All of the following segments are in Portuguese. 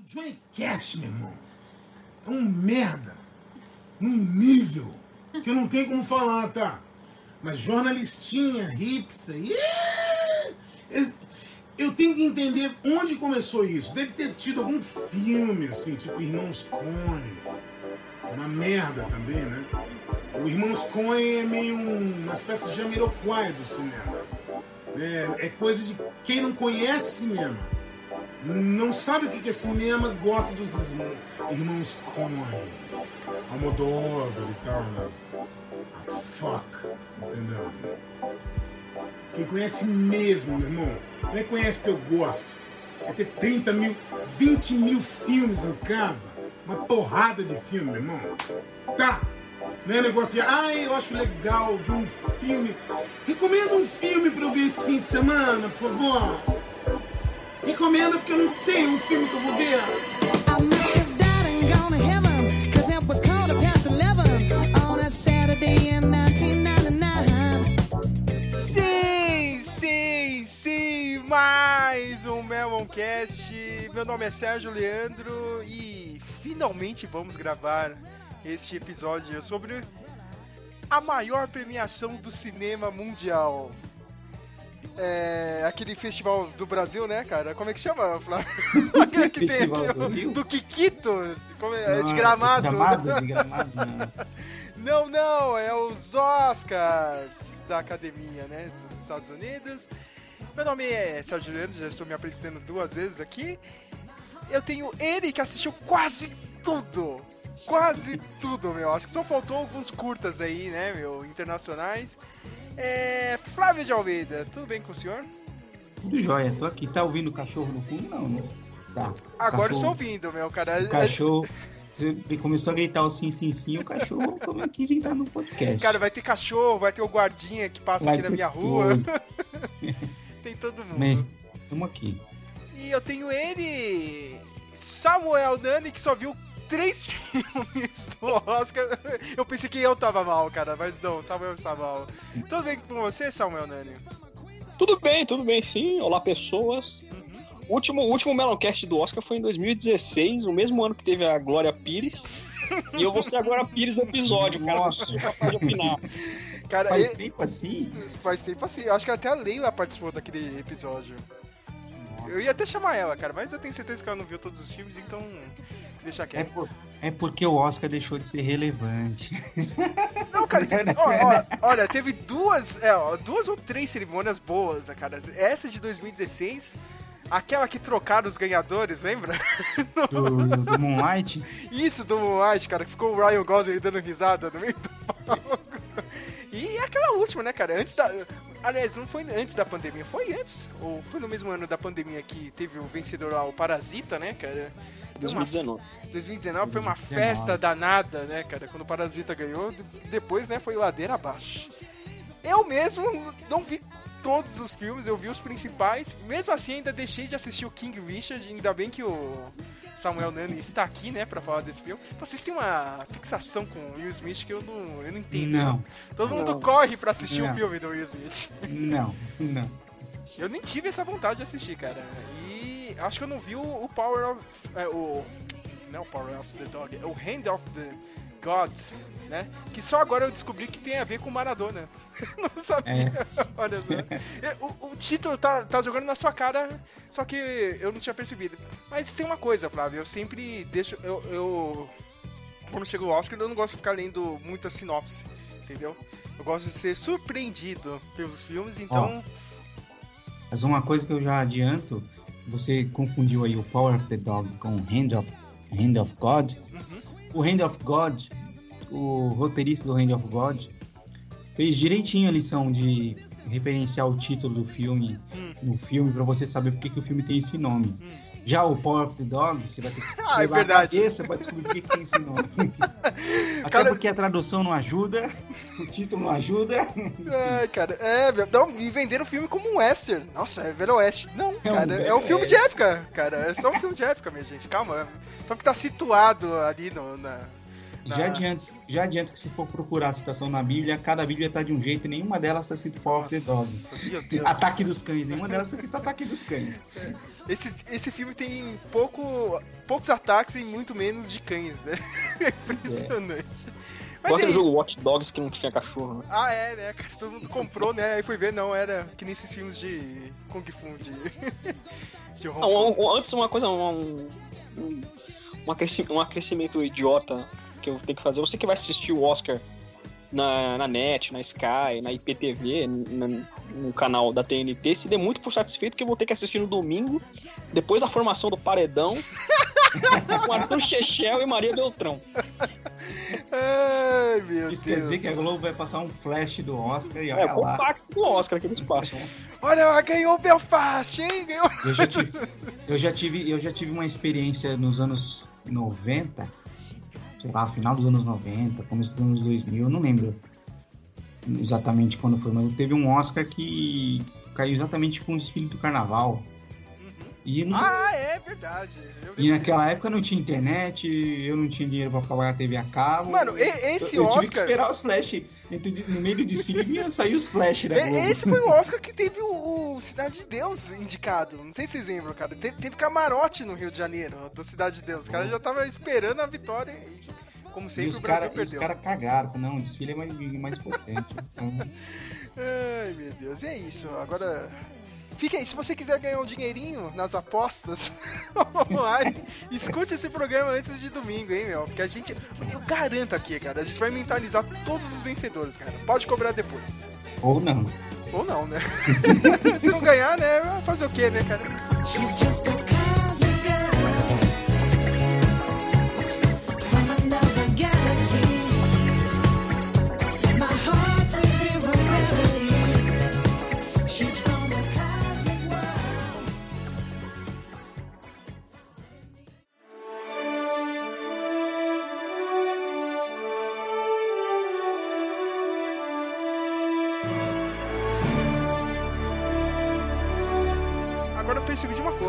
O Johnny Cash, meu irmão, é um merda. Num nível que eu não tenho como falar, tá? Mas jornalistinha, hipster, yeah! eu tenho que entender onde começou isso. Deve ter tido algum filme, assim, tipo Irmãos Coen. Uma merda também, né? O Irmãos Coen é meio um, uma espécie de Jamiroquai do cinema. É, é coisa de quem não conhece cinema não sabe o que é cinema, gosta dos irmãos Coen, Almodóvar e tal, né? A ah, fuck, entendeu? Quem conhece mesmo, meu irmão, não é conhece porque eu gosto. É ter 30 mil, 20 mil filmes em casa, uma porrada de filme, meu irmão. Tá, não é negócio de, ah, eu acho legal ver um filme. Recomenda um filme pra eu ver esse fim de semana, por favor. Recomenda porque eu não sei um filme que eu vou ver. Sim, sim, sim, mais um Meloncast. Meu nome é Sérgio Leandro e finalmente vamos gravar este episódio sobre a maior premiação do cinema mundial é, aquele festival do Brasil, né, cara? Como é que chama, Flávio? aquele que tem aqui, do, do Kikito, como é, não, de gramado. gramado, de gramado não. não, não, é os Oscars da academia, né, dos Estados Unidos. Meu nome é Sérgio Leandro, já estou me apresentando duas vezes aqui. Eu tenho ele que assistiu quase tudo. Quase tudo, meu. Acho que só faltou alguns curtas aí, né, meu, internacionais. É, Flávio de Almeida, tudo bem com o senhor? Tudo jóia, tô aqui. Tá ouvindo o cachorro no fundo? Não, né? Tá. Agora cachorro, estou ouvindo, meu cara. O cachorro. Ele começou a gritar o sim, sim, sim, o cachorro também quis entrar no podcast. Cara, vai ter cachorro, vai ter o guardinha que passa vai aqui na minha rua. Tem todo mundo. Bem, tamo aqui. E eu tenho ele, Samuel Nani, que só viu três filmes do Oscar. Eu pensei que eu tava mal, cara, mas não, Samuel está mal. Tudo bem com você, Samuel Nani? Tudo bem, tudo bem, sim. Olá, pessoas. Uhum. O último, o último Meloncast do Oscar foi em 2016, o mesmo ano que teve a Glória Pires. e eu vou ser agora a Pires do episódio, cara. Nossa. capaz de opinar. Cara, faz tempo assim? Faz tempo assim. Eu acho que até a Leila participou daquele episódio. Eu ia até chamar ela, cara, mas eu tenho certeza que ela não viu todos os filmes, então deixa quieto. É, por, é porque o Oscar deixou de ser relevante. Não, cara, tem, ó, ó, olha, teve duas, é, ó, duas ou três cerimônias boas, cara. Essa de 2016 Aquela que trocaram os ganhadores, lembra? Do, do Moonlight? Isso, do Moonlight, cara, que ficou o Ryan Gosling dando risada no meio do palco. E aquela última, né, cara? Antes da. Aliás, não foi antes da pandemia, foi antes. Ou foi no mesmo ano da pandemia que teve o vencedor lá, o Parasita, né, cara? 2019. 2019 foi uma festa danada, né, cara? Quando o Parasita ganhou, depois, né, foi ladeira abaixo. Eu mesmo não vi todos os filmes, eu vi os principais. Mesmo assim, ainda deixei de assistir o King Richard. Ainda bem que o Samuel Nani está aqui, né, pra falar desse filme. Vocês têm uma fixação com o Will Smith que eu não, eu não entendo. Não. Todo não. mundo corre pra assistir o filme do Will Smith. Não, não. Eu nem tive essa vontade de assistir, cara. E acho que eu não vi o, o Power of. É, o. Não, o Power of the Dog. É o Hand of the God, né? Que só agora eu descobri que tem a ver com Maradona. não sabia. É. Olha só. O, o, título tá, tá jogando na sua cara, só que eu não tinha percebido. Mas tem uma coisa, Flávio, eu sempre deixo. Eu, eu quando chega o Oscar, eu não gosto de ficar lendo muita sinopse, entendeu? Eu gosto de ser surpreendido pelos filmes, então. mas uma coisa que eu já adianto, você confundiu aí o Power of the Dog com Hand of, Hand of God. Uhum o Hand of God, o roteirista do Hand of God, fez direitinho a lição de referenciar o título do filme hum. no filme para você saber por que, que o filme tem esse nome. Hum. Já o Power of the Dog, você vai ter que ah, é verdade. a cabeça pra descobrir por que, tem esse nome. Até cara... porque a tradução não ajuda, o título não ajuda. É, cara, é, não, me venderam o filme como um western. Nossa, é Velho Oeste. Não, é cara, um é um filme de época, cara. É só um filme de época, minha gente. Calma. Só que tá situado ali no, na, Já, adianto, já adianto que se for procurar a citação na Bíblia, cada Bíblia tá de um jeito e nenhuma delas tá escrito Power of the Dog. Ataque dos cães, nenhuma delas tá escrito Ataque dos cães. Esse, esse filme tem pouco, poucos ataques e muito menos de cães, né? É impressionante. Mas Igual é jogo Watch Dogs que não tinha cachorro. né? Ah, é, né? cara? Todo mundo comprou, né? Aí foi ver, não, era que nem esses filmes de Kung Fu, de. de Hong Kong. um- um- antes uma coisa, um, um, um, acresci- um acrescimento idiota que eu tenho que fazer. Você que vai assistir o Oscar na, na NET, na Sky, na IPTV, na- no canal da TNT, se dê muito por satisfeito que eu vou ter que assistir no domingo, depois da formação do Paredão, com Arthur Chechel e Maria Beltrão. Ai, meu Isso Deus. quer dizer que a Globo vai passar um flash do Oscar e É, olha o lá. compacto do Oscar que eles passam. Olha, ganhou o Belfast, hein? Ganhou. Eu já, tive, eu, já tive, eu já tive uma experiência nos anos 90, sei lá, final dos anos 90, começo dos anos 2000, eu não lembro exatamente quando foi, mas teve um Oscar que caiu exatamente com o desfile do carnaval. E, não- Ah, é verdade. Eu e naquela época não tinha internet, eu não tinha dinheiro pra pagar a TV a cabo. Mano, e- eu, esse eu tive que Oscar. esperar os flash. entre- No meio do desfile vinha sair os flash. E- Esse foi o Oscar que teve o, o Cidade de Deus indicado. Não sei se vocês lembram, cara. Teve, teve camarote no Rio de Janeiro, do Cidade de Deus. Os caras já estavam esperando a vitória e, como E sempre, os o Brasil caras cara cagaram. Não, o desfile é mais, mais importante. Então, Ai, meu Deus. E é isso. Agora. Fica aí, se você quiser ganhar um dinheirinho nas apostas online, escute esse programa antes de domingo, hein, meu? Porque a gente, eu garanto aqui, cara, a gente vai mentalizar todos os vencedores, cara. Pode cobrar depois. ou não. Ou não, né? se não ganhar, né? vai Fazer o quê, né, cara?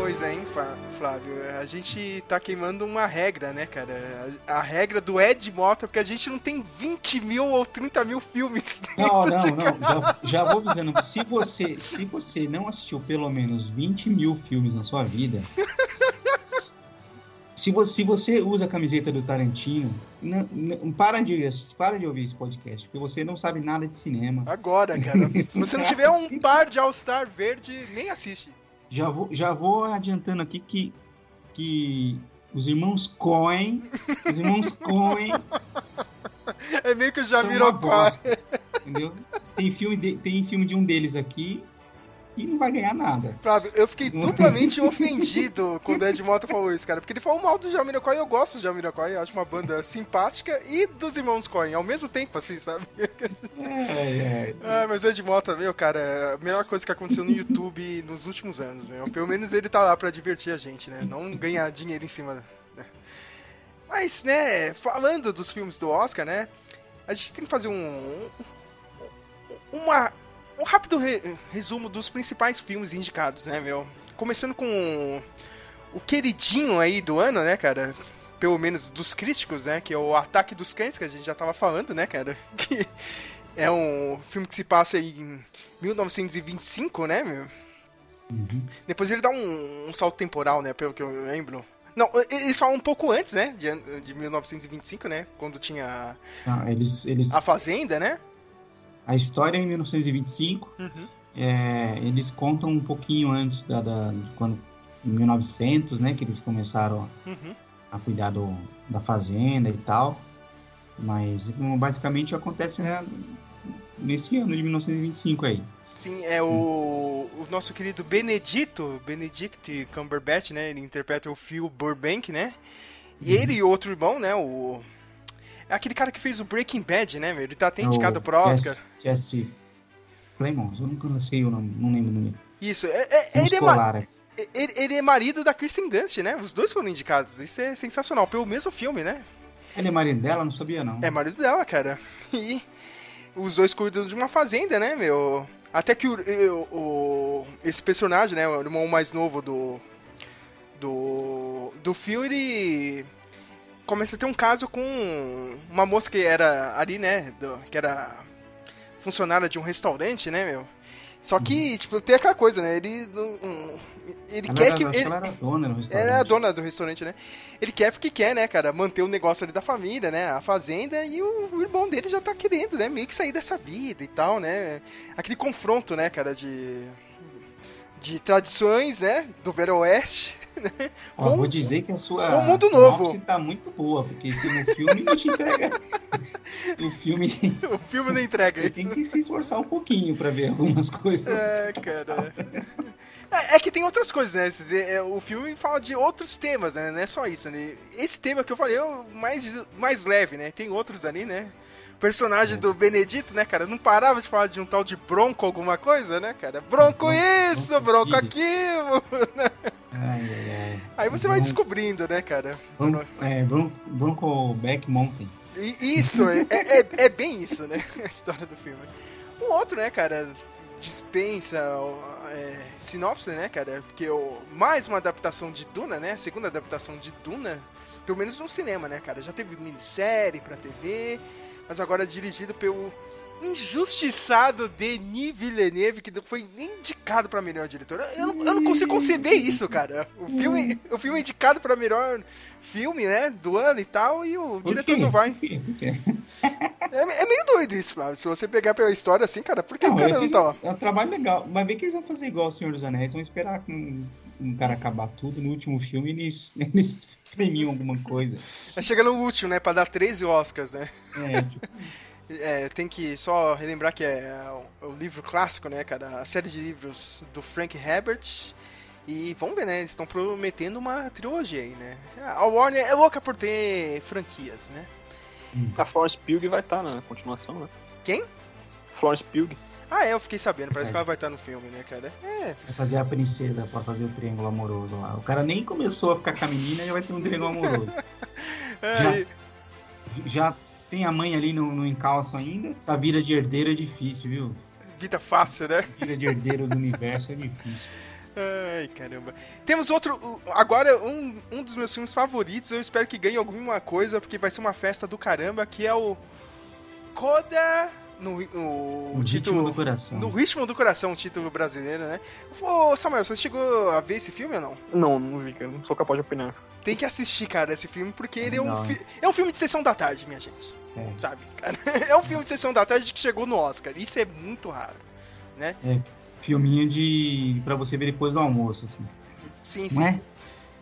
Coisa, hein, Flávio? A gente tá queimando uma regra, né, cara? A, regra do Ed Mota, porque a gente não tem 20 mil ou 30 mil filmes. Não, não, não. Já, já vou dizendo, se você, se você não assistiu pelo menos 20 mil filmes na sua vida, se você, se você usa a camiseta do Tarantino, não, não- para, de, para de ouvir esse podcast, porque você não sabe nada de cinema. Agora, cara. Se você não tiver um par de All-Star verde, nem assiste. Já vou, já vou adiantando aqui que, que os irmãos Coen, os irmãos Coen É meio que o Jamiroquai. entendeu? Tem filme, de, tem filme de um deles aqui e não vai ganhar nada. Flávio, eu fiquei duplamente ofendido quando o Ed Mota falou isso, cara. Porque ele falou mal do Jamiroquai, eu gosto do Jamiroquai, eu acho uma banda simpática, e dos irmãos Coen, ao mesmo tempo, assim, sabe? É, é. Ah, mas o Ed Mota, meu, cara, é a melhor coisa que aconteceu no YouTube nos últimos anos, meu. Pelo menos ele tá lá pra divertir a gente, né? Não ganhar dinheiro em cima. Né? Mas, né, falando dos filmes do Oscar, né? A gente tem que fazer um. Uma, um rápido re- resumo dos principais filmes indicados, né, meu? Começando com o queridinho aí do ano, né, cara? Pelo menos dos críticos, né? Que é o Ataque dos Cães, que a gente já tava falando, né, cara? Que é um filme que se passa aí em 1925, né, meu? Uhum. Depois ele dá um, um salto temporal, né, pelo que eu lembro. Não, eles falam um pouco antes, né, de, de 1925, né, quando tinha Não, eles, eles, a Fazenda, né? A história é em 1925, Uhum. é, eles contam um pouquinho antes da, da- de quando, em 1900, né, que eles começaram Uhum. a cuidar do, da fazenda e tal, mas basicamente acontece né, nesse ano de 1925 aí. Sim, é o, o nosso querido Benedito, Benedict Cumberbatch, né, ele interpreta o Phil Burbank, né? E ele e outro irmão, né, o... É aquele cara que fez o Breaking Bad, né, meu? Ele tá até indicado O pro Oscar. Jesse, Jesse Plemons, eu nunca sei o nome, não lembro o nome. Isso, é, é- Um ele, é é. ele, ele é marido da Kirsten Dunst, né? Os dois foram indicados. Isso é sensacional, pelo mesmo filme, né? Ele é marido dela? Não sabia não. É marido dela, cara. E os dois cuidam de uma fazenda, né, meu? Até que o, o- o- esse personagem, né, o irmão mais novo do do do Phil, ele começa a ter um caso com uma moça que era ali, né? do- que era funcionária de um restaurante, né, meu? Só que, tipo, tem aquela coisa, né? Ele. não- Ele Ela quer era, que. Ele, ela era dona no restaurante. ela é a dona do restaurante, né? Ele quer porque quer, né, cara? Manter o negócio ali da família, né? A fazenda e o, o irmão dele já tá querendo, né? Meio que sair dessa vida e tal, né? Aquele confronto, né, cara, de. De tradições, né? Do Velho Oeste. Né? Ó, Com- vou dizer que a sua o mundo novo. tá muito boa, porque se no filme não te entrega. no filme O filme não entrega você isso. tem que se esforçar um pouquinho pra ver algumas coisas. É, cara. É, é que tem outras coisas, né? É, O filme fala de outros temas, né? Não é só isso, né? Esse tema que eu falei é o mais, mais leve, né? Tem outros ali, né? Personagem É. do Benedito, né, cara? Não parava de falar de um tal de bronco alguma coisa, né, cara? Bronco Bronco- isso, bronco bronco aquilo. Ai, ai, ai. Aí você vai descobrindo, né, cara? Bron- é, Bron- Broncoback Mountain. E Isso, é, é, é bem isso, né? A história do filme. Um outro, né, cara, dispensa é, sinopse, né, cara? Porque o, mais uma adaptação de Duna, né? A segunda adaptação de Duna, pelo menos no cinema, né, cara? Já teve minissérie pra TV, mas agora é dirigido pelo injustiçado Denis Villeneuve, que não foi nem indicado pra melhor diretor. Eu não, eu não consigo conceber isso, cara. O filme, o filme é indicado pra melhor filme, né, do ano e tal, e o diretor não vai. É, é meio doido isso, Flávio. Se você pegar pela história assim, cara, por que o Não, cara é, não tá lá? é um trabalho legal. Mas bem que eles vão fazer igual o Senhor dos Anéis, vão esperar que um, cara acabar tudo. No último filme eles, eles premiam alguma coisa. Aí Chega no último, né, pra dar 13 Oscars, né? É, tipo, É, tem que só relembrar que é o, o livro clássico, né, cara? A série de livros do Frank Herbert. E vamos ver, né? Eles estão prometendo uma trilogia aí, né? A Warner é louca por ter franquias, né? A Florence Pugh vai estar na continuação, né? Quem? Florence Pugh. Ah, é, eu fiquei sabendo. Parece É. que ela vai estar no filme, né, cara? É, vai fazer a princesa pra fazer o triângulo amoroso lá. O cara nem começou a ficar com a menina e já vai ter um triângulo amoroso. Já, é, já tem a mãe ali no, no encalço ainda. Essa vida de herdeiro é difícil, viu? vida fácil, né? Vida de herdeiro do universo é difícil. Ai, caramba. Temos outro. Agora, um, um dos meus filmes favoritos. Eu espero que ganhe alguma coisa, porque vai ser uma festa do caramba. Que é o. Coda. No, ri- o, No título. ritmo do coração. No Ritmo do Coração, o título brasileiro, né? Ô, Samuel, você chegou a ver esse filme ou não? Não, não vi, cara. Não sou capaz de opinar. Tem que assistir, cara, esse filme, porque ele é um, fi- é um filme de sessão da tarde, minha gente. É. Sabe, cara? É um filme de sessão da tarde que chegou no Oscar. Isso é muito raro. É, filminho de. pra você ver depois do almoço, assim. Sim, sim. Não é?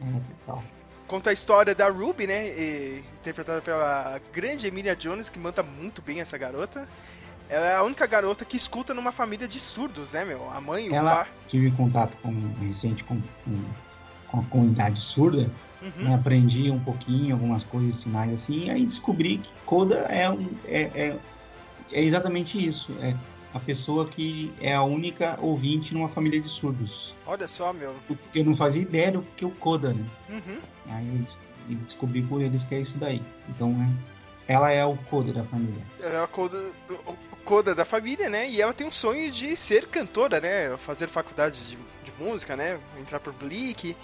É, total. Conta a história da Ruby, né? e- interpretada pela grande Emilia Jones, que manda muito bem essa garota. Ela é a única garota que escuta numa família de surdos, né, meu? A mãe, o Ela pai. tive contato com recente com, com, com a comunidade surda, Uhum. né, aprendi um pouquinho, algumas coisas, sinais assim, e aí descobri que Coda é, um, é, é, é exatamente isso. É a pessoa que é a única ouvinte numa família de surdos. Olha só, meu. Porque eu não fazia ideia do que o Coda, né? Uhum. Aí eu descobri por eles que é isso daí. Então, é, ela é o Coda da família. É a coda, o coda da família, né? E ela tem um sonho de ser cantora, né? Fazer faculdade de, de música, né? Entrar por Blick.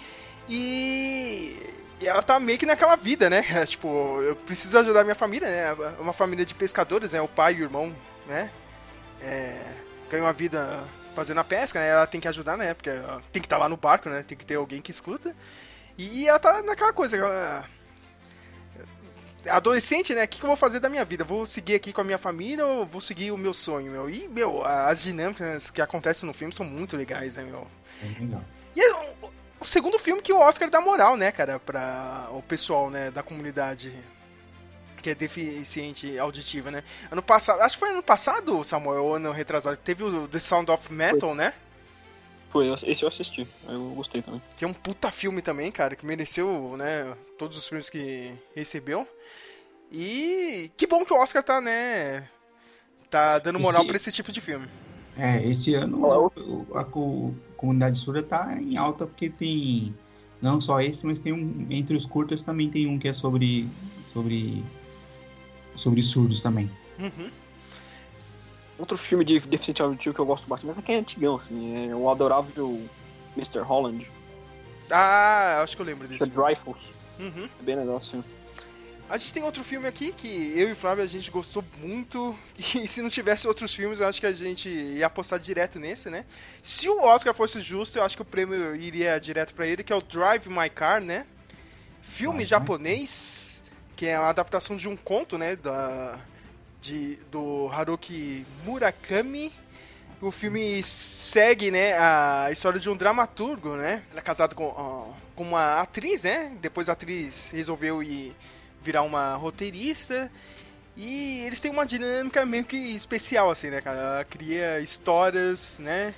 E, e ela tá meio que naquela vida, né? tipo, eu preciso ajudar minha família, né? Uma família de pescadores, né? O pai e o irmão, né? É, ganham a vida fazendo a pesca, né? Ela tem que ajudar, né? Porque tem que estar lá no barco, né? Tem que ter alguém que escuta. E ela tá naquela coisa. ela- adolescente, né? O que, que eu vou fazer da minha vida? Vou seguir aqui com a minha família ou vou seguir o meu sonho, meu? E, meu, as dinâmicas que acontecem no filme são muito legais, né, meu? É legal. E é o, o segundo filme que o Oscar dá moral, né, cara, pra o pessoal, né, da comunidade que é deficiente auditiva, né? Ano passado, acho que foi ano passado, Samuel, ou ano retrasado, teve o The Sound of Metal, né? Foi, esse eu assisti. Eu gostei também. Que é um puta filme também, cara, que mereceu, né, todos os prêmios que recebeu. E que bom que o Oscar tá, né, tá dando moral Esse- pra esse tipo de filme. É, esse ano o- a co- comunidade surda tá em alta porque tem não só esse, mas tem um entre os curtas também tem um que é sobre sobre sobre surdos também. Uhum. Outro filme de deficiente auditivo que eu gosto bastante, mas aqui é antigão, assim. É o adorável Mr. Holland, Ah, acho que eu lembro que é disso. Dreyfus. Uhum. É bem legal, assim. A gente tem outro filme aqui que eu e o Flávio a gente gostou muito. E se não tivesse outros filmes, eu acho que a gente ia apostar direto nesse, né? Se o Oscar fosse justo, eu acho que o prêmio iria direto pra ele, que é o Drive My Car, né? Filme My japonês, que é uma adaptação de um conto, né? Da, de, do Haruki Murakami. O filme segue, né, a história de um dramaturgo, né? Ele é casado com, ó, com uma atriz, né? Depois a atriz resolveu ir virar uma roteirista. E eles têm uma dinâmica meio que especial, assim, né, cara? Ela cria histórias, né?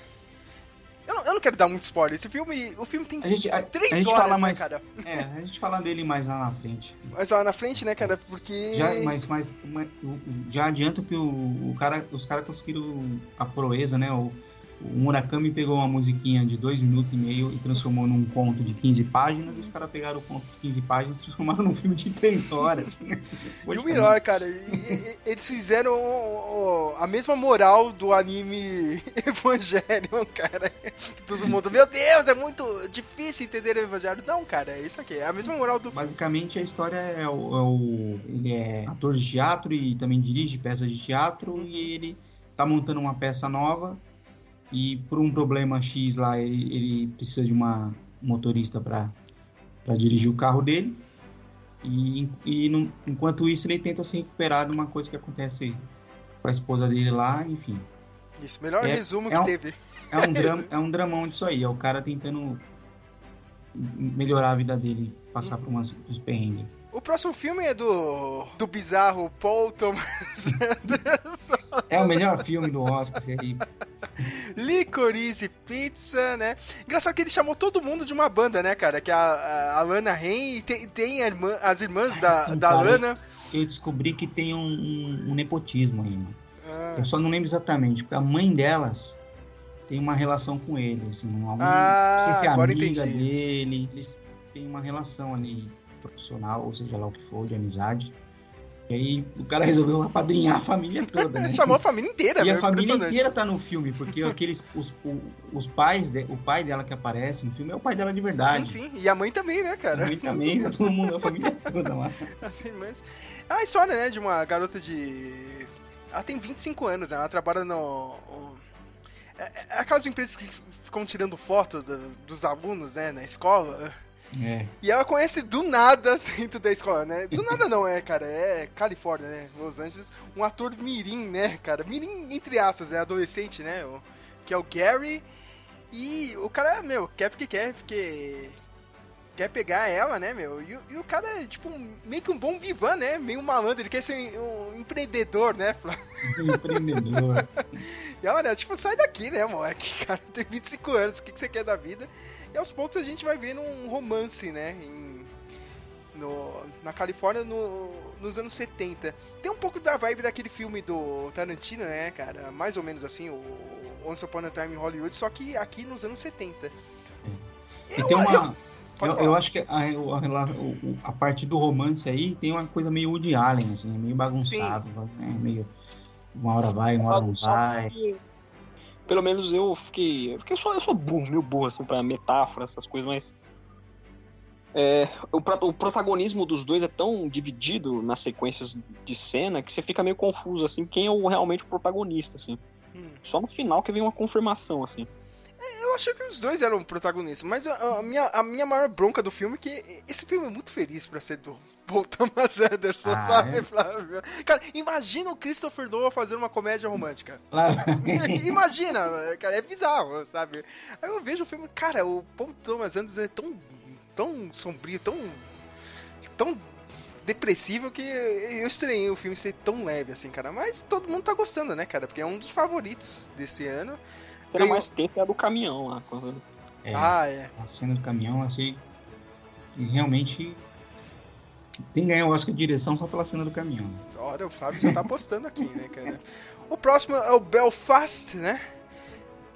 Eu não, eu não quero dar muito spoiler. Esse filme, o filme tem A gente, a, três a gente horas, fala né, mais. cara? É, a gente fala dele mais lá na frente. Mas lá na frente, né, cara? Porque... Já, mas, mas, mas já adianto que o, o cara, os caras conseguiram a proeza, né? O, o Murakami pegou uma musiquinha de dois minutos e meio e transformou num conto de 15 páginas, e os caras pegaram o conto de 15 páginas e transformaram num filme de 3 horas. E o melhor, cara, e- e- eles fizeram o- o- a mesma moral do anime Evangelion, cara. Todo mundo, meu Deus, é muito difícil entender o Evangelho. Não, cara, é isso aqui. É a mesma moral do Basicamente a história é o, é o- Ele é ator de teatro e também dirige peças de teatro e ele tá montando uma peça nova e por um problema X lá ele, ele precisa de uma motorista para dirigir o carro dele e, e enquanto isso ele tenta se recuperar de uma coisa que acontece com a esposa dele lá, enfim. Isso, melhor É- resumo é que um- teve. É um, drama, é um dramão disso aí, é o cara tentando melhorar a vida dele, passar por umas, uns perrengues. O próximo filme é do, do bizarro Paul Thomas Anderson. É o melhor filme do Oscar, esse aí. Licorice Pizza, né? Engraçado que ele chamou todo mundo de uma banda, né, cara? Que é a, a Lana Ren e tem, tem irmã- as irmãs da, da cara. Lana. Eu descobri que tem um, um- um nepotismo aí, mano. Ah, Eu só não lembro exatamente, porque a mãe delas tem uma relação com ele, assim, algum, Ah, não sei se é agora amiga entendi. dele, eles têm uma relação ali profissional, ou seja lá o que for, de amizade. E aí o cara resolveu apadrinhar a família toda, né? Chamou a família inteira, E velho. a família impressionante. inteira tá no filme, porque aqueles os, os pais, de- o pai dela que aparece no filme é o pai dela de verdade. Sim, sim. E a mãe também, né, A cara? mãe também, tá todo mundo, a família toda lá. As irmãs. É a história, né, de uma garota de. Ela tem 25 anos, né? Ela trabalha no. É, é aquelas empresas que ficam tirando foto do- dos alunos, né, na escola. É. E ela conhece do nada dentro da escola, né? Do nada não é, cara. É Califórnia, né? Los Angeles. Um ator mirim, né, cara? Mirim, entre aspas, é adolescente, né? O- que é o Gary. E o cara, meu, quer porque quer, porque quer pegar ela, né, meu? E, o- e o cara é, tipo, meio que um bom vivan, né? Meio malandro. Ele quer ser um, um empreendedor, né? Flávio? Empreendedor. E olha, tipo, sai daqui, né, moleque? Cara, tem 25 anos, o que, que você quer da vida? E aos poucos a gente vai vendo um romance, né? Em, no, na Califórnia no- nos anos 70. Tem um pouco da vibe daquele filme do Tarantino, né, cara? Mais ou menos assim, o Once Upon a Time em Hollywood, só que aqui nos anos 70. E tem uma. Eu, falar. eu acho que a, a, o- a parte do romance aí tem uma coisa meio Woody Allen, assim, é meio bagunçado, né? Meio. Uma hora vai, uma hora não vai. Pelo menos eu fiquei. Porque eu sou, eu sou burro, meio burro, assim, pra metáfora, essas coisas, mas. É, o, o protagonismo dos dois é tão dividido nas sequências de cena que você fica meio confuso, assim, quem é o, realmente o protagonista, assim. Hum. Só no final que vem uma confirmação, assim. Eu achei que os dois eram protagonistas, mas a, a minha, a minha maior bronca do filme é que esse filme é muito feliz pra ser do Paul Thomas Anderson, Ah, sabe, é? Flávio? Cara, imagina o Christopher Nolan fazendo uma comédia romântica. Imagina, cara, é bizarro, sabe? Aí eu vejo o filme, cara, o Paul Thomas Anderson é tão, tão sombrio, tão, tão depressivo que eu estranhei o filme ser tão leve assim, cara. Mas todo mundo tá gostando, né, cara? Porque é um dos favoritos desse ano. A cena mais tensa é a do caminhão lá. quando- É, Ah, é. a cena do caminhão, achei que realmente tem que ganhar o Oscar de direção só pela cena do caminhão. Olha, o Flávio já tá apostando aqui, né, cara? O próximo é o Belfast, né?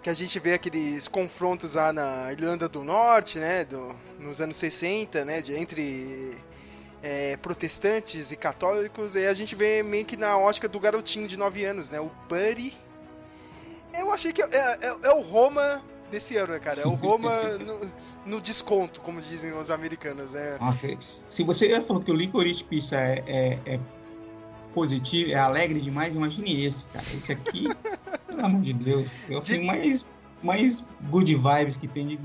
Que a gente vê aqueles confrontos lá na Irlanda do Norte, né? Do, nos anos 60, né? De, entre é, protestantes e católicos. E a gente vê meio que na ótica do garotinho de 9 anos, né? O Buddy. Eu achei que é, é- é o Roma desse ano, né, cara? É o Roma no, no desconto, como dizem os americanos. É, Nossa, se você falou que o Licorice Pizza é, é, é positivo, é alegre demais, imagine esse, cara. Esse aqui, pelo amor de Deus, é o De- filme mais, mais good vibes que tem de.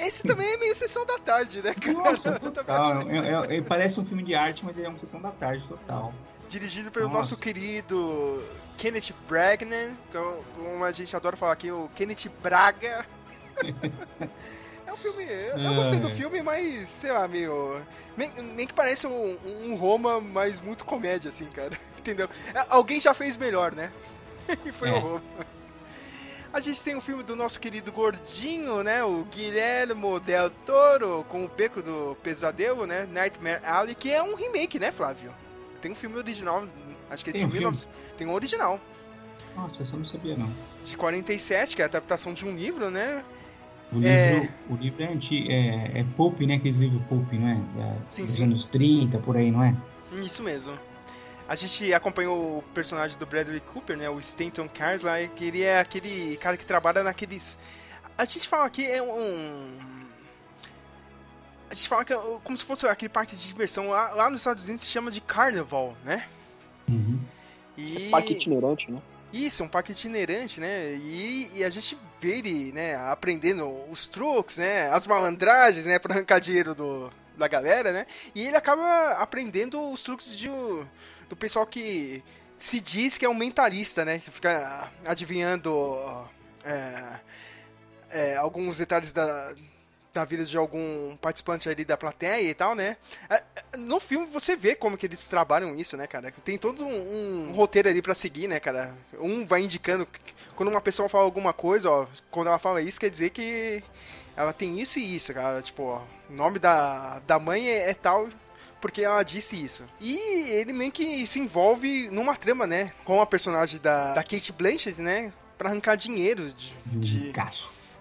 Esse também é meio sessão da tarde, né, cara? Nossa, Eu total. É- é- é- parece um filme de arte, mas é uma sessão da tarde total. Dirigido pelo Nossa. nosso querido Kenneth Bragnan, como- como a gente adora falar aqui, o Kenneth Braga. é um filme. Eu, eu gostei do É. filme, mas, sei lá, meio. Nem, nem que parece um, um Roma, mas muito comédia, assim, cara. Entendeu? É, Alguém já fez melhor, né? e foi É. o Roma. A gente tem o filme do nosso querido gordinho, né? O Guilhermo Del Toro, com o Beco do Pesadelo, né? Nightmare Alley, que é um remake, né, Flávio? Tem um filme original, acho que é de Tem um filme? 19... Tem um original, Nossa, essa eu não sabia, não. de 47, que é a adaptação de um livro, né? O livro É. o livro é, anti, é, é pulp, né? Aqueles livros pulp, não é? Da- Sim, dos sim. anos 30, por aí, não é? Isso mesmo. A gente acompanhou o personagem do Bradley Cooper, né? O Stanton Carsley, que ele é aquele cara que trabalha naqueles... A gente fala aqui é um... A gente fala que é como se fosse aquele parque de diversão. Lá, lá nos Estados Unidos se chama de Carnival, né? Uhum. E... Parque itinerante, né? Isso, um parque itinerante, né? E, e a gente vê ele, né, aprendendo os truques, né? As malandragens, né? Pra arrancar dinheiro do, da galera, né? E ele acaba aprendendo os truques de, do pessoal que se diz que é um mentalista, né? Que fica adivinhando é, é, alguns detalhes da, da vida de algum participante ali da plateia e tal, né? É, No filme você vê como que eles trabalham isso, né, cara? Tem todo um, um roteiro ali pra seguir, né, cara? Um vai indicando quando uma pessoa fala alguma coisa, ó, quando ela fala isso, quer dizer que ela tem isso e isso, cara. Tipo, o nome da, da mãe é, é tal porque ela disse isso. E ele meio que se envolve numa trama, né, com a personagem da, da Kate Blanchett, né, pra arrancar dinheiro de, De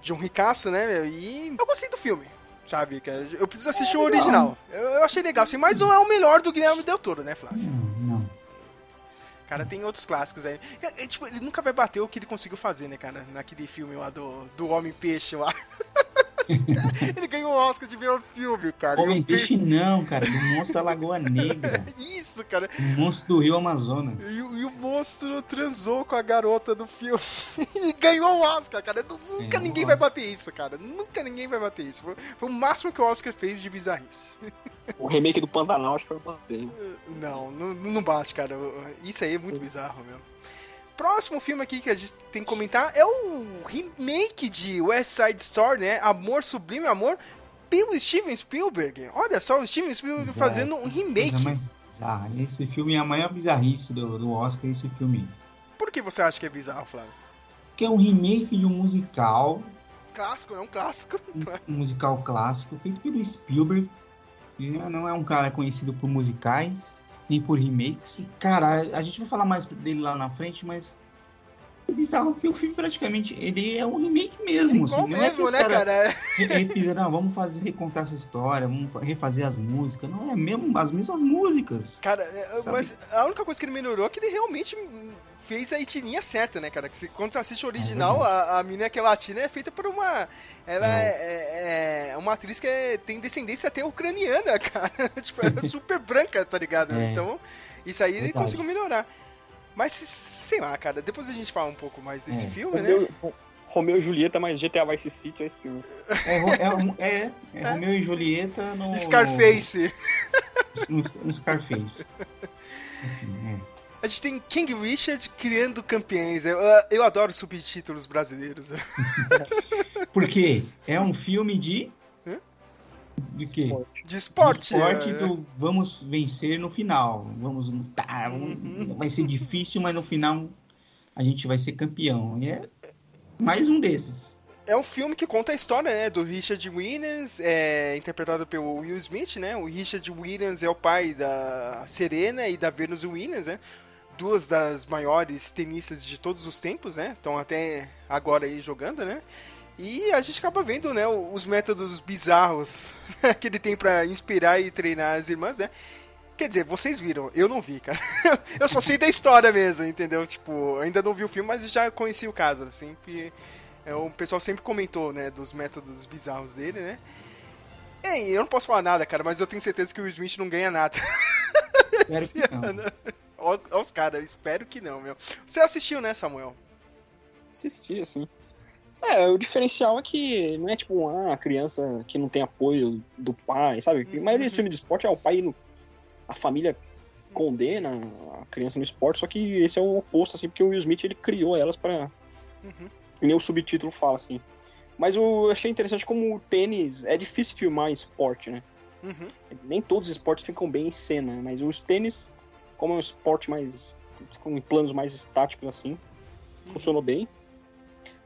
de, um ricaço, né, meu? E eu gostei do filme. Sabe, cara? Eu preciso assistir o legal. original. Eu, eu achei legal, assim, mas não é o melhor do Guilherme Del Toro, né, Flávio? Não, não. Cara, tem outros clássicos aí. É, é, tipo, ele nunca vai bater o que ele conseguiu fazer, né, cara? Naquele filme lá do, do Homem-Peixe lá. ele ganhou o Oscar de melhor filme, cara. Homem o pe- Peixe não, cara. Do monstro da Lagoa Negra. Isso, cara. Do monstro do Rio Amazonas. E, o- e o monstro transou com a garota do filme e ganhou o Oscar, cara. Nunca Ganhou ninguém o vai bater isso, cara. Nunca ninguém vai bater isso. Foi, foi o máximo que o Oscar fez de bizarrice. O remake do Pantanal acho que foi bater. Não, não, não bate, cara. Isso aí é muito bizarro mesmo. Próximo filme aqui que a gente tem que comentar é o remake de West Side Story, né? Amor Sublime Amor, pelo Steven Spielberg. Olha só, o Steven Spielberg Exato. fazendo um remake. Mais bizarra. Esse filme é a maior bizarrice do, do Oscar, esse filme. Por que você acha que é bizarro, Flávio? Que é um remake de um musical, Clássico, é um clássico. um musical clássico, feito pelo Spielberg. que não é um cara conhecido por musicais, nem por remakes. Cara, a gente vai falar mais dele lá na frente, mas é bizarro porque o filme praticamente ele é um remake mesmo. Igual assim, não é que mesmo, os né, cara? re- refizeram, não, vamos fazer, recontar essa história, vamos fa- refazer as músicas. Não, é mesmo as mesmas músicas. Cara, é, Sabe? mas a única coisa que ele melhorou é que ele realmente fez a etnia certa, né, cara? Que se, quando você assiste o original, verdade. a, a menina que é latina é feita por uma. Ela É. é, é- é uma atriz que é- tem descendência até ucraniana, cara. tipo, ela é super branca, tá ligado? É. Então, isso aí ele Verdade. conseguiu melhorar. Mas, sei lá, cara, depois a gente fala um pouco mais desse É. filme, né? Romeu, Romeu e Julieta mais GTA Vice City é esse filme. É, é, é, é Romeu e Julieta no. Scarface. No, no Scarface. Enfim, é. A gente tem King Richard criando campeões. Eu, eu adoro subtítulos brasileiros. Porque é um filme de. Hã? De quê? Esporte. De esporte. De esporte é. do vamos vencer no final. Vamos lutar. Uhum. Vai ser difícil, mas no final a gente vai ser campeão. E é mais um desses. É um filme que conta a história, né, do Richard Williams, é, interpretado pelo Will Smith, né? O Richard Williams é o pai da Serena e da Venus Williams, né? Duas das maiores tenistas de todos os tempos, né? Estão até agora aí jogando, né? E a gente acaba vendo, né, os métodos bizarros que ele tem pra inspirar e treinar as irmãs, né? Quer dizer, vocês viram, eu não vi, cara. eu só sei da história mesmo, entendeu? Tipo, ainda não vi o filme, mas já conheci o caso, que É, o pessoal sempre comentou, né, dos métodos bizarros dele, né? É, eu não posso falar nada, cara, mas eu tenho certeza que o Smith não ganha nada. Esse não. Ó os caras, espero que não, meu. Você assistiu, né, Samuel? Assisti, assim. É, o diferencial é que não é tipo ah, a criança que não tem apoio do pai, sabe? A maioria dos filmes de esporte é o pai no. A família condena a criança no esporte, só que esse é o oposto, assim, porque o Will Smith ele criou elas pra. Uhum. Nem o subtítulo fala, assim. Mas eu achei interessante como o tênis. É difícil filmar esporte, né? Uhum. Nem todos os esportes ficam bem em cena, mas os tênis, como é um esporte mais. com planos mais estáticos assim, funcionou bem.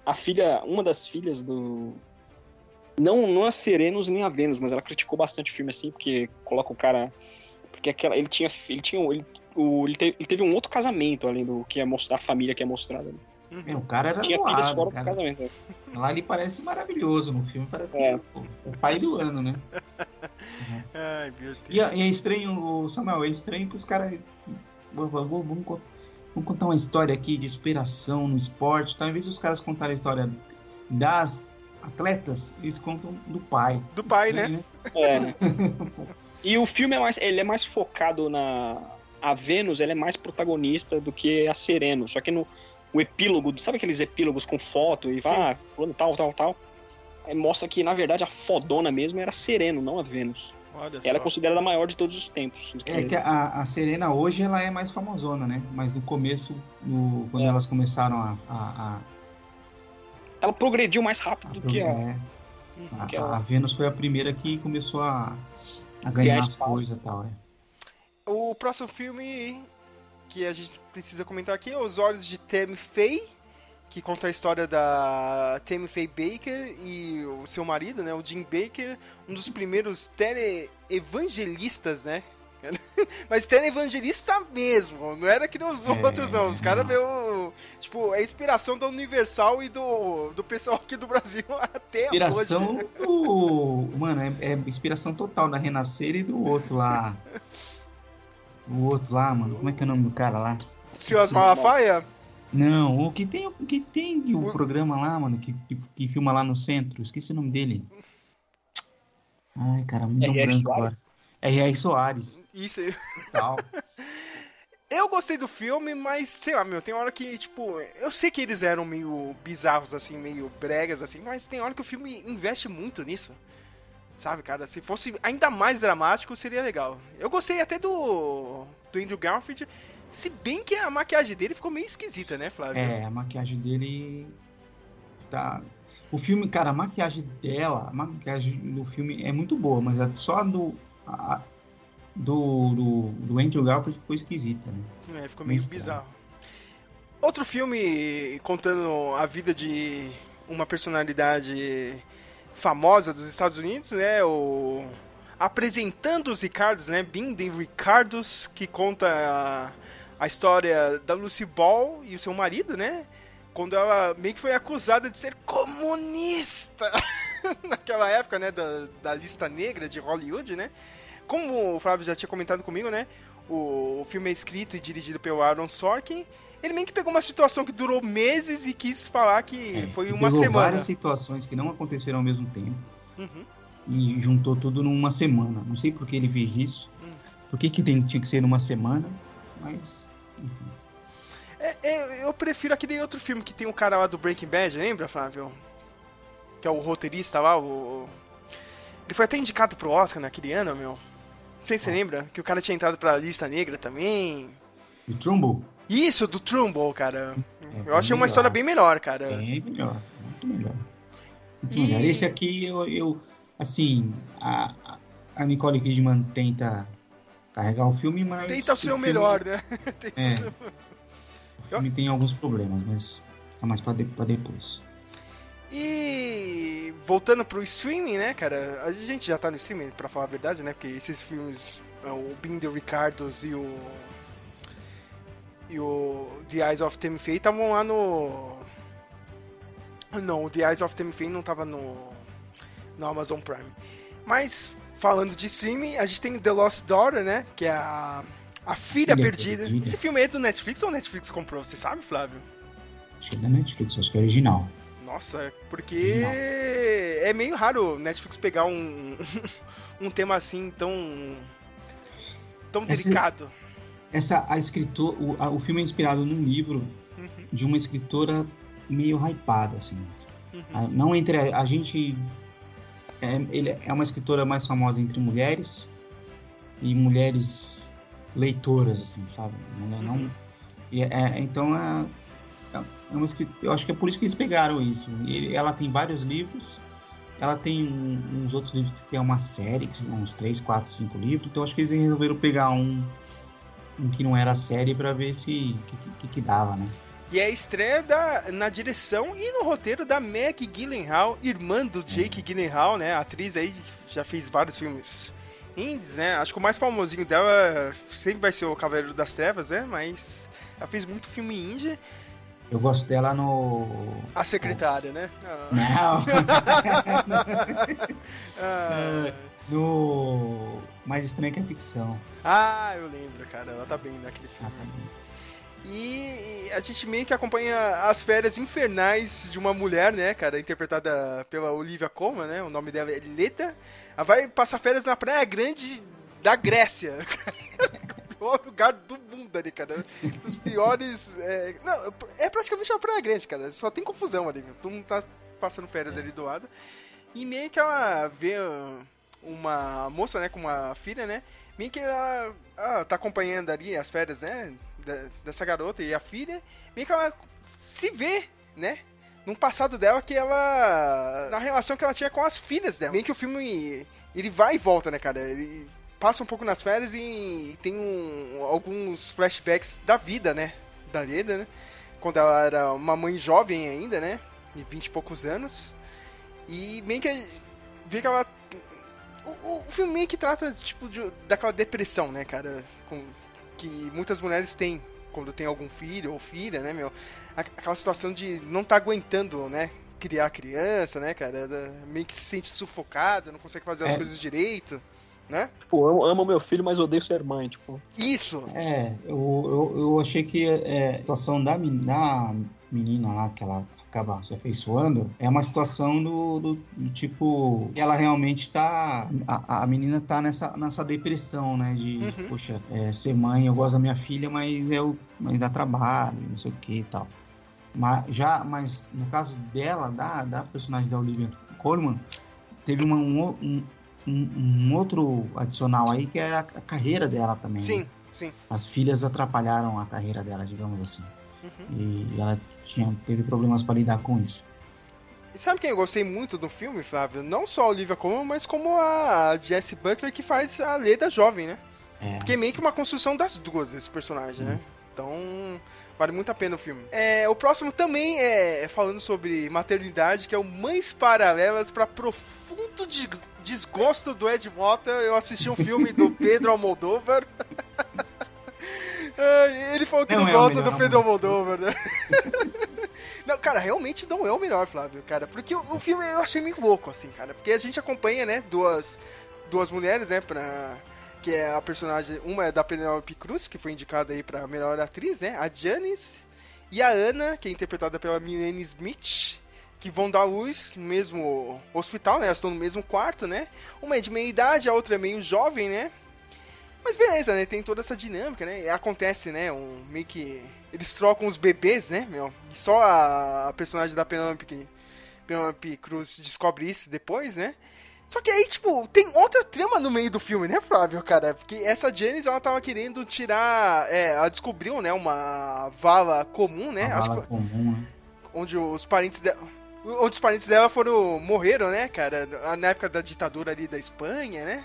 A filha, uma das filhas do. Não, não a Serenos nem a Vênus, mas ela criticou bastante o filme assim, porque coloca o cara. Porque aquela, ele tinha. Ele tinha. Ele, o, ele, teve, ele teve um outro casamento além do que é mostrar a família que é mostrada. né? Uhum. É, o cara era Tinha doado, fora do cara. casamento. né? Lá ele parece maravilhoso no filme, parece É. que é o, o pai do ano, né? Ai, meu Deus. E, é- e é estranho, o Samuel, é estranho que os caras. Vamos, co- vamos contar uma história aqui de inspiração no esporte. Tá? Em vez dos caras contarem a história das atletas, eles contam do pai. Do pai, Estranho, É, né? E o filme é mais, ele é mais focado na a Vênus, ela é mais protagonista do que a Sereno. Só que no o epílogo, sabe aqueles epílogos com foto e ah, tal, tal, tal. Aí mostra que na verdade a fodona mesmo era a Sereno, não a Vênus. Olha Ela é só. considerada a maior de todos os tempos. É que a, a Serena hoje ela é mais famosona, né? Mas no começo, no- quando É. elas começaram a, a, a, Ela progrediu mais a, rápido do que a, é, a- que ela- a Vênus foi a primeira que começou a, a Ganhar as coisas e tal. É. O próximo filme que a gente precisa comentar aqui é Os Olhos de Tammy Faye, que conta a história da Tammy Faye Baker e o seu marido, né, o Jim Baker, um dos primeiros teleevangelistas, né? Mas teleevangelista mesmo, não era que nem os É, outros, não. Os caras, meu. Tipo, é inspiração da Universal e do, do pessoal aqui do Brasil até Inspiração hoje. do. Mano, é, é inspiração total da Renascer e do outro lá. O outro lá, mano. Como é que é o nome do cara lá? Silas Malafaia? Não, o que tem o que tem de o O- programa lá, mano, que, que, que filma lá no centro. Esqueci o nome dele. Ai, cara, me deu um branco agora. Soares? R.R. Soares. Isso. Tal. Eu gostei do filme, mas sei lá, meu, tem hora que, tipo, eu sei que eles eram meio bizarros, assim, meio bregas, assim, mas tem hora que o filme investe muito nisso. Sabe, cara? Se fosse ainda mais dramático, seria legal. Eu gostei até do, do Andrew Garfield, se bem que a maquiagem dele ficou meio esquisita, né, Flávio? É, a maquiagem dele tá. O filme, cara, a maquiagem dela, a maquiagem do filme é muito boa, mas a- só a do. a- do, do, do Andrew Garfield ficou esquisita, né? É, ficou meio Estranho. bizarro. Outro filme contando a vida de uma personalidade famosa dos Estados Unidos, né? O apresentando os Ricardos, né? The Ricardos, que conta a, a história da Lucy Ball e o seu marido, né? Quando ela meio que foi acusada de ser comunista naquela época, né? Da, da lista negra de Hollywood, né? Como o Flávio já tinha comentado comigo, né? O, o filme é escrito e dirigido pelo Aaron Sorkin. Ele meio que pegou uma situação que durou meses e quis falar que É, foi uma pegou semana. várias situações que não aconteceram ao mesmo tempo Uhum. e juntou tudo numa semana. Não sei por que ele fez isso. Hum. Por que, que tem- tinha que ser numa semana, mas. Enfim. É, é, eu prefiro aquele outro filme que tem o cara lá do Breaking Bad, lembra, Flávio? Que é o roteirista lá, o... Ele foi até indicado pro Oscar naquele ano, meu. Não sei se você lembra, que o cara tinha entrado pra lista negra também. O Trumbull Isso, do Trumbull, cara. é Eu achei uma melhor. história bem melhor, cara. É melhor, muito melhor. Muito E- melhor. Esse aqui eu, eu assim, a, a- Nicole Kidman tenta carregar o filme, mas Tenta ser o filme- melhor, né? Tenta É. ser- O filme tem alguns problemas, mas fica mais pra, de, pra depois. E voltando pro streaming, né, cara? A gente já tá no streaming, pra falar a verdade, né? Porque esses filmes, é, o the Ricardos e o. E o The Eyes of Tammy Faye estavam lá no. Não, o The Eyes of Tammy Faye não tava no. No Amazon Prime. Mas, falando de streaming, a gente tem The Lost Daughter, né? Que é a. A Filha Filha Perdida. Perdida. Esse filme é do Netflix ou o Netflix comprou? Você sabe, Flávio? Acho que é da Netflix, acho que é original. Nossa, porque é meio raro Netflix pegar um, um tema assim tão. tão Esse- delicado. Essa, a escritor, o, a- o filme é inspirado num livro Uhum, de uma escritora meio hypada, assim. uhum. Ah, Não entre a, a gente. É, ele é uma escritora mais famosa entre mulheres e mulheres leitoras, assim, sabe? Mulher não. Uhum. e é- é- então é, é uma escritora. Eu acho que é por isso que eles pegaram isso. E ele- ela tem vários livros. Ela tem uns outros livros que é uma série, uns 3, 4, 5 livros. Então acho que eles resolveram pegar um, um que não era série pra ver se que, que, que dava, né? E é a estreia da, na direção e no roteiro da Meg Gyllenhaal, irmã do Jake Gyllenhaal, né? Atriz aí já fez vários filmes indies, né? Acho que o mais famosinho dela sempre vai ser o Cavaleiro das Trevas, né? Mas ela fez muito filme indie. Eu gosto dela no. A secretária, né? Ah, Não! ah, no Mais Estranho que a Ficção. Ah, eu lembro, cara. Ela tá bem naquele filme. tá. E a gente meio que acompanha as férias infernais de uma mulher, né, cara, interpretada pela Olivia Colman, né? O nome dela é Leda. Ela vai passar férias na Praia Grande da Grécia. o pior lugar do mundo ali, cara. Dos piores. É... Não, é praticamente uma Praia Grande, cara. Só tem confusão ali, viu? Todo mundo tá passando férias ali do lado. E meio que ela vê uma moça, né, com uma filha, né? Meio que ela, ela tá acompanhando ali as férias, né? dessa garota e a filha, meio que ela se vê, né? Num passado dela que ela. Na relação que ela tinha com as filhas dela. Meio que o filme. Ele vai e volta, né, cara? Ele passa um pouco nas férias e tem um- alguns flashbacks da vida, né? Da Leda, né? Quando ela era uma mãe jovem ainda, né? De 20 e poucos anos. E meio que vê que ela. O, o- filme meio que trata, tipo, de- daquela depressão, né, cara? Com, que muitas mulheres têm quando tem algum filho ou filha, né, meu? A- Aquela situação de não tá aguentando, né? Criar criança, né, cara? Meio que se sente sufocada, não consegue fazer as É. coisas direito, né? Tipo, amo, amo meu filho, mas odeio ser mãe, tipo. Isso! É, eu, eu, eu achei que é, a situação da, da menina lá, que ela acaba se afeiçoando, é uma situação do, do- do tipo. Ela realmente tá. A, a menina tá nessa, nessa depressão, né? De, Uhum. poxa, é, ser mãe, eu gosto da minha filha, mas eu. Mas dá trabalho, não sei o que e tal. Mas, já, mas no caso dela, da, da personagem da Olivia Colman, teve uma, um, um, um- outro adicional aí que é a, a carreira dela também. né? Sim, sim. as filhas atrapalharam a carreira dela, digamos assim. Uhum. E ela tinha, teve problemas para lidar com isso. E sabe quem eu gostei muito do filme, Flávio? Não só a Olivia Colman, mas como a Jessie Butler que faz a Leda jovem, né? É, Porque é meio que uma construção das duas, esse personagem, né? Então, vale muito a pena o filme. É, o próximo também é falando sobre maternidade, que é o Mães Paralelas para profundo des- desgosto do Ed Mota. Eu assisti um filme do Pedro Almodóvar. É, Ele falou que não, Não é gosta do Pedro. Almodóvar, né? Não, cara, realmente não é o melhor, Flávio, cara. Porque o, o filme eu achei meio louco, assim, cara. Porque a gente acompanha, né, duas, duas mulheres, né, pra... Que é a personagem... Uma é da Penelope Cruz, que foi indicada aí pra melhor atriz, né? A Janice. E a Ana, que é interpretada pela Milene Smith. Que vão dar luz no mesmo hospital, né? Elas estão no mesmo quarto, né? Uma é de meia idade, a outra é meio jovem, né? Mas beleza, né? Tem toda essa dinâmica, né? E acontece, né? Um, meio que. Eles trocam os bebês, né, meu? E só a, a personagem da Penelope, que- Penelope Cruz descobre isso depois, né? Só que aí, tipo, tem outra trama no meio do filme, né, Flávio, cara? Porque essa Janice, ela tava querendo tirar. É, ela descobriu, né, uma vala comum, né? uma que- comum, né? onde os parentes dela. Onde os parentes dela foram. morreram, né, cara? Na época da ditadura ali da Espanha, né?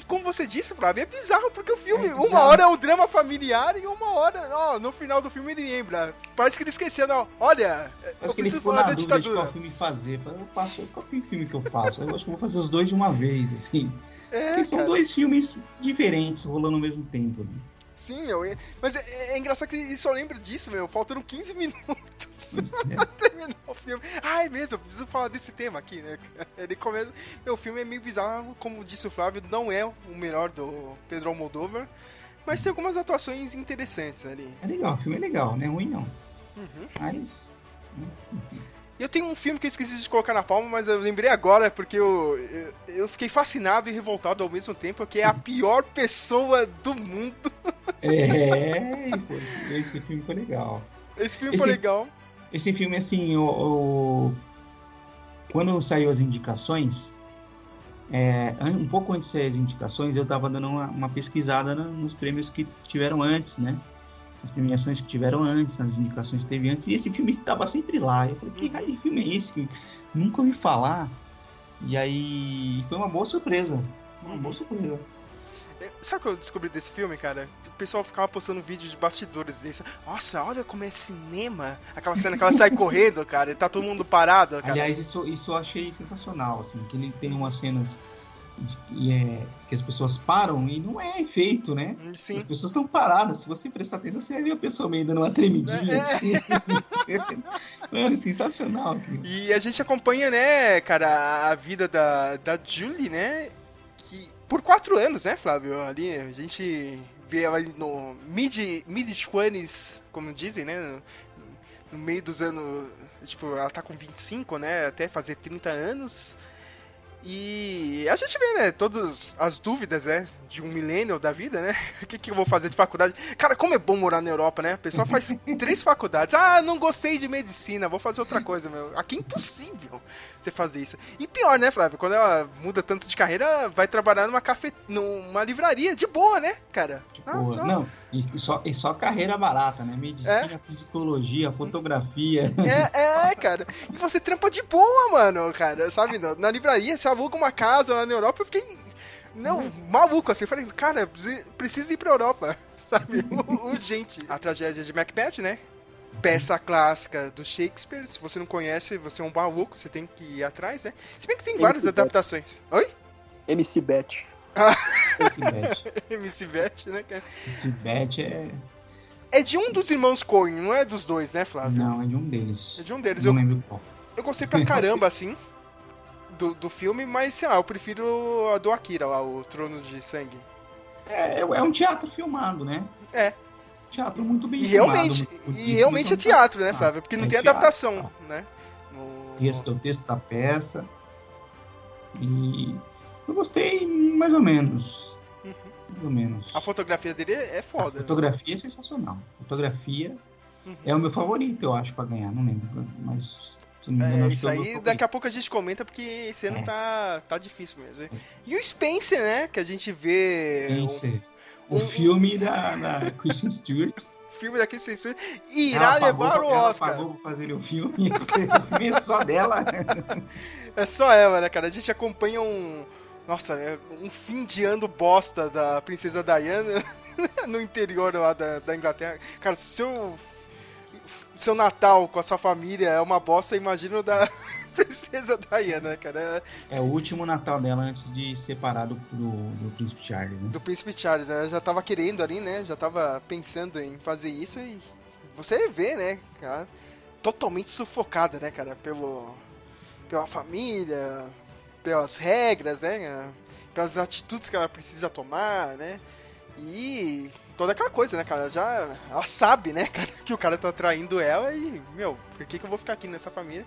E, como você disse, Flávio, é bizarro, porque o filme, É uma hora é o drama familiar e uma hora, ó, no final do filme ele lembra. Parece que ele esqueceu, não. Olha, eu Acho que ele ficou falar na da dúvida de ditadura. qual filme fazer. Eu faço, qual filme que eu faço? Eu acho que vou fazer os dois de uma vez, assim. É, Porque são cara. dois filmes diferentes rolando ao mesmo tempo. Né? Sim, meu. Mas é, é engraçado que ele só lembra disso, meu. Faltando 15 minutos pra terminar o filme. Ah, é mesmo, eu preciso falar desse tema aqui, né? Ele começa. Meu, o filme é meio bizarro, como disse o Flávio, não é o melhor do Pedro Almodóvar. Mas tem algumas atuações interessantes ali. É legal, o filme é legal, não é ruim não. Uhum. Mas E eu tenho um filme que eu esqueci de colocar na palma, mas eu lembrei agora porque eu, eu, eu fiquei fascinado e revoltado ao mesmo tempo, que é a pior pessoa do mundo. É, esse, filme foi legal. Esse filme Esse- foi legal. Esse filme, assim, o, o- quando saiu as indicações, é, um pouco antes de sair as indicações, eu tava dando uma, uma pesquisada nos prêmios que tiveram antes, né? As premiações que tiveram antes, nas indicações que teve antes, e esse filme estava sempre lá. Eu falei, que raio de filme é esse? que Nunca ouvi falar. E aí, foi uma boa surpresa. Uma boa surpresa. É, Sabe o que eu descobri desse filme, cara? O pessoal ficava postando vídeo de bastidores desse. Nossa, olha como é cinema. Aquela cena que ela sai correndo, cara, e tá todo mundo parado, cara. Aliás, isso, isso eu achei sensacional, assim, que ele tem umas cenas que, é, que as pessoas param e não é efeito, né? Sim. As pessoas estão paradas. Se você prestar atenção, você vai ver a pessoa meio dando uma tremidinha, É. assim. Mano, sensacional. aquilo. E a gente acompanha, né, cara, a vida da, da Julie, né? Que por quatro anos, né, Flávio? Ali a gente vê ela no mid, mid 20s, como dizem, né? No, no meio dos anos. Tipo, ela tá com 25, né? Até fazer 30 anos. E a gente vê, né, todas as dúvidas, né, de um milênio da vida, né? O que, que eu vou fazer de faculdade? Cara, como é bom morar na Europa, né? A pessoa faz três faculdades. Ah, não gostei de medicina, vou fazer outra coisa, meu. Aqui é impossível você fazer isso. E pior, né, Flávio? Quando ela muda tanto de carreira, vai trabalhar numa café, numa livraria, de boa, né, cara? Tipo, Ah, não. não, e só, e só carreira barata, né? Medicina, psicologia, fotografia. É, é, cara. E você trampa de boa, mano, cara. Sabe, na livraria, você aluga uma casa lá na Europa, eu fiquei. Não, maluco assim. Eu falei, cara, preciso- ir pra Europa, sabe? Urgente. A tragédia de Macbeth, né? Peça clássica do Shakespeare. Se você não conhece, você é um maluco, você tem que ir atrás, né? Se bem que tem várias Esse adaptações. Oi? MC Bet. Esse bet. MC Beth, né, cara? Esse bet é. É de um dos irmãos Coen, não é dos dois, né, Flávio? Não, é de um deles. É de um deles. Não Eu, lembro qual. Eu gostei pra caramba, assim, do, do filme, mas, sei lá, eu prefiro a do Akira, lá, o Trono de Sangue. É, é um teatro filmado, né? É. Teatro muito bem E filmado. realmente, e realmente é teatro, né, Ah, Flávio? Porque não é tem teatro, adaptação, tá. né? No... texto, o texto da peça. E eu gostei mais ou menos. Uhum. Mais ou menos. A fotografia dele é A foda. fotografia é sensacional. A fotografia Uhum. é o meu favorito, eu acho, pra ganhar. Não lembro, mas É, isso é o aí daqui a pouco a gente comenta, porque esse ano É. tá, tá difícil mesmo. E o Spencer, né, que a gente vê... Spencer. O um- filme da, da Kristen Stewart. O filme daqui censura irá ela pagou, levar o ela Oscar. pagou pra fazer o filme. o filme é só dela. É só ela, né, cara? A gente acompanha um. Nossa, é um fim de ano bosta da Princesa Diana no interior lá da, da Inglaterra. Cara, se seu. Seu Natal com a sua família é uma bosta, imagina o da Princesa Diana, cara. É É o último Natal dela antes de separar do, do, do Príncipe Charles, né? do Príncipe Charles, né? Ela já tava querendo ali, né? Já tava pensando em fazer isso e você vê, né, cara, totalmente sufocada, né, cara, pelo pela família, pelas regras, né, pelas atitudes que ela precisa tomar, né? E toda aquela coisa, né, cara, já ela sabe, né, cara, que o cara tá traindo ela e, meu, por que que eu vou ficar aqui nessa família?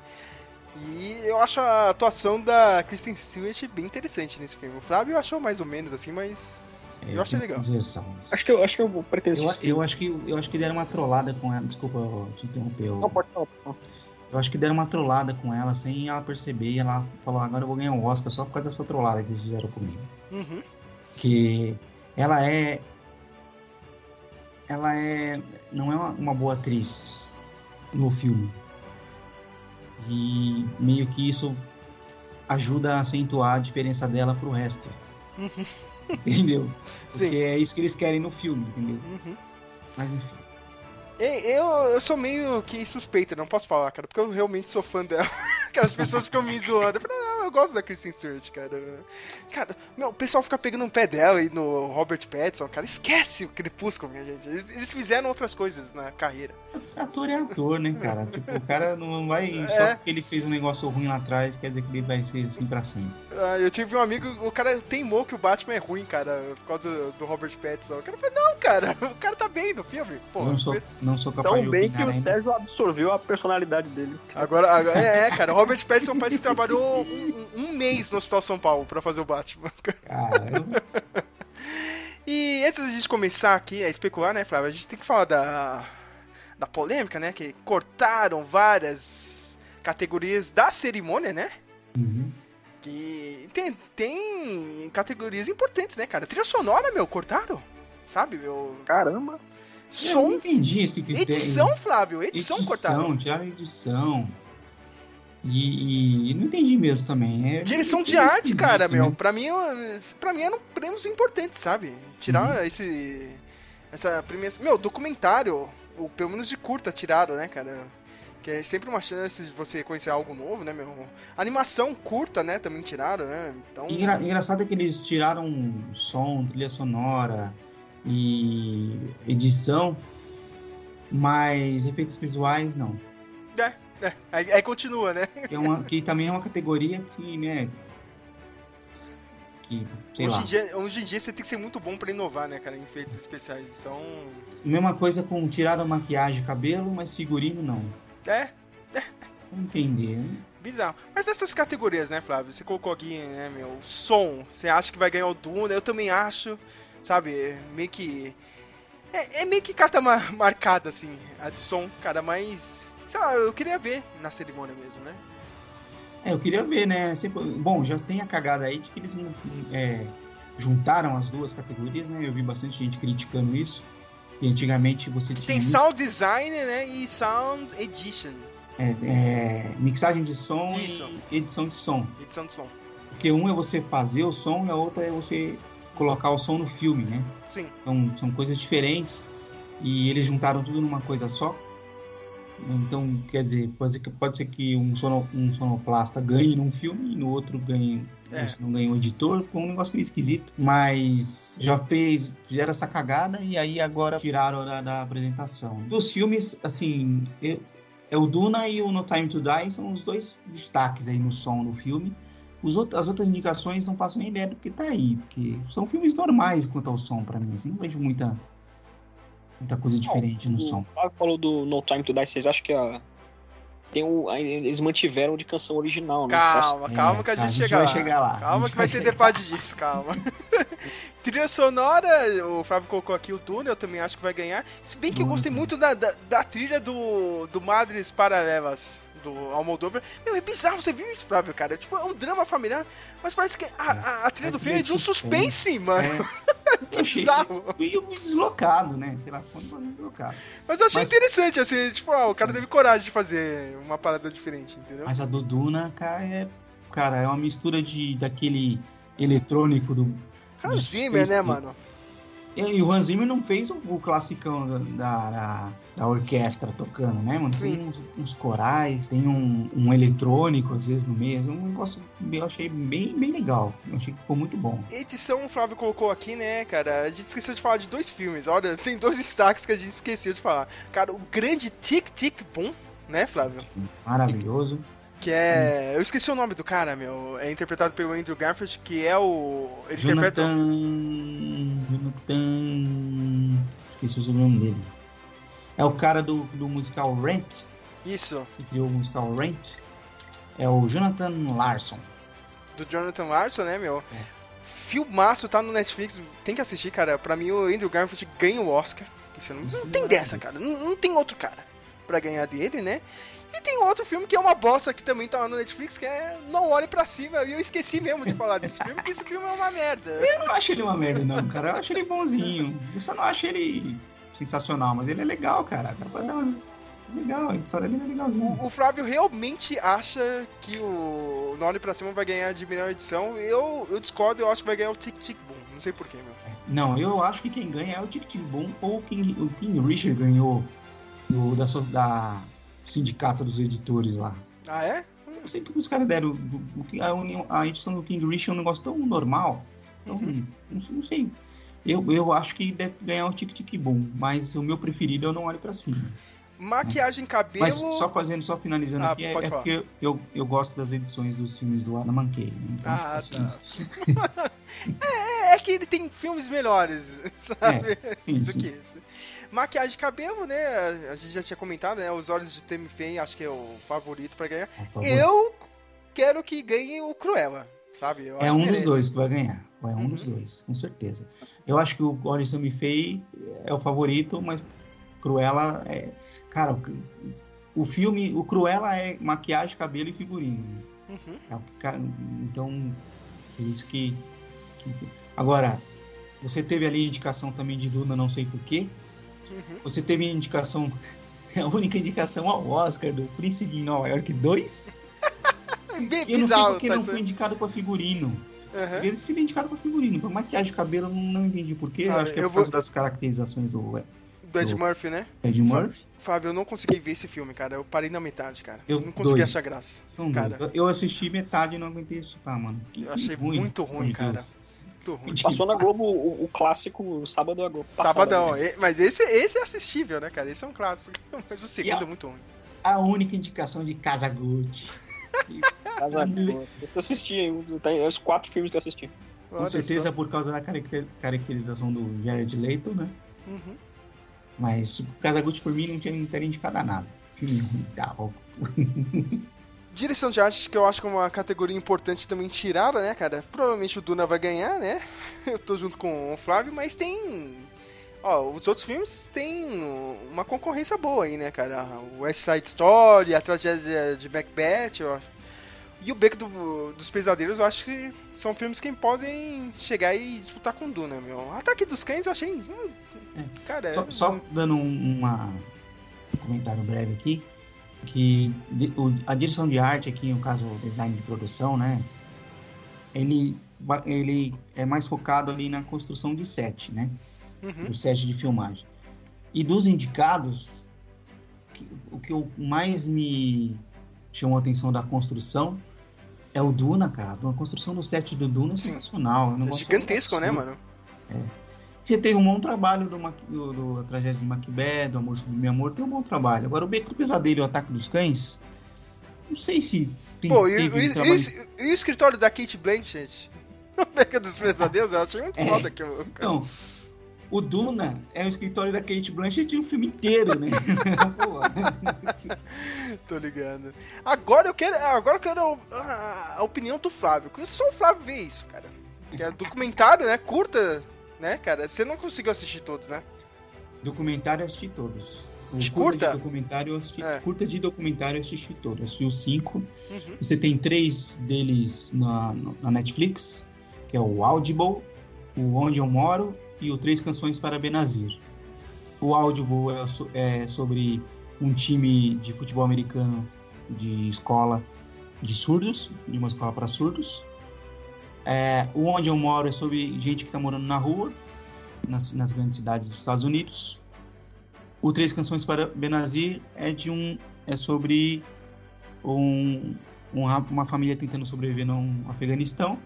E eu acho a atuação da Kristen Stewart bem interessante nesse filme. O Flávio achou mais ou menos assim, mas É, eu achei legal. Acho que eu, acho que eu pretendo Eu, eu acho que eu acho que deram uma trollada com ela. Desculpa eu te interromper. eu- Não, pode não. pode não. Eu acho que deram uma trollada com ela sem ela perceber. E ela falou: agora eu vou ganhar um Oscar só por causa dessa trollada que eles fizeram comigo. Uhum. Que ela é. Ela é. Não é uma, boa atriz no filme. E meio que isso ajuda a acentuar a diferença dela pro resto. Uhum. Entendeu? Porque Sim. é isso que eles querem no filme, entendeu? Uhum. Mas enfim. Eu, eu sou meio que suspeita, não posso falar, cara, porque eu realmente sou fã dela. Aquelas pessoas ficam me zoando. Eu falei, não, eu gosto da Kristen Stewart, cara. Cara, meu, o pessoal fica pegando um pé dela e no Robert Pattinson, cara, esquece o Crepúsculo, minha gente. Eles, eles fizeram outras coisas na carreira. Ator é ator, né, cara? Tipo, o cara não vai. É. Só porque ele fez um negócio ruim lá atrás, quer dizer que ele vai ser assim pra sempre. Ah, eu tive um amigo, o cara teimou que o Batman é ruim, cara, por causa do Robert Pattinson. O cara falou, não, cara, o cara tá bem no filme. Pô, não, sou, não sou capaz Tão de bem que o ainda. Sérgio absorveu a personalidade dele. Agora, agora- é, é, cara, o Robert Pattinson parece que trabalhou um, um mês no Hospital São Paulo pra fazer o Batman. Caramba. E antes da gente começar aqui a especular, né, Flávio, a gente tem que falar da, da polêmica, né, que cortaram várias categorias da cerimônia, né? Uhum. Que tem, tem categorias importantes, né, cara? Trilha sonora, meu, cortaram, sabe, meu? Caramba. Eu não Som, entendi esse critério. edição, Flávio, edição, cortaram. tiraram edição. E, e não entendi mesmo também. É Direção de arte, cara, meu. né? Pra mim, pra mim eram prêmios importantes, sabe? Tirar Uhum. esse. Essa premiação. Meu, documentário, ou pelo menos de curta, tiraram, né, cara? Que é sempre uma chance de você conhecer algo novo, né, meu? Animação curta, né, também tiraram, né? Então. Engra- engraçado é que eles tiraram som, trilha sonora e edição, mas efeitos visuais não. É, é. Aí, aí continua, né? Que, é uma, que também é uma categoria que, né? Que, sei Hoje lá. em, dia, hoje em dia você tem que ser muito bom pra inovar, né, cara, em efeitos especiais. Então. Mesma coisa com tiraram maquiagem e cabelo, mas figurino não. É, Não entender. né? Bizarro. Mas essas categorias, né, Flávio? Você colocou aqui, né, meu, som. Você acha que vai ganhar o Duna? Eu também acho, sabe? é Meio que. É, é meio que carta ma- marcada, assim, a de som, cara, mas. Sei lá, eu queria ver na cerimônia mesmo, né? É, eu queria ver, né? Sempre- bom, já tem a cagada aí de que eles é, juntaram as duas categorias, né? Eu vi bastante gente criticando isso. E antigamente você tinha Tem Sound Design, né? E Sound Edition. é, é, mixagem de som Isso. e edição de som. Edição de som. Porque um é você fazer o som e a outra é você colocar o som no filme, né? Sim. Então são coisas diferentes e eles juntaram tudo numa coisa só. Então, quer dizer, pode ser que, pode ser que um, sono, um sonoplasta ganhe num filme e no outro ganhe. É. Não ganha o editor, ficou um negócio meio esquisito. Mas já fez, fizeram essa cagada e aí agora tiraram da, da apresentação. Dos filmes, assim, eu- é o Duna e o No Time to Die são os dois destaques aí no som do filme. Outros, as outras indicações não faço nem ideia do que tá aí, porque são filmes normais quanto ao som pra mim, assim, não vejo muita, muita coisa diferente no O som. Flávio falou do No Time to Die, vocês acham que a... tem o... a- eles mantiveram de canção original, né? Vocês acham- Calma, calma que a É, gente, a gente chega, vai lá. chegar lá. Calma que vai vai ter debate disso, calma. Trilha sonora, o Flávio colocou aqui o Duna, eu também acho que vai ganhar. Se bem que eu gostei muito da, da, da trilha do, do Madres Paralelas, do Almodóvar. Meu, é bizarro, você viu isso, Flávio, cara? Tipo, é um drama familiar, mas parece que a, a, a trilha do filme é de um suspense, suspense. mano. É, achei bizarro. meio deslocado, né? Sei lá, foi deslocado. Mas eu achei Mas- interessante, assim, tipo, ah, o cara teve coragem de fazer uma parada diferente, entendeu? Mas a do Duna, cara, é, cara, é uma mistura de daquele eletrônico do. Hans Zimmer, né, mano? E, o Hans Zimmer não fez o, o classicão da, da, da- orquestra tocando, né, mano? Sim. Tem uns, uns corais, tem um, um eletrônico às vezes no meio. É um negócio que eu achei bem, bem legal. Eu achei que ficou muito bom. Edição, o Flávio colocou aqui, né, cara? A gente esqueceu de falar de dois filmes. Olha, tem dois destaques que a gente esqueceu de falar. Cara, o grande Tic Tic Boom, né, Flávio? Maravilhoso. Que é. Eu esqueci o nome do cara, meu. É interpretado pelo Andrew Garfield, que é o. Ele interpreta. Jonathan. Jonathan. Esqueci o sobrenome dele. É o cara do, do musical Rent, Isso, que criou o musical Rent. É o Jonathan Larson. do Jonathan Larson, né, meu? É. Filmaço, tá no Netflix. Tem que assistir, cara. Pra mim, o Andrew Garfield ganha o Oscar. Não, não é tem maravilhoso. dessa, cara. Não, não tem outro cara pra ganhar dele, né? E tem outro filme que é uma bosta que também tá lá no Netflix, que é Não Olhe Pra Cima. E eu esqueci mesmo de falar desse filme, porque esse filme é uma merda. Eu não acho ele uma merda, não, cara. Eu acho ele bonzinho. Eu só não acho ele sensacional, mas ele é legal, cara. Dá pra dar umas... Legal, a história dele é legalzinha. O, o Flávio realmente acha que o Não Olhe Pra Cima vai ganhar de melhor edição. Eu, eu discordo, eu acho que vai ganhar o Tic Tic Boom. Não sei porquê, meu. Não, eu acho que quem ganha é o Tic Tic Boom ou o King, o King Richard ganhou do, da, da sindicato dos editores lá. Ah, é? não sei porque os caras deram. A, edição do King Rich é um negócio tão normal. Então, Uhum. não, sei- não sei. Eu, eu acho que deve ganhar um tic-tic boom, mas o meu preferido eu não olho pra cima. Maquiagem, cabelo. Mas só fazendo, só finalizando Ah, aqui, é, é porque eu, eu gosto das edições dos filmes do Adam McKay. né? Então, Ah, paciência. É, é que ele tem filmes melhores, sabe? É, sim, do sim. que esse. Maquiagem de cabelo, né? A gente já tinha comentado, né? Os olhos de Temi Faye, acho que é o favorito pra ganhar. Eu quero que ganhe o Cruella, sabe? Eu É um dos dois que vai ganhar. É um Uhum. dos dois, com certeza. Eu acho que o Orison Me Fay é o favorito, mas Cruella é. Cara, o, filme. O Cruella é maquiagem, cabelo e figurino. Uhum. É o que ca- Então, por isso que, que- Agora, você teve ali indicação também de Duna, não sei porquê. Uhum. Você teve indicação. A única indicação ao Oscar do Príncipe de Nova York 2. Bem E eu não sei porque tá não foi indicado para figurino. Uhum. Ele se identificaram com figurino. Pra maquiagem de cabelo, não, não entendi porquê. Fábio, acho que é por causa vou- das caracterizações do Ed Do Ed Do- Murphy, né? Murphy. Fábio, eu não consegui ver esse filme, cara. Eu parei na metade, cara. Eu- não consegui dois. achar graça. São Cara. dois. Eu assisti metade e não aguentei assistir, mano. Que Eu achei ruim. muito ruim, cara. Deus. Muito ruim. Passou na Globo o, o clássico Sábado Agora. Sabadão. E- Mas esse, esse é assistível, né, cara? Esse é um clássico. Mas o segundo a- é muito ruim. A única indicação de Casa Gucci. Casa Agora. Você assistia, tem os quatro filmes que eu assisti. Com Olha certeza só. por causa da caracter- caracterização do Jared Leto, né? Uhum. Mas Casa Gucci por mim não tinha não teria indicado a nada. Filme ruim, tá louco. Direção de arte, que eu acho que é uma categoria importante também tiraram, né, cara? Provavelmente o Duna vai ganhar, né? Eu tô junto com o Flávio, mas tem. Ó, os outros filmes tem uma concorrência boa aí, né, cara? O West Side Story, a tragédia de Macbeth, acho. E o Beco do- dos Pesadelos, eu acho que são filmes que podem chegar e disputar com Duna, meu. Ataque dos Cães eu achei. hum, cara, Só, é- só dando um, uma- um comentário breve aqui, que a direção de arte aqui, no caso design de produção, né, ele, ele é mais focado ali na construção de set, né, Uhum. do set de filmagem. E dos indicados, o que eu mais me chamou a atenção da construção é o Duna, cara. A construção do set do Duna é sensacional. é É gigantesco, né, absurdo. mano? Você teve um bom trabalho do, Mac- do, do A Tragédia de Macbeth, do Amor Sobre Meu Amor, tem um bom trabalho. Agora, o Beco do Pesadelo e o Ataque dos Cães, não sei se tem, Pô, e, teve e- um trabalho... e- e o escritório da Kate Blanchett? O Beca dos Pesadelos, eu achei muito É. foda que eu. Então, o Duna é o escritório da Kate Blanchett o filme inteiro, né? Pô, Tô ligando. Agora eu quero. Agora eu quero a, a opinião do Flávio. Só o Flávio vê isso, cara. Que é documentário, né? Curta, né, cara? Você não conseguiu assistir todos, né? documentário eu assisti todos. O De curta curta? de documentário eu assisti, É. curta de documentário eu assisti todos. Assisti os cinco. Uhum. Você tem três deles na, na Netflix, que é o Audible, o Onde Eu Moro e o Três Canções para Benazir. O Audible é, é sobre um time de futebol americano de escola de surdos, de uma escola para surdos. É, Onde Eu Moro é sobre gente que está morando na rua, nas, nas grandes cidades dos Estados Unidos. O Três Canções para Benazir é de um é sobre um, um ra- uma família tentando sobreviver no Afeganistão.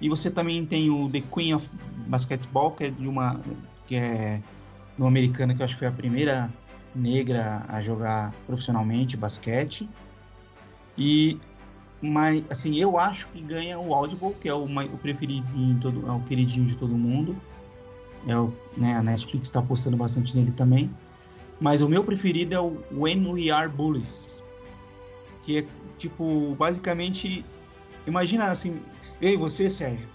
E você também tem o The Queen of Basketball, que é de uma que é uma americana que eu acho que foi a primeira negra a jogar profissionalmente basquete. E mas assim, eu acho que ganha o Audible, que é o, o preferidinho, todo, é o queridinho de todo mundo. É o, né, a Netflix está apostando bastante nele também. Mas o meu preferido é o When We Are Bullies. Que é tipo, basicamente, imagina assim, eu e você, Sérgio,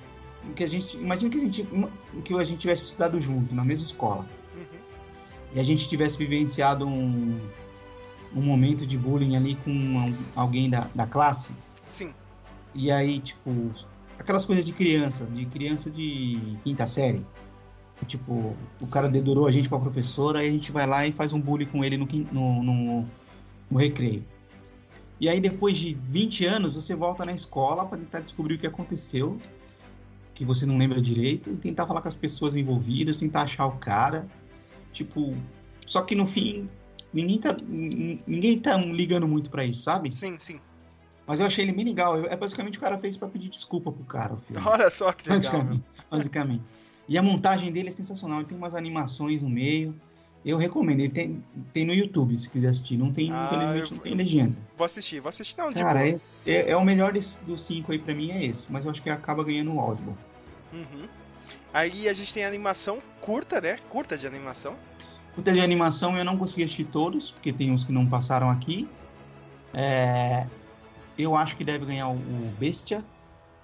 que a gente, imagina que a gente que a gente tivesse estudado junto na mesma escola Uhum. e a gente tivesse vivenciado um, um momento de bullying ali com alguém da, da classe Sim. e aí tipo aquelas coisas de criança, de criança de quinta série. Tipo, o cara dedurou a gente pra professora, aí a gente vai lá e faz um bullying com ele no, no, no, no recreio. E aí, depois de 20 anos, você volta na escola para tentar descobrir o que aconteceu, que você não lembra direito, e tentar falar com as pessoas envolvidas, tentar achar o cara. Tipo, só que no fim, ninguém tá, ninguém tá ligando muito pra isso, sabe? Sim, sim. Mas eu achei ele bem legal. É basicamente o cara fez pra pedir desculpa pro cara. Olha só que legal. Basicamente, basicamente. E a montagem dele é sensacional. Ele tem umas animações no meio. Eu recomendo. Ele tem, tem no YouTube, se quiser assistir. Não tem, Ah, infelizmente, eu- não tem legenda. Vou assistir, vou assistir não, Cara, é, é, é o melhor desse- dos cinco aí pra mim, é esse. Mas eu acho que acaba ganhando o Audible. Uhum. Aí a gente tem a animação curta, né? Curta de animação. Curta de animação eu não consegui assistir todos, porque tem uns que não passaram aqui. É, eu acho que deve ganhar o, Bestia,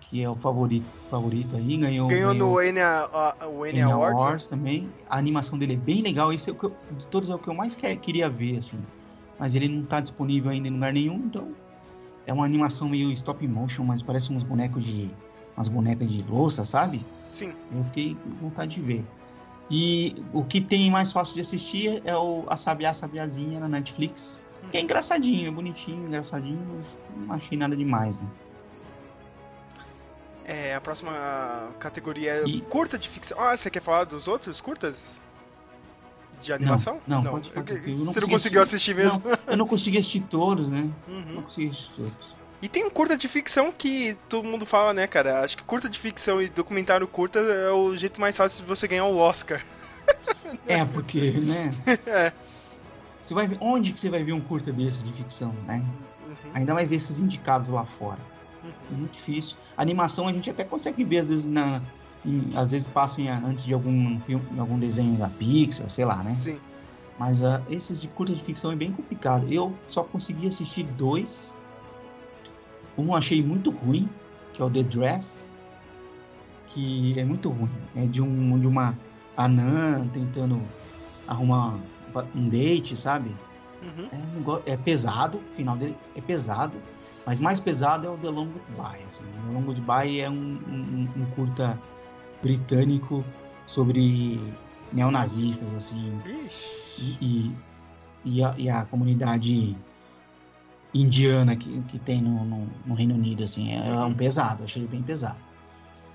que é o favorito, favorito aí. Ganhou, Ganhou ganhou no N, a- o N N Awards. Awards também. A animação dele é bem legal. Esse é o que eu, de todos é o que eu mais que- queria ver, assim. Mas ele não tá disponível ainda em lugar nenhum, então é uma animação meio stop motion, mas parece uns bonecos de. umas bonecas de louça, sabe? Sim. Eu fiquei com vontade de ver. E o que tem mais fácil de assistir é o A Sabiá Sabiazinha na Netflix. Que é engraçadinho, é bonitinho, engraçadinho, mas não achei nada demais, né? É, a próxima categoria é E- curta de ficção. Ah, você quer falar dos outros curtas? De animação? não, pode falar Eu- eu não Você não consegui conseguiu assistir mesmo? Não, eu não consegui assistir todos, né? Uhum. Não consegui assistir todos. E tem um curta de ficção que todo mundo fala, né, cara? Acho que curta de ficção e documentário curta é o jeito mais fácil de você ganhar o Oscar. É, porque, né? É. Você vai ver, onde que você vai ver um curta desse de ficção, né? Uhum. Ainda mais esses indicados lá fora. É muito difícil. A animação a gente até consegue ver, às vezes, na. em- às vezes passa em- antes de algum filme, algum desenho da Pixar, sei lá, né? Sim. Mas ah, esses de curta de ficção é bem complicado. Eu só consegui assistir dois. Um achei muito ruim, que é o The Dress, que é muito ruim. É de, um, de uma anã tentando arrumar um date, sabe? Uhum. É, é pesado, o final dele é pesado, mas mais pesado é o The Long Goodbye. Assim. O The Long Goodbye é um, um- um curta britânico sobre neonazistas, assim, e, e, e a, e a comunidade indiana que, que tem no, no, no Reino Unido, assim, é, é um pesado, achei ele bem pesado.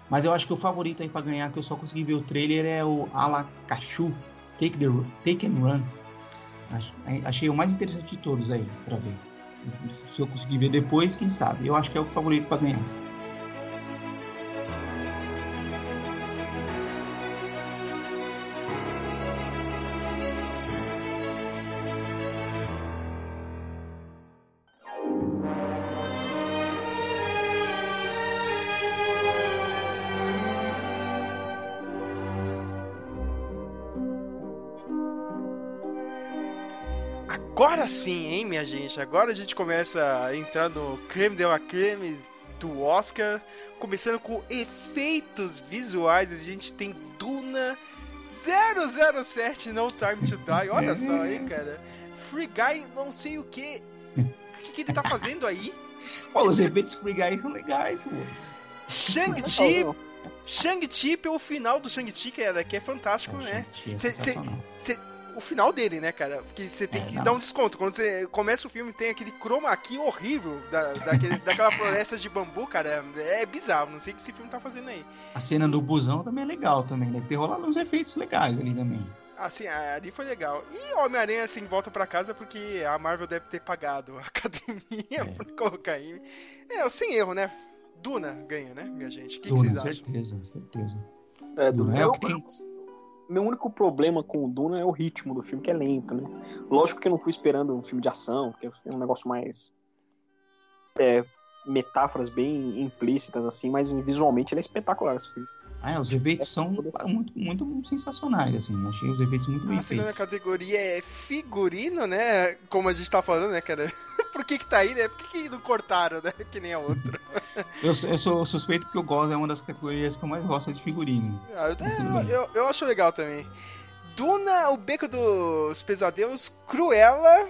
Mas eu acho que o favorito aí pra ganhar, que eu só consegui ver o trailer, é o Alakachu, Take, the, Take and Run. Ach- Achei o mais interessante de todos aí, pra ver. Se eu conseguir ver depois, quem sabe. Eu acho que é o favorito pra ganhar. Sim, hein, minha gente? Agora a gente começa a entrar no creme de la creme do Oscar. Começando com efeitos visuais, a gente tem Duna 007 No Time to Die. Olha só, hein, cara. Free Guy, não sei o que. O que, que ele tá fazendo aí? Pô, os efeitos Free Guy são legais, pô. Shang-Chi. Shang-Chi pelo final do Shang-Chi, cara, que é fantástico, né? É Cê- cê- sensacional. O final dele, né, cara? Porque você tem É, que não. dar um desconto. Quando você começa o filme, tem aquele chroma key horrível da, daquele, daquela floresta de bambu, cara. É bizarro. Não sei o que esse filme tá fazendo aí. A cena do busão também é legal também. Deve ter rolado uns efeitos legais ali também. Assim, ali foi legal. E Homem-Aranha, assim, volta pra casa porque a Marvel deve ter pagado a academia É. pra colocar aí. É, sem erro, né? Duna ganha, né, minha gente? O que, que Duna, vocês acham? certeza, certeza. É, Duna Duna é é o que tem. Meu único problema com o Duna é o ritmo do filme, que é lento, né? Lógico que eu não fui esperando um filme de ação, porque é um negócio mais. É, metáforas bem implícitas, assim, mas visualmente ele é espetacular esse filme. Ah, é, os efeitos são muito, muito sensacionais, assim. Achei os efeitos muito bem A segunda feitos. categoria é figurino, né? Como a gente tá falando, né, cara? Por que que tá aí, né? Por que, que não cortaram, né? Que nem a outra. Eu, eu sou suspeito porque eu gosto, é uma das categorias que eu mais gosto de figurino. Ah, eu, Mas eu, eu, eu acho legal também. Duna, o Beco dos Pesadelos, Cruella.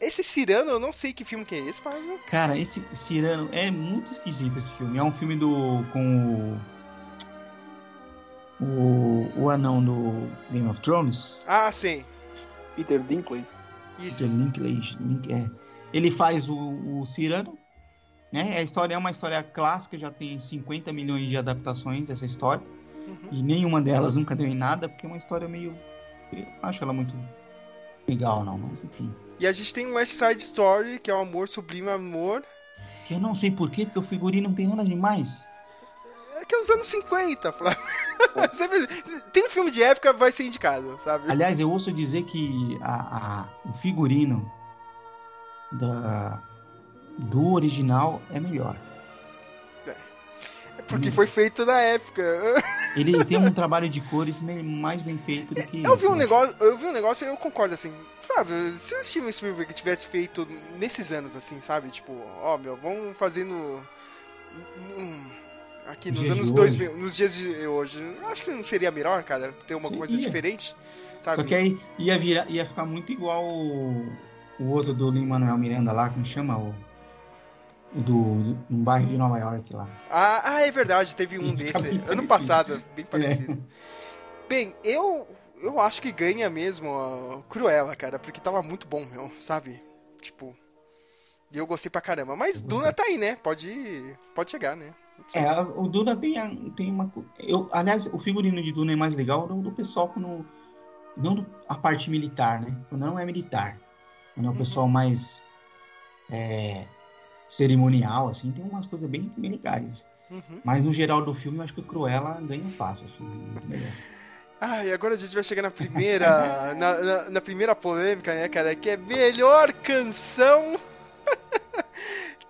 Esse Cirano, eu não sei que filme que é esse, Fábio. Cara, esse Cirano é muito esquisito esse filme. É um filme do. com o. O, o anão do Game of Thrones. Ah, sim. Peter Dinklage. Isso. Peter Dinklage, Link- é. Ele faz o, o Cirano. Né? A história é uma história clássica, já tem 50 milhões de adaptações essa história. Uhum. E nenhuma delas nunca deu em nada, porque é uma história meio. Eu não acho ela muito legal, não, mas enfim. E a gente tem West Side Story, que é o Amor Sublime Amor. Que eu não sei porquê, porque o figurino não tem nada demais. É que é os anos 50, Flávio. Tem um filme de época, vai ser indicado, sabe? Aliás, eu ouço dizer que a, a- o figurino da, do original é melhor. Porque foi feito na época. Ele tem um trabalho de cores mais bem feito do que Eu vi um né? negócio, eu vi um negócio e eu concordo assim. Flávio, se o Steven Spielberg tivesse feito nesses anos assim, sabe? Tipo, ó, meu, vamos fazer no num- aqui nos de anos hoje. 2000, nos dias de hoje. Acho que não seria melhor, cara, ter uma coisa Seria. diferente, sabe? Só que aí ia, virar, ia ficar muito igual o, outro do Lin-Manuel Miranda lá, como chama? O, o do, do um bairro de Nova York lá. Ah, ah, é verdade, teve um Fica desse ano parecido. É. passado, bem parecido. Bem, eu eu acho que ganha mesmo a Cruella, cara, porque tava muito bom, meu, sabe? Tipo, e eu gostei pra caramba. Mas Duna tá aí, né? Pode pode chegar, né? É, o Duna tem, a- tem uma. Eu, aliás, o figurino de Duna é mais legal do, do pessoal quando. Não do- a parte militar, né? Quando não é militar. Quando é o Uhum. pessoal mais. é, cerimonial, assim, tem umas coisas bem, bem legais. Uhum. Mas no geral do filme, eu acho que o Cruella ganha fácil, assim, muito melhor. Ah, e agora a gente vai chegar na primeira. na, na, na primeira polêmica, né, cara? Que é melhor canção.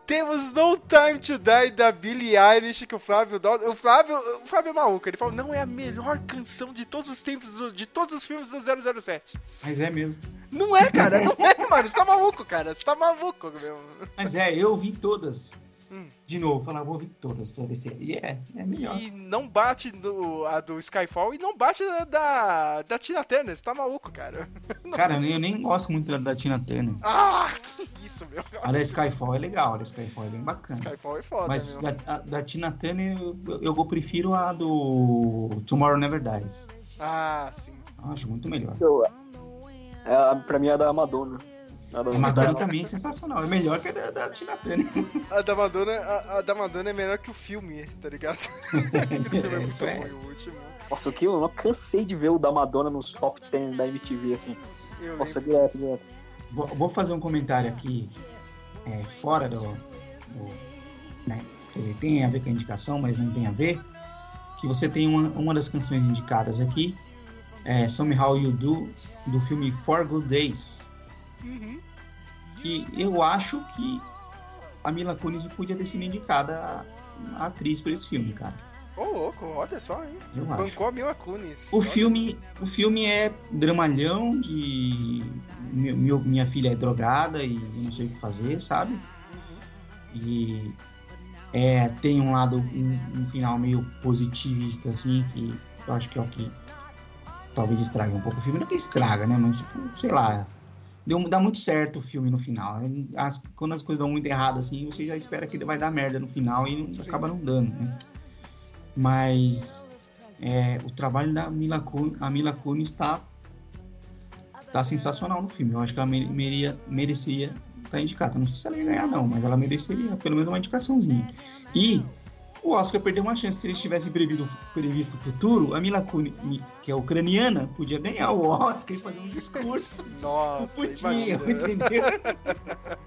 Temos No Time to Die da Billie Eilish, que o Flávio. O Flávio, o Flávio é maluco. Ele falou: não é a melhor canção de todos os tempos, de todos os filmes do 007. Mas é mesmo. Não é, cara, não é, mano. Você tá maluco, cara. Você tá maluco, meu. Mas é, eu vi todas. Hum. De novo, falar, vou ver todas, todas. E é, é melhor. E não bate do, a do Skyfall e não bate a da, da Tina Turner. Você tá maluco, cara. Cara, eu nem- eu nem gosto muito da, da Tina Turner. Ah, que isso, meu. A da Skyfall é legal, a da Skyfall é bem bacana. Skyfall é foda, Mas meu. da, a- da Tina Turner eu, eu, prefiro a do Tomorrow Never Dies. Ah, sim. Eu acho muito melhor. Eu, é, pra mim é a da Madonna. A da A Madonna também é sensacional. É melhor que a da, da Tina Turner. A da Madonna, a, a da Madonna é melhor que o filme, tá ligado? o filme é muito Isso é. ruim, o último. Nossa, o que eu não cansei de ver o da Madonna nos top 10 da MTV, assim. Eu Nossa, direto, direto. Vou, vou fazer um comentário aqui é, fora do. do né, dizer, tem a ver com a indicação, mas não tem a ver. Que você tem uma, uma das canções indicadas aqui, é Somehow You Do, do filme Four Good Days. Uhum. que eu acho que a Mila Kunis podia ter sido indicada a, a atriz por esse filme, cara. Ô, louco, olha só, hein? Eu acho. Bancou a Mila Kunis. O Olha filme, o filme é dramalhão de meu- meu- minha filha é drogada e eu não sei o que fazer, sabe? Uhum. E é, tem um lado, um, um final meio positivista, assim, que eu acho que é o que talvez estrague um pouco o filme. Não que estraga, né? Mas, tipo, sei lá, deu, dá muito certo o filme no final. As- quando as coisas dão muito errado, assim, você já espera que vai dar merda no final e não- acaba não dando, né? Mas é, o trabalho da Mila Kunis, a Mila Kunis tá, tá sensacional no filme. Eu acho que ela mere- merecia, mereceria estar indicada. Não sei se ela ia ganhar, não, mas ela mereceria pelo menos uma indicaçãozinha. E o Oscar perdeu uma chance. Se eles tivessem previsto, previsto o futuro, a Mila Kunis, que é ucraniana, podia ganhar o Oscar e fazer um discurso. Nossa, Putinha, imagina. entendeu?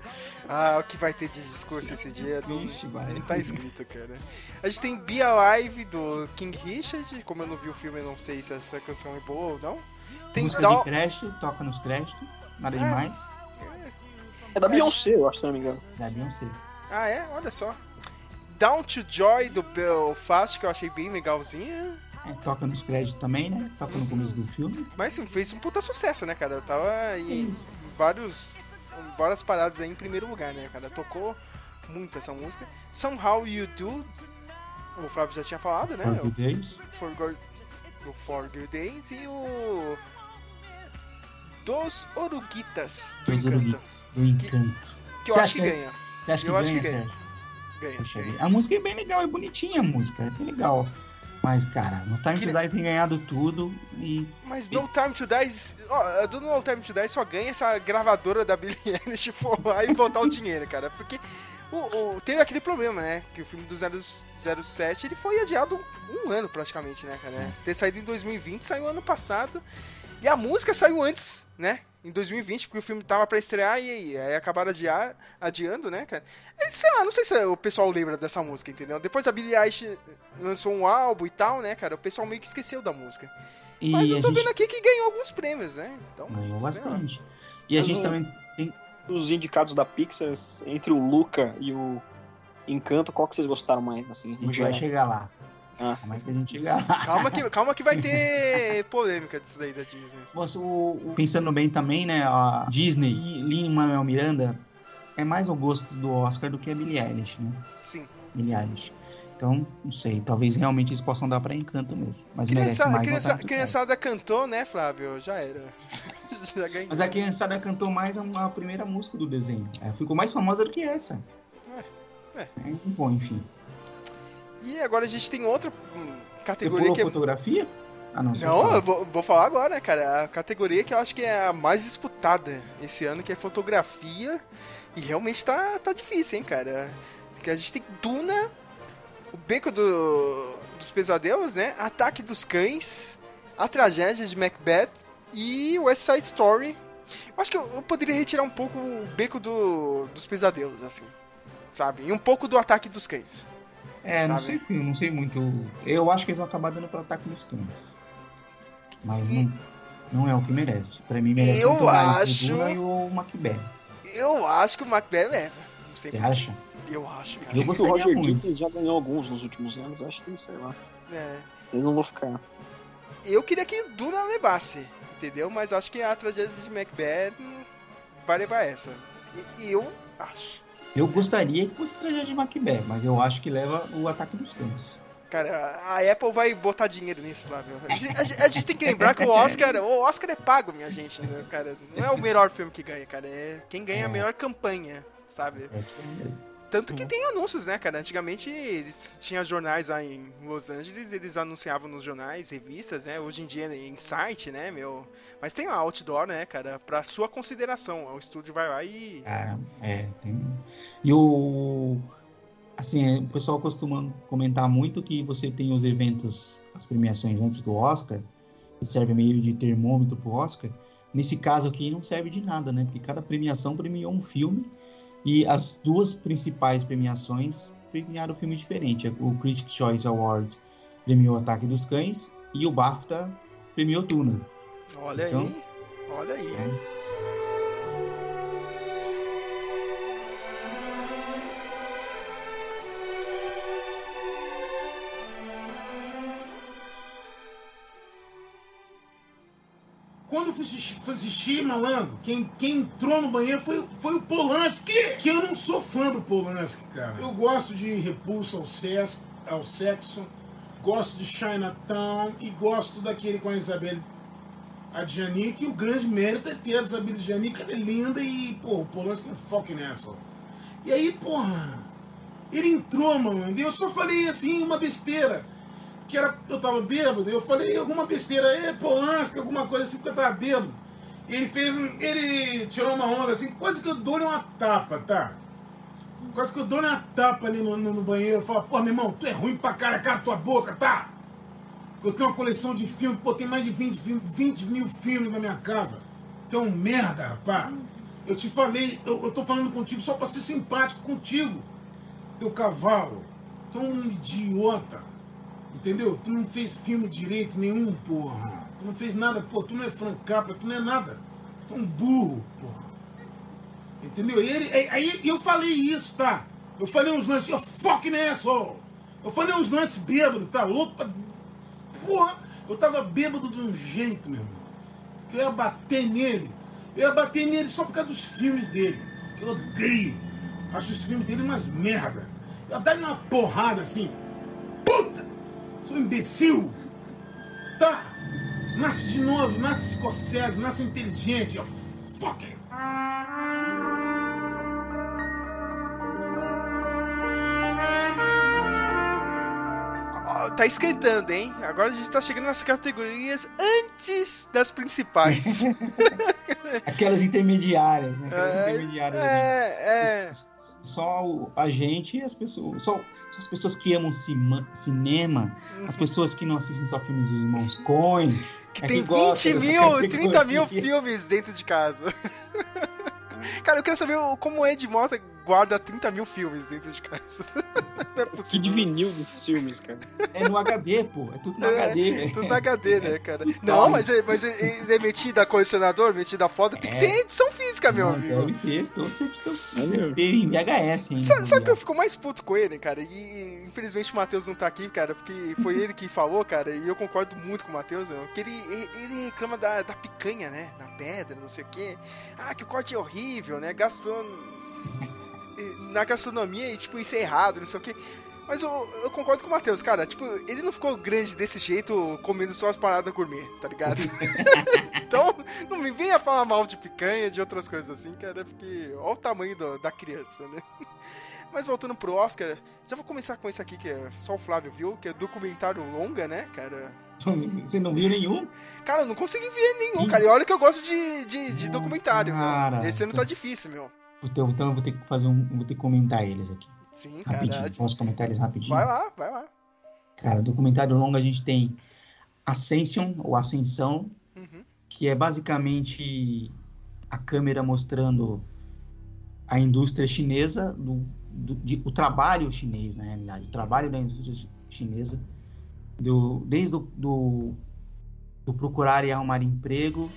Ah, o que vai ter de discurso esse dia? Não, Vixe, vai. não tá escrito, cara. A gente tem Be Alive do King Richard. Como eu não vi o filme, eu não sei se essa canção é boa ou não. Tem Música Down... de crédito, toca nos créditos, nada É. demais. É da Beyoncé, eu acho, se não me engano. Da Beyoncé. Ah, é? Olha só. Down to Joy do Belfast, que eu achei bem legalzinha. É, toca nos créditos também, né? Toca no começo do filme. Mas sim, fez um puta sucesso, né, cara? Tava em vários, várias paradas aí em primeiro lugar, né, cara? Tocou muito essa música. Somehow You Do, o Flávio já tinha falado, né? For Good Days. O For Good, o For Good Days e o Dos Oruguitas do Dos Encanto. Oruguitas, do Encanto. Que eu Você acho que que- ganha. Você acha que Eu acho ganha, que ganha. Sérgio? Ganha, ganha. A música é bem legal, é bonitinha a música, é bem legal. Mas, cara, no Time Que- to Die tem ganhado tudo e Mas No Time to Die, ó, do No Time to Die só ganha essa gravadora da Billie Eilish for lá e botar o dinheiro, cara. Porque o, o- teve aquele problema, né? Que o filme do 0, 07 ele foi adiado um, um ano praticamente, né, cara? Ter saído em 2020, saiu ano passado. E a música saiu antes, né? Em 2020, porque o filme tava pra estrear e, e aí acabaram adiar, adiando, né, cara? E, sei lá, não sei se o pessoal lembra dessa música, entendeu? Depois a Billie Eilish lançou um álbum e tal, né, cara? O pessoal meio que esqueceu da música. E Mas eu a tô gente vendo aqui que ganhou alguns prêmios, né? Então, ganhou bastante. E a Mas gente o- também tem. Os indicados da Pixar, entre o Luca e o Encanto, qual que vocês gostaram mais, assim, A gente vai chegar lá. Ah. Como é que a gente chega lá? calma que, calma que vai ter polêmica disso daí da Disney. O- pensando bem também, né? A Disney e Lin-Manuel Miranda é mais ao gosto do Oscar do que a Billie Eilish, né? Sim. Billie Eilish. Então, não sei, talvez realmente eles possam dar pra encanto mesmo. Mas merece Criança, mais criança, Ataque do Clero. criançada cantou, né, Flávio? Já era. Já ganhou. Mas a criançada cantou mais a, a primeira música do desenho. Ela ficou mais famosa do que essa. É, É, bom, enfim. E agora a gente tem outra hum, Você categoria pulou que é. fotografia? Ah, não, você Não, fala. eu vou, vou falar agora, cara? A categoria que eu acho que é a mais disputada esse ano, que é fotografia. E realmente tá, tá difícil, hein, cara? Porque a gente tem Duna, o Beco do, dos Pesadelos, né? Ataque dos Cães, A Tragédia de Macbeth e West Side Story. Eu acho que eu, eu poderia retirar um pouco o Beco do, dos Pesadelos, assim. Sabe? E um pouco do Ataque dos Cães. É, não sabe? sei, não sei muito. Eu acho que eles vão acabar dando pro ataque dos cães. Mas E- não, não é o que merece. Pra mim merece Eu muito mais acho- o Duna e o Macbeth. Eu acho que o Macbeth leva. Não sei Você acha? Eu acho. cara. Eu que o gostaria Roger muito. Já ganhou alguns nos últimos anos, acho que, sei lá. É. Eles não vão ficar. Eu queria que o Duna levasse, entendeu? Mas acho que a tragédia de Macbeth vai levar essa. E eu acho. Eu gostaria que fosse tragédia de Macbeth, mas eu acho que leva o ataque dos cães. Cara, a Apple vai botar dinheiro nisso, Flávio. A gente, a gente- tem que lembrar que o Oscar, o Oscar é pago, minha gente, né, cara? Não é o melhor filme que ganha, cara. É quem ganha a É. melhor campanha, sabe? É é. Tanto que tem anúncios, né, cara? Antigamente eles tinham jornais lá em Los Angeles, eles anunciavam nos jornais, revistas, né? Hoje em dia em site, né, meu? Mas tem lá outdoor, né, cara? Pra sua consideração. O estúdio vai lá e. Cara, é. Tem... E o. Assim, o pessoal costuma comentar muito que você tem os eventos, as premiações antes do Oscar, que serve meio de termômetro pro Oscar. Nesse caso aqui não serve de nada, né? Porque cada premiação premiou um filme e as duas principais premiações premiaram um filme diferente. O Critics' Choice Award premiou Ataque dos Cães e o BAFTA premiou Tuna. Olha Então, aí. Olha aí. É. Quando fui assistir, malandro, quem, quem entrou no banheiro foi, foi o Polanski. Que eu não sou fã do Polanski, cara. Eu gosto de Repulsa ao, sexo, ao Sexo, gosto de Chinatown e gosto daquele com a Isabelle Adjani, que o grande mérito é ter a Isabelle que ela é linda e, pô, o Polanski é um fucking nessa. E aí, porra, ele entrou, malandro, e eu só falei assim, uma besteira que era, eu tava bêbado, eu falei alguma besteira, é Polanski, alguma coisa assim, porque eu tava bêbado. Ele fez, ele tirou uma onda assim, quase que eu dou-lhe uma tapa, tá? Quase que eu dou-lhe uma tapa ali no, no, no banheiro, fala, pô, meu irmão, tu é ruim pra cara, cala tua boca, tá? Eu tenho uma coleção de filmes, pô, tem mais de 20, filme- 20 mil filmes na minha casa. Tu é um merda, rapaz. Eu te falei, eu, eu tô falando contigo só pra ser simpático contigo, teu cavalo. Tu é um idiota. Entendeu? Tu não fez filme direito nenhum, porra. Tu não fez nada, pô. Tu não é Frank Capra, tu não é nada. Tu é um burro, porra. Entendeu? E ele, aí- eu falei isso, tá? Eu falei uns lances, eu fucking asshole. Eu falei uns lances bêbado, tá louco? Pra... Porra, eu tava bêbado de um jeito, meu irmão. Que eu ia bater nele. Eu ia bater nele só por causa dos filmes dele. Que eu odeio. Acho os filmes dele umas merda. Eu ia dar uma porrada assim. Puta! Sou imbecil! Tá! Nasce de novo, nasce escocese, nasce inteligente. ó, Fucking! Tá esquentando, hein? Agora a gente tá chegando nas categorias antes das principais. Aquelas intermediárias, né? Aquelas É, intermediárias. ali. é, é. Só a gente e as pessoas. Só, só as pessoas que amam cima- cinema, as pessoas que não assistem só filmes dos irmãos Coen. Que É tem que gosta 20 dessas mil, 30 mil filmes dentro de casa. Cara, eu quero saber como o Ed Mota guarda 30 mil filmes dentro de casa. Não é Que possível. de vinil dos filmes, cara. É no HD, pô. É tudo no É, HD. Tudo na HD, né, cara? Não, mas, ele- mas ele, ele é metido a colecionador, metido a foto, tem que É. ter edição física, meu Não, amigo. Deve ter, todo certidão. É Deve ter em VHS, hein? Sa- Sabe que eu fico mais puto com ele, cara? E infelizmente o Matheus não tá aqui, cara, porque foi ele que falou, cara, e eu concordo muito com o Matheus, que ele, ele reclama da, da picanha, né? Na pedra, não sei o quê. Ah, que o corte é horrível, né? Gastron... Na gastronomia, e tipo, isso é errado, não sei o quê. Mas eu, eu concordo com o Matheus, cara. Tipo, ele não ficou grande desse jeito comendo só as paradas gourmet, tá ligado? então, não me venha falar mal de picanha, de outras coisas assim, cara, porque olha o tamanho do- da criança, né? Mas voltando pro Oscar, já vou começar com esse aqui que é só o Flávio viu, que é documentário longa, né, cara? Você não viu nenhum? Cara, eu não consegui ver nenhum, cara. E olha que eu gosto de, de, de documentário, Cara, meu. Esse ano tá difícil, meu. Então, então eu vou ter que fazer um. Vou ter que comentar eles aqui. Sim, Rapidinho. cara. Posso comentar eles rapidinho? Vai lá, vai lá. Cara, documentário longo a gente tem Ascension, ou Ascensão, Uhum. que é basicamente a câmera mostrando a indústria chinesa, do, do- de- o trabalho chinês, na realidade, o trabalho da indústria chi- chinesa, do, desde o do, do procurar e arrumar emprego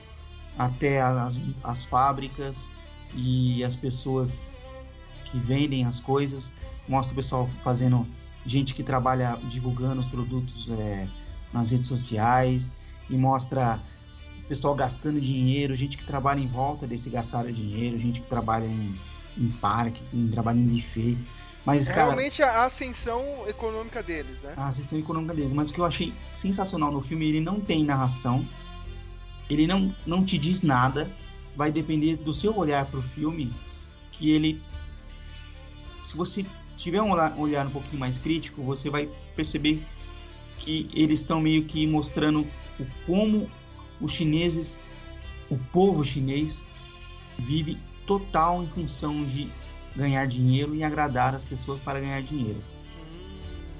até as, as fábricas e as pessoas que vendem as coisas, mostra o pessoal fazendo, gente que trabalha divulgando os produtos é, nas redes sociais e mostra o pessoal gastando dinheiro, gente que trabalha em volta desse gastar dinheiro, gente que trabalha em, em parque, em, trabalha em buffet. Mas, cara, realmente a ascensão econômica deles, né? a assistência econômica deles. Mas o que eu achei sensacional no filme, ele não tem narração, ele não, não te diz nada, vai depender do seu olhar pro filme, que ele. Se você tiver um olhar, um um pouquinho mais crítico, você vai perceber que eles estão meio que mostrando o como os chineses, o povo chinês, vive total em função de ganhar dinheiro e agradar as pessoas para ganhar dinheiro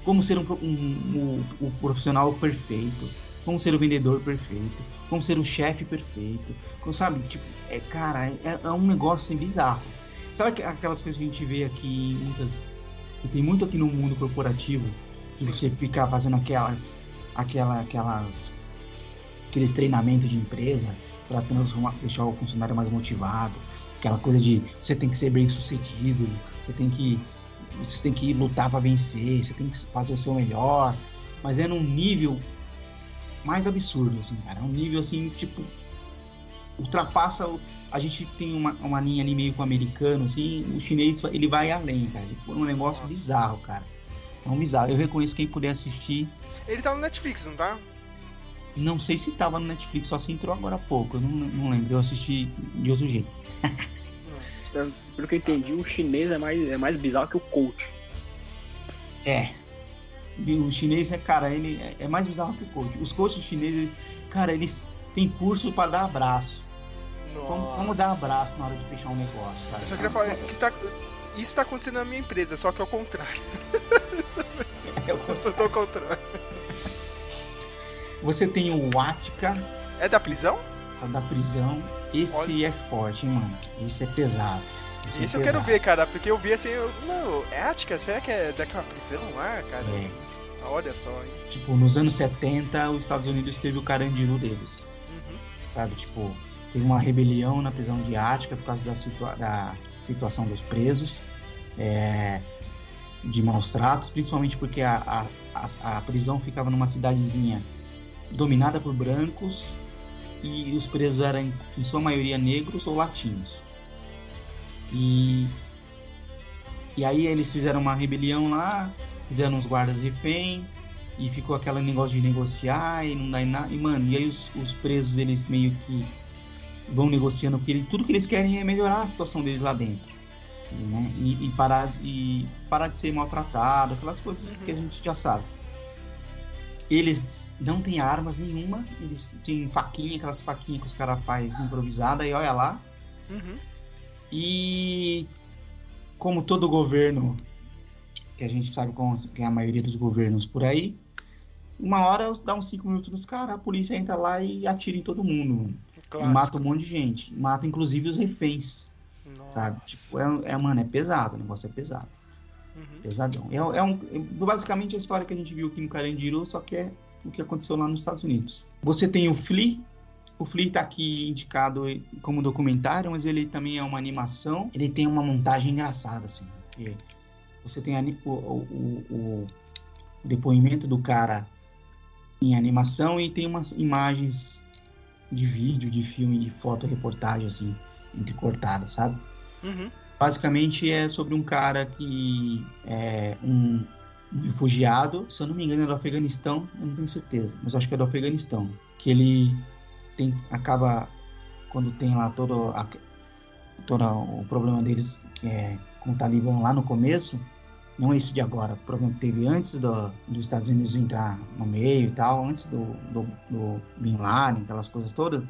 como ser um, um, um- o profissional perfeito, como ser o vendedor perfeito, como ser o chefe perfeito, como, sabe? Tipo, é, cara, é, é um negócio assim, bizarro. Sabe aqu- aquelas coisas que a gente vê aqui muitas. que tem muito aqui no mundo corporativo, que Sim. você fica fazendo aquelas. aquela, aquelas. aqueles treinamentos de empresa para transformar, deixar o funcionário mais motivado, aquela coisa de você tem que ser bem sucedido, você tem que você tem que lutar para vencer, você tem que fazer o seu melhor, mas é num nível mais absurdo, assim, cara. É um nível assim, tipo, ultrapassa. o- A gente tem uma, uma linha ali meio com o americano, assim, o chinês ele vai além, cara. Ele foi um negócio Nossa. bizarro, cara. É um bizarro. Eu reconheço quem puder assistir. Ele tá no Netflix, não tá? Não sei se tava no Netflix, só se entrou agora há pouco. Eu não, não lembro. Eu assisti de outro jeito. Pelo que eu entendi, o chinês é mais, é mais bizarro que o coach. É. O chinês é, cara, ele é- é mais bizarro que o coach. Os coaches chineses, cara, eles têm curso para dar abraço. Como, como dar abraço na hora de fechar um negócio, sabe? Eu só queria falar que tá, isso tá acontecendo na minha empresa, só que ao contrário. Eu- Tudo ao contrário. Você tem o Ática É da prisão? da prisão. Esse é forte, hein, mano? Esse é pesado. É Isso eu quero pesado. ver, cara, porque eu vi assim, eu, não, é Ática? Será que é daquela prisão lá, cara? É. Olha só, hein? Tipo, nos anos 70, os Estados Unidos teve o Carandiru deles. Uhum. sabe? Tipo, teve uma rebelião na prisão de Ática por causa da, situa da situação dos presos, é, de maus tratos, principalmente porque a, a, a, a prisão ficava numa cidadezinha dominada por brancos e os presos eram, em sua maioria, negros ou latinos. E, e aí eles fizeram uma rebelião lá, fizeram os guardas refém, e ficou aquele negócio de negociar e não dá em nada. E, mano, e aí os, os presos, eles meio que vão negociando, porque ele- tudo que eles querem é melhorar a situação deles lá dentro. Né? E, e parar, e parar de ser maltratado, aquelas coisas Uhum. que a gente já sabe. Eles não têm armas nenhuma, eles têm faquinha, aquelas faquinhas que os caras fazem improvisada, e olha lá. Uhum. E como todo governo, que a gente sabe como que é a maioria dos governos por aí, uma hora dá uns 5 minutos nos caras, a polícia entra lá e atira em todo mundo. Mata um monte de gente. Mata inclusive os reféns, Nossa. sabe? Tipo, é, é, mano, é pesado, o negócio é pesado. Uhum. Pesadão. É, é um, é basicamente a história que a gente viu aqui no Carandiru, só que é o que aconteceu lá nos Estados Unidos. Você tem o Flea. O Flea tá aqui indicado como documentário, mas ele também é uma animação. Ele tem uma montagem engraçada, assim. Você tem ani- o, o- o- o depoimento do cara em animação e tem umas imagens de vídeo, de filme, de foto, reportagem, assim, entrecortadas, sabe? Uhum. Basicamente é sobre um cara que é um, um refugiado, se eu não me engano é do Afeganistão, eu não tenho certeza, mas acho que é do Afeganistão, que ele tem acaba quando tem lá todo, a- todo o problema deles que é com o Talibã lá no começo, não esse de agora, o problema que teve antes do, dos Estados Unidos entrar no meio e tal, antes do, do, do Bin Laden, aquelas coisas todas.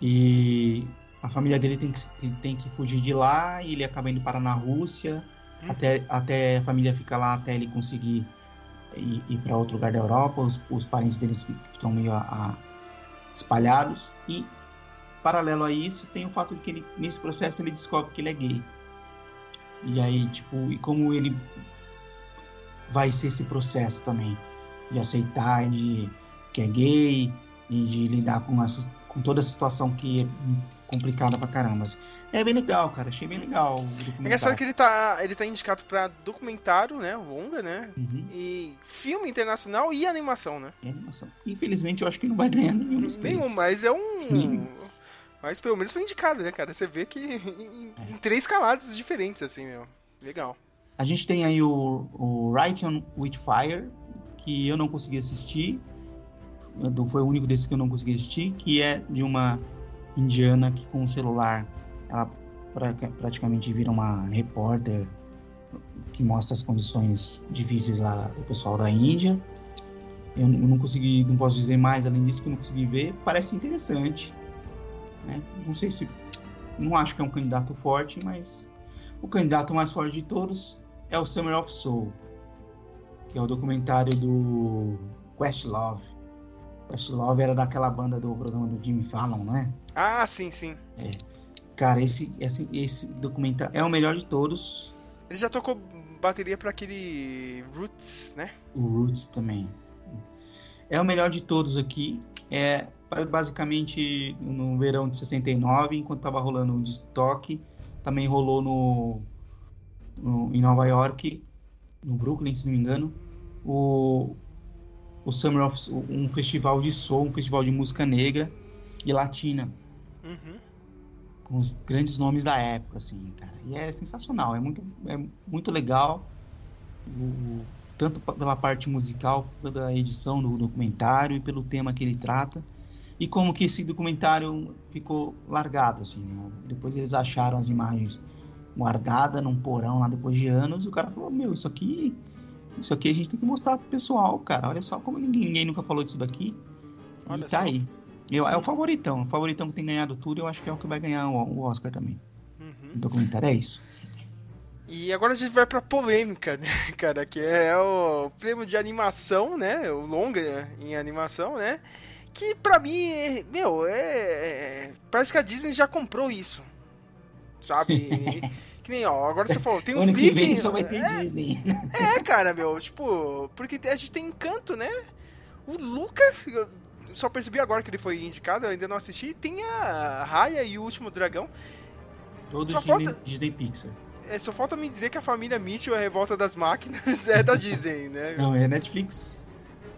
E a família dele tem que, tem, que fugir de lá e ele acaba indo parar na Rússia, Hum. até, até a família fica lá até ele conseguir ir, ir para outro lugar da Europa. Os, os parentes deles fi- estão meio a- a- espalhados. E, paralelo a isso, tem o fato de que ele, nesse processo ele descobre que ele é gay. E aí, tipo, e como ele vai ser esse processo também de aceitar de que é gay e de lidar com, essa, com toda essa situação que é complicada pra caramba. É bem legal, cara. Achei bem legal o É engraçado que ele tá, ele tá indicado pra documentário, né? Longa, né? Uhum, E filme internacional e animação, né? é animação. Infelizmente, eu acho que não vai ganhar nenhum dos três. Nenhum, mas é um. Nenhum. Mas pelo menos foi indicado, né, cara? Você vê que em, em três caladas diferentes, assim, meu. Legal. A gente tem aí o, o on with Fire, que eu não consegui assistir. Foi o único desses que eu não consegui assistir, que é de uma indiana que com o celular ela pra- praticamente vira uma repórter que mostra as condições difíceis lá do pessoal da Índia. Eu eu não consegui, não posso dizer mais além disso que eu não consegui ver. Parece interessante, né? Não sei se, não acho que é um candidato forte, mas o candidato mais forte de todos é o Summer of Soul, que é o documentário do Questlove. Questlove era daquela banda do programa do Jimmy Fallon, não é? Ah, sim, sim. Cara, esse, esse, esse documentário é o melhor de todos. Ele já tocou bateria pra aquele Roots, né? O Roots também. É o melhor de todos aqui. É ba- basicamente no verão de 69, enquanto tava rolando o estoque, também rolou no, no- em Nova York, no Brooklyn, se não me engano, o, o Summer of um festival de soul, um festival de música negra e latina, Uhum. com os grandes nomes da época, assim, cara. E é sensacional, é muito, é muito legal. O- tanto pela parte musical, pela edição do documentário e pelo tema que ele trata. E como que esse documentário ficou largado, assim, né? Depois eles acharam as imagens guardadas num porão lá depois de anos, e o cara falou, meu, isso aqui. Isso aqui a gente tem que mostrar pro pessoal, cara. Olha só como ninguém, ninguém nunca falou disso daqui. Olha e tá só. aí. Eu, é o favoritão. O favoritão que tem ganhado tudo, eu acho que é o que vai ganhar o, o Oscar também. Uhum. O documentário é isso. E agora a gente vai pra polêmica, né, cara? Que é o prêmio de animação, né? O longa em animação, né? Que pra mim, é- meu, é, é- Parece que a Disney já comprou isso. Sabe? que nem, ó, agora você falou, tem um ano que Flick- vem só vai ter Disney. É, cara, meu, tipo, porque a gente tem encanto, né? O Luca, só percebi agora que ele foi indicado, eu ainda não assisti. Tem a Raya e o Último Dragão. Todos Só Disney, falta- Disney Pixar. É, só falta me dizer que a família Mitchell, a Revolta das Máquinas, é da Disney, né? Não, é Netflix.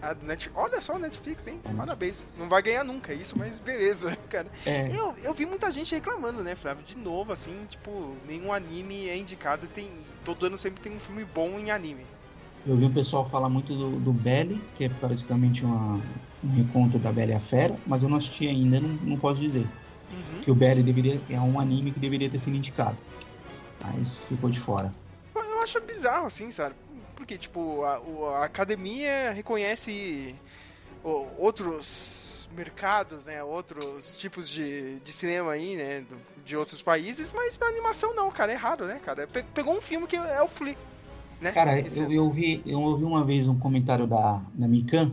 A Net... Olha só o Netflix, hein? É Parabéns. Não vai ganhar nunca isso, mas beleza, cara. É, Eu, eu vi muita gente reclamando, né, Flávio? De novo, assim, tipo, nenhum anime é indicado. Tem... Todo ano sempre tem um filme bom em anime. eu vi o pessoal falar muito do, do Belly, que é praticamente uma, um reconto da Bela e a Fera, mas eu não assisti ainda, não, não posso dizer. Uhum. Que o Belly deveria, é um anime que deveria ter sido indicado. Mas ficou de fora. Eu acho bizarro, assim, sabe? Porque, tipo, a, a academia reconhece outros mercados, né? Outros tipos de, de cinema aí, né? De outros países, mas pra animação não, cara. É raro, né, cara? Pe- Pegou um filme que é o Flea, né? Cara, eu, eu, ouvi, eu ouvi uma vez um comentário da, da Mikan,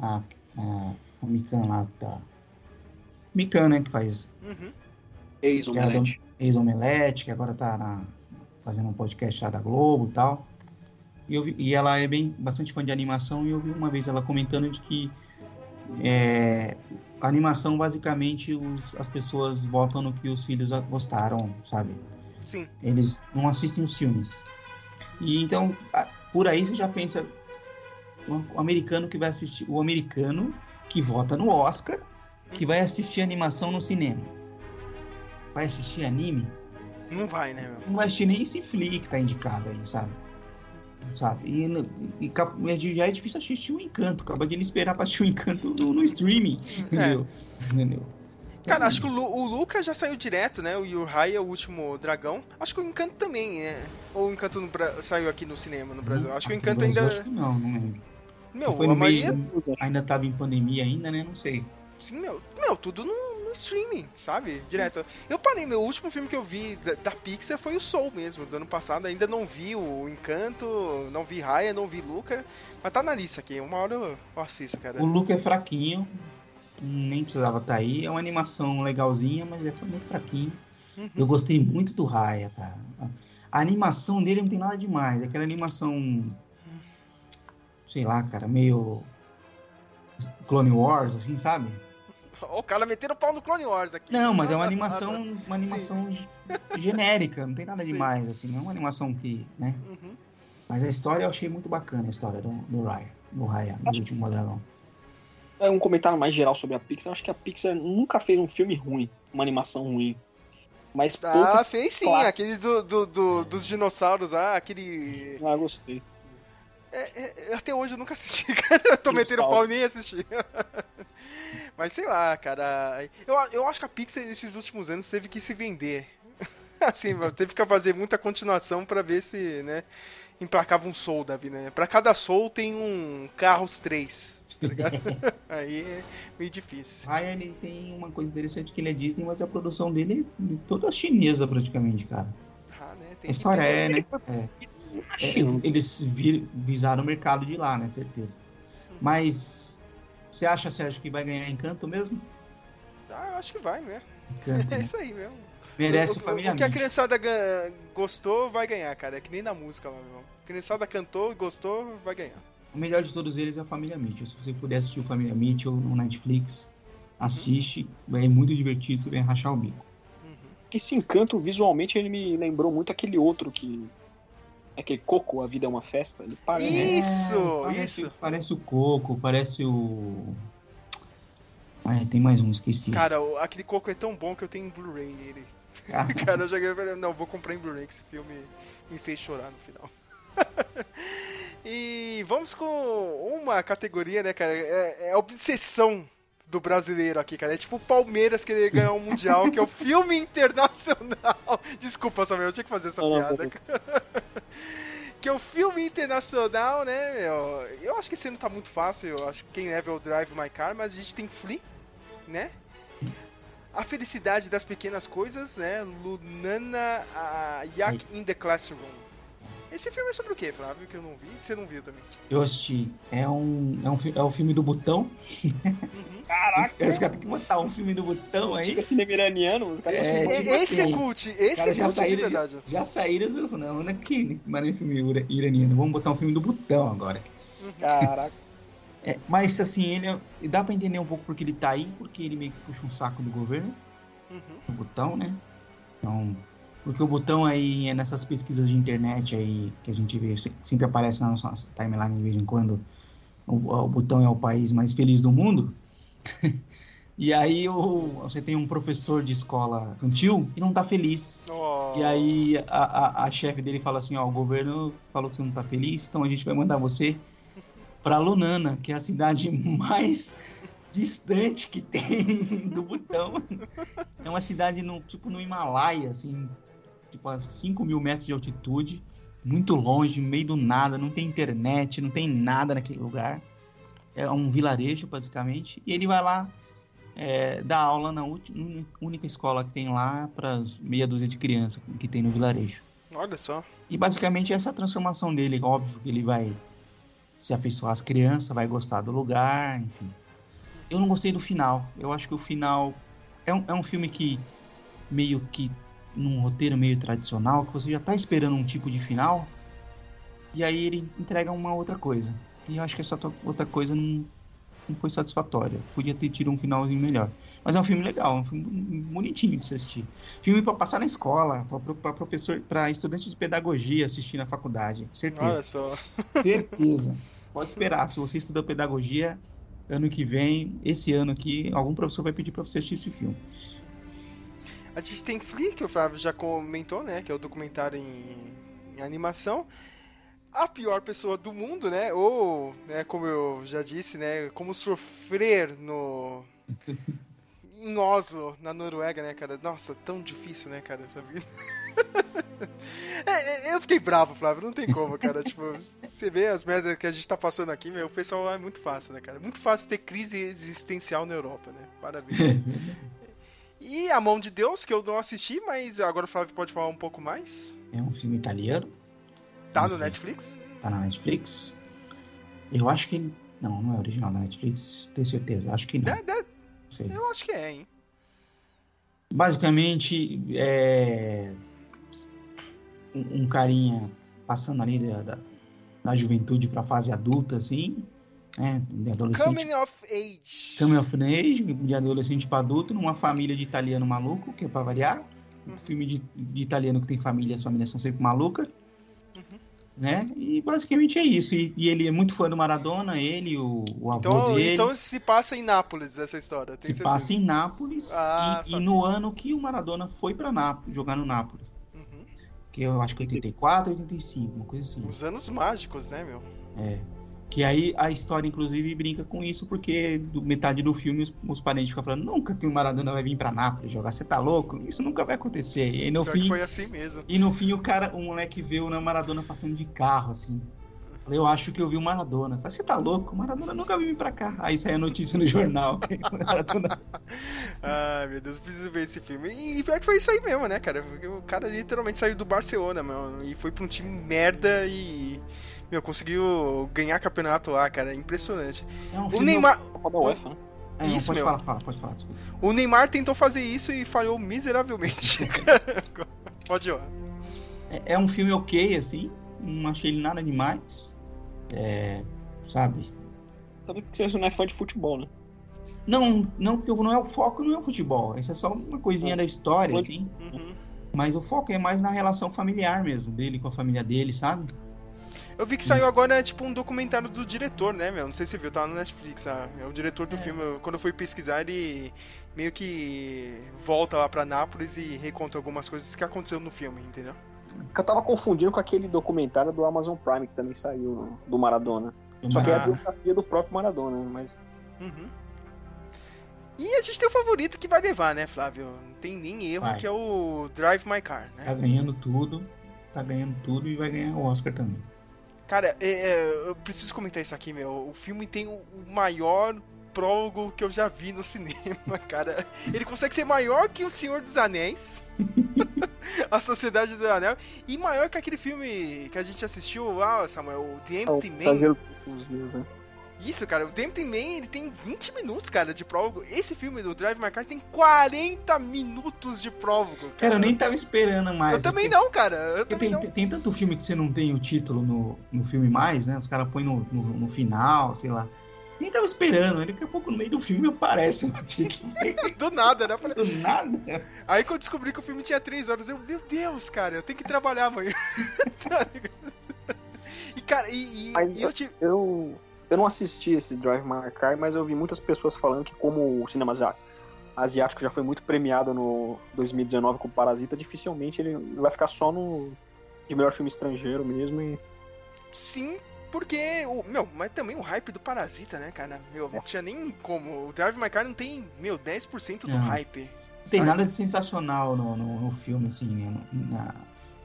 a, a, a Mikan lá, da... Mikan, né, que faz Uhum. Ex-omelete. ex-omelete, que agora tá na- fazendo um podcast lá da Globo e tal. E, eu vi- e ela é bem bastante fã de animação e eu vi uma vez ela comentando de que é, a animação basicamente os- as pessoas votam no que os filhos gostaram, sabe? Sim. Eles não assistem os filmes. E então, por aí você já pensa o americano que vai assistir, o americano que vota no Oscar, que vai assistir animação no cinema. Vai assistir anime? Não vai, né, meu? Não vai assistir nem esse Flea que tá indicado aí, sabe? Sabe? E, e e já é difícil assistir o Encanto. Acaba de esperar pra assistir o Encanto no, no streaming. Entendeu? Entendeu? Cara, acho que o, Lu, o Luca já saiu direto, né? O Yuhai é o último dragão. Acho que o Encanto também, né? Ou o Encanto no saiu aqui no cinema no Brasil. Acho que o Encanto ainda. Acho que não, não lembro. Meu, Foi no mês, maioria. ainda tava em pandemia ainda, né? Não sei. Sim, meu. Meu, tudo no, no streaming, sabe? Direto. Eu parei, meu último filme que eu vi da, da Pixar foi o Soul mesmo, do ano passado. Ainda não vi o Encanto, não vi Raya, não vi Luca. Mas tá na lista aqui. Uma hora eu assisto, cara. O look é fraquinho. Nem precisava estar aí. É uma animação legalzinha, mas é muito fraquinho. Uhum. Eu gostei muito do Raya, cara. A animação dele não tem nada demais. Aquela animação. Sei lá, cara, meio. Clone Wars, assim, sabe? O cara metendo o pau no Clone Wars aqui. Não, mas é uma animação, uma animação genérica, não tem nada Sim. demais, assim, não é uma animação que, né? Uhum. Mas a história eu achei muito bacana, a história do, do Raya, do Raya, do Acho- último dragão. É um comentário mais geral sobre a Pixar. Eu acho que a Pixar nunca fez um filme ruim, uma animação ruim. Mas Ah, fez sim, clássicos. aquele do, do- do- dos dinossauros, ah, aquele. Ah, gostei. É, é, até hoje eu nunca assisti, cara. Eu tô metendo pau e nem assisti. Mas sei lá, cara. Eu, eu acho que a Pixar nesses últimos anos teve que se vender. Assim, teve que fazer muita continuação pra ver se, né, emplacava um Soul da vida, né? Pra cada Soul tem um Carros 3, tá ligado? Aí é meio difícil. Raya, ele tem uma coisa interessante que ele é Disney, mas a produção dele é toda chinesa praticamente, cara. Ah, né, tem A história é, né? É. Na É, China. eles vi- visaram o mercado de lá, né? Certeza. Mas você acha, Sérgio, que vai ganhar Encanto mesmo? Ah, eu acho que vai, né? Encanto, É né? isso aí mesmo. Merece o, família o que a criançada gostou, vai ganhar, cara. É que nem na música lá, meu irmão. A criançada cantou e gostou, vai ganhar. O melhor de todos eles é a família Mitchell. Se você puder assistir o Família Mitchell no Netflix, assiste. É muito divertido, você vai rachar o bico. Uhum. Esse encanto, visualmente, ele me lembrou muito aquele outro que. Aquele Coco, A Vida é uma Festa. Ele parece. Isso, É, parece, isso. Parece o Coco, parece o. Ai, tem mais um, esqueci. Cara, o- aquele coco é tão bom que eu tenho em Blu-ray ele. Ah, Cara, eu joguei e falei, não, vou comprar em Blu-ray que esse filme me fez chorar no final. e vamos com uma categoria, né, cara? É, é a obsessão do brasileiro aqui, cara. É tipo o Palmeiras querer ganhar um Mundial, que é o filme internacional. Desculpa, Samuel, eu tinha que fazer essa Não, não, piada. cara. que é o filme internacional, né, meu? Eu acho que esse ano tá muito fácil. Eu acho que quem leva é o Drive My Car, mas a gente tem Flea, né? A Felicidade das Pequenas Coisas, né? Lunana a Yak in the Classroom. Esse filme é sobre o quê, Flávio? Que eu não vi. Você não viu também. eu assisti. É um, é um, é o filme do Botão. Uhum. Caraca! Os caras têm que botar um filme do Botão aí. Fica cinema iraniano, os caras É, tipo E- esse é assim, cult. Esse cara é já cult de saíram, verdade. já saíram, eu falei, não, não é que mas não é filme ira- iraniano, vamos botar um filme do Botão agora. muito. Caraca. É, mas assim, ele é- dá pra entender um pouco porque ele tá aí, porque ele meio que puxa um saco do governo, Uhum. o Botão, né? Então, porque o Botão aí é nessas pesquisas de internet aí que a gente vê, se- sempre aparece na nossa timeline de vez em quando, o, o Botão é o país mais feliz do mundo. e aí você tem um professor de escola infantil e não tá feliz. Oh. E aí a, a, a chefe dele fala assim, ó, o governo falou que você não tá feliz, então a gente vai mandar você pra Lunana, que é a cidade mais distante que tem do Butão. É uma cidade no, tipo no Himalaia, assim, tipo a 5 mil metros de altitude, muito longe, no meio do nada, não tem internet, não tem nada naquele lugar. É um vilarejo, basicamente, e ele vai lá é, dar aula na única escola que tem lá para as meia dúzia de crianças que tem no vilarejo. Olha só. E basicamente essa é transformação dele. Óbvio que ele vai se afeiçoar às crianças, vai gostar do lugar, enfim. Eu não gostei do final. Eu acho que o final é um, é um filme que meio que num roteiro meio tradicional, que você já tá esperando um tipo de final, e aí ele entrega uma outra coisa. E eu acho que essa outra coisa não, não foi satisfatória. Podia ter tido um finalzinho melhor. Mas é um filme legal, um filme bonitinho de se assistir. Filme pra passar na escola, pra professor, para estudante de pedagogia assistir na faculdade. Olha Certeza. só. Certeza. Pode esperar. Se você estuda pedagogia, ano que vem, esse ano aqui, algum professor vai pedir pra você assistir esse filme. A gente tem que o Flávio já comentou, né? Que é o documentário em, em animação. A pior pessoa do mundo, né? Ou, né, como eu já disse, né? Como sofrer no. Em Oslo, na Noruega, né, cara? Nossa, tão difícil, né, cara, essa vida. É, é, eu fiquei bravo, Flávio, não tem como, cara. Tipo, você vê as merdas que a gente tá passando aqui, meu, o pessoal é muito fácil, né, cara? Muito fácil ter crise existencial na Europa, né? Parabéns. E A Mão de Deus, que eu não assisti, mas agora o Flávio pode falar um pouco mais. É um filme italiano, Tá no Uhum. Netflix? tá na Netflix. Eu acho que. Não, não é original da Netflix, tenho certeza. Acho que não. Não sei. eu acho que é, hein? Basicamente, é. Um, um carinha passando ali da, da, da juventude pra fase adulta, assim, né? De adolescente. Coming of Age. Coming of Age, de adolescente para adulto, numa família de italiano maluco, que é pra variar. Um filme de, de italiano que tem família, as famílias são sempre malucas. Né? E basicamente é isso. E, e ele é muito fã do Maradona, ele, o, o avô Então, dele. então se passa em Nápoles essa história. se certeza. passa em Nápoles Ah, e, e no ano que o Maradona foi pra Nápoles, jogar no Nápoles. Uhum. Que eu acho que 84, 85, uma coisa assim. Os anos mágicos, né, meu? É. Que aí a história, inclusive, brinca com isso, porque do, metade do filme os, os parentes ficam falando, nunca que o Maradona vai vir pra Nápoles jogar, você tá louco? Isso nunca vai acontecer. E no Pior fim, foi assim mesmo. e no fim o cara, o moleque vê o Maradona passando de carro, assim. Eu acho que eu vi o Maradona. Você tá louco? O Maradona nunca veio pra cá. Aí sai a notícia no jornal. Maradona... Ai, meu Deus, eu preciso ver esse filme. E pior que foi isso aí mesmo, né, cara? Porque o cara literalmente saiu do Barcelona, meu, e foi pra um time merda e. Meu, conseguiu ganhar campeonato lá, cara. Impressionante. É um O filme- Neymar. Copa da UEFA, né? É, não, Isso, pode meu. falar, fala, pode falar, desculpa. O Neymar tentou fazer isso e falhou miseravelmente. Pode ir lá. É, é um filme ok, assim. Não achei ele nada demais. É, sabe? Também porque você não é fã de futebol, né? Não, não, porque não é o foco, não é o futebol. Isso é só uma coisinha da história, Pode- assim. Uhum. Mas o foco é mais na relação familiar mesmo, dele com a família dele, sabe? Eu vi que saiu agora, tipo, um documentário do diretor, né, meu? Não sei se você viu, tá no Netflix. Ah, é o diretor do É. filme. Quando eu fui pesquisar, ele meio que volta lá pra Nápoles e reconta algumas coisas que aconteceu no filme, entendeu? Eu tava confundindo com aquele documentário do Amazon Prime que também saiu do Maradona. Só que é a Ah. biografia do próprio Maradona, né? mas Uhum. E a gente tem o favorito que vai levar, né, Flávio? Não tem nem erro, Vai. que é o Drive My Car, Tá né? ganhando tudo, tá ganhando tudo e vai ganhar o Oscar também. Cara, é, é, eu preciso comentar isso aqui, meu. O filme tem o, maior prólogo que eu já vi no cinema, cara. Ele consegue ser maior que O Senhor dos Anéis, A Sociedade do Anel, e maior que aquele filme que a gente assistiu lá, Samuel, o The é o Empty Man. Dos Dias, né? Isso, cara, o The Empty Man, ele tem 20 minutos, cara, de prólogo. Esse filme do Drive My Car tem 40 minutos de prólogo. Cara, eu nem tava esperando mais. Eu também porque- não, cara. Eu porque também tem, não. tem, tanto filme que você não tem o título no, no filme mais, né? Os caras põem no, no, no final, sei lá. Nem tava esperando, daqui a pouco no meio do filme aparece o título. Do nada, né? Eu falei- Do nada. Aí que eu descobri que o filme tinha 3 horas, eu, meu Deus, cara, eu tenho que trabalhar amanhã. Tá ligado? e, cara, e, e- Mas e eu tive. Eu, eu não assisti esse Drive My Car, mas eu vi muitas pessoas falando que como o cinema asi- asiático já foi muito premiado no 2019 com Parasita, dificilmente ele vai ficar só no de melhor filme estrangeiro mesmo e Sim, porque. O, meu, mas também o hype do Parasita, né, cara? Meu, não tinha nem como. O Drive My Car não tem, meu, 10% do Não. hype. Não tem nada de sensacional no, no, no filme, assim, né? Na-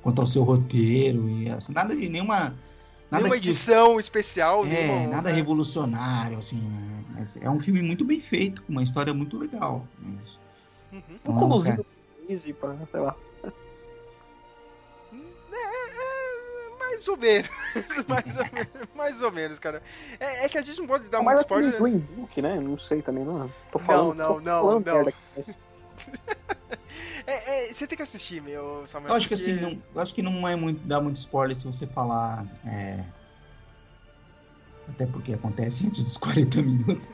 quanto ao seu roteiro e assim, nada de nenhuma. Nada nenhuma que- edição especial. É, nenhuma- nada né? revolucionário, assim, né? Mas é um filme muito bem feito, com uma história muito legal. Mas Uhum. Um não, conduzido Easy, pra, sei lá. É, é, mais ou menos. mais, ou menos mais ou menos, cara. É, é que a gente não pode dar Mas muito spoiler. Green Book, né? Não sei também, não. Tô falando. não, tô não, falando não. É, é, você tem que assistir, meu, Samuel. eu acho que porque- assim, não, eu acho que não é muito, dá muito spoiler se você falar. é, Até porque acontece antes dos 40 minutos.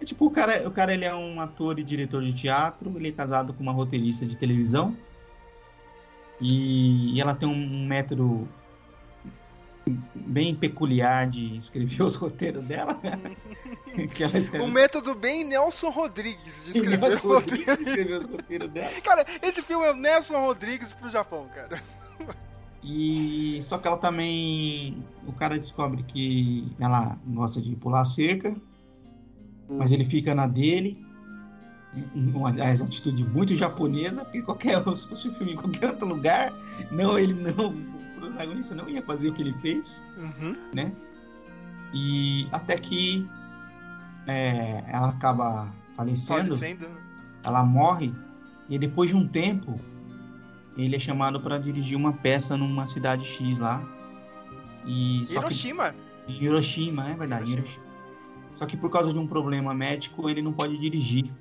É tipo, o cara, o cara ele é um ator e diretor de teatro, ele é casado com uma roteirista de televisão. E, e ela tem um método bem peculiar de escrever os roteiros dela. que ela escreve O método bem Nelson Rodrigues de escrever Nelson o roteiro. Rodrigues escreveu os roteiros dela. Cara, esse filme é o Nelson Rodrigues pro Japão, cara. E só que ela também. O cara descobre que ela gosta de pular cerca, mas ele fica na dele. Uma aliás, uma atitude muito japonesa, porque qualquer se fosse um filme em qualquer outro lugar, não, ele não. Protagonista não ia fazer o que ele fez, Uhum. né? E até que é, ela acaba falecendo Falecendo. ela morre e depois de um tempo ele é chamado para dirigir uma peça numa cidade X lá. E que- Hiroshima. em Hiroshima, é verdade. Hiroshima. Hiroshima. Só que por causa de um problema médico ele não pode dirigir.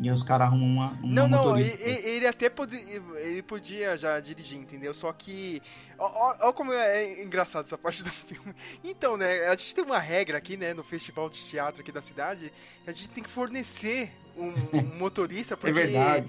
E os caras arrumam uma, uma Não, não, e- motorista. e- ele até podia, ele podia já dirigir, entendeu? Só que, ó como é engraçado essa parte do filme. Então, né, a gente tem uma regra aqui, né, no festival de teatro aqui da cidade, que a gente tem que fornecer um, um motorista, É porque... verdade.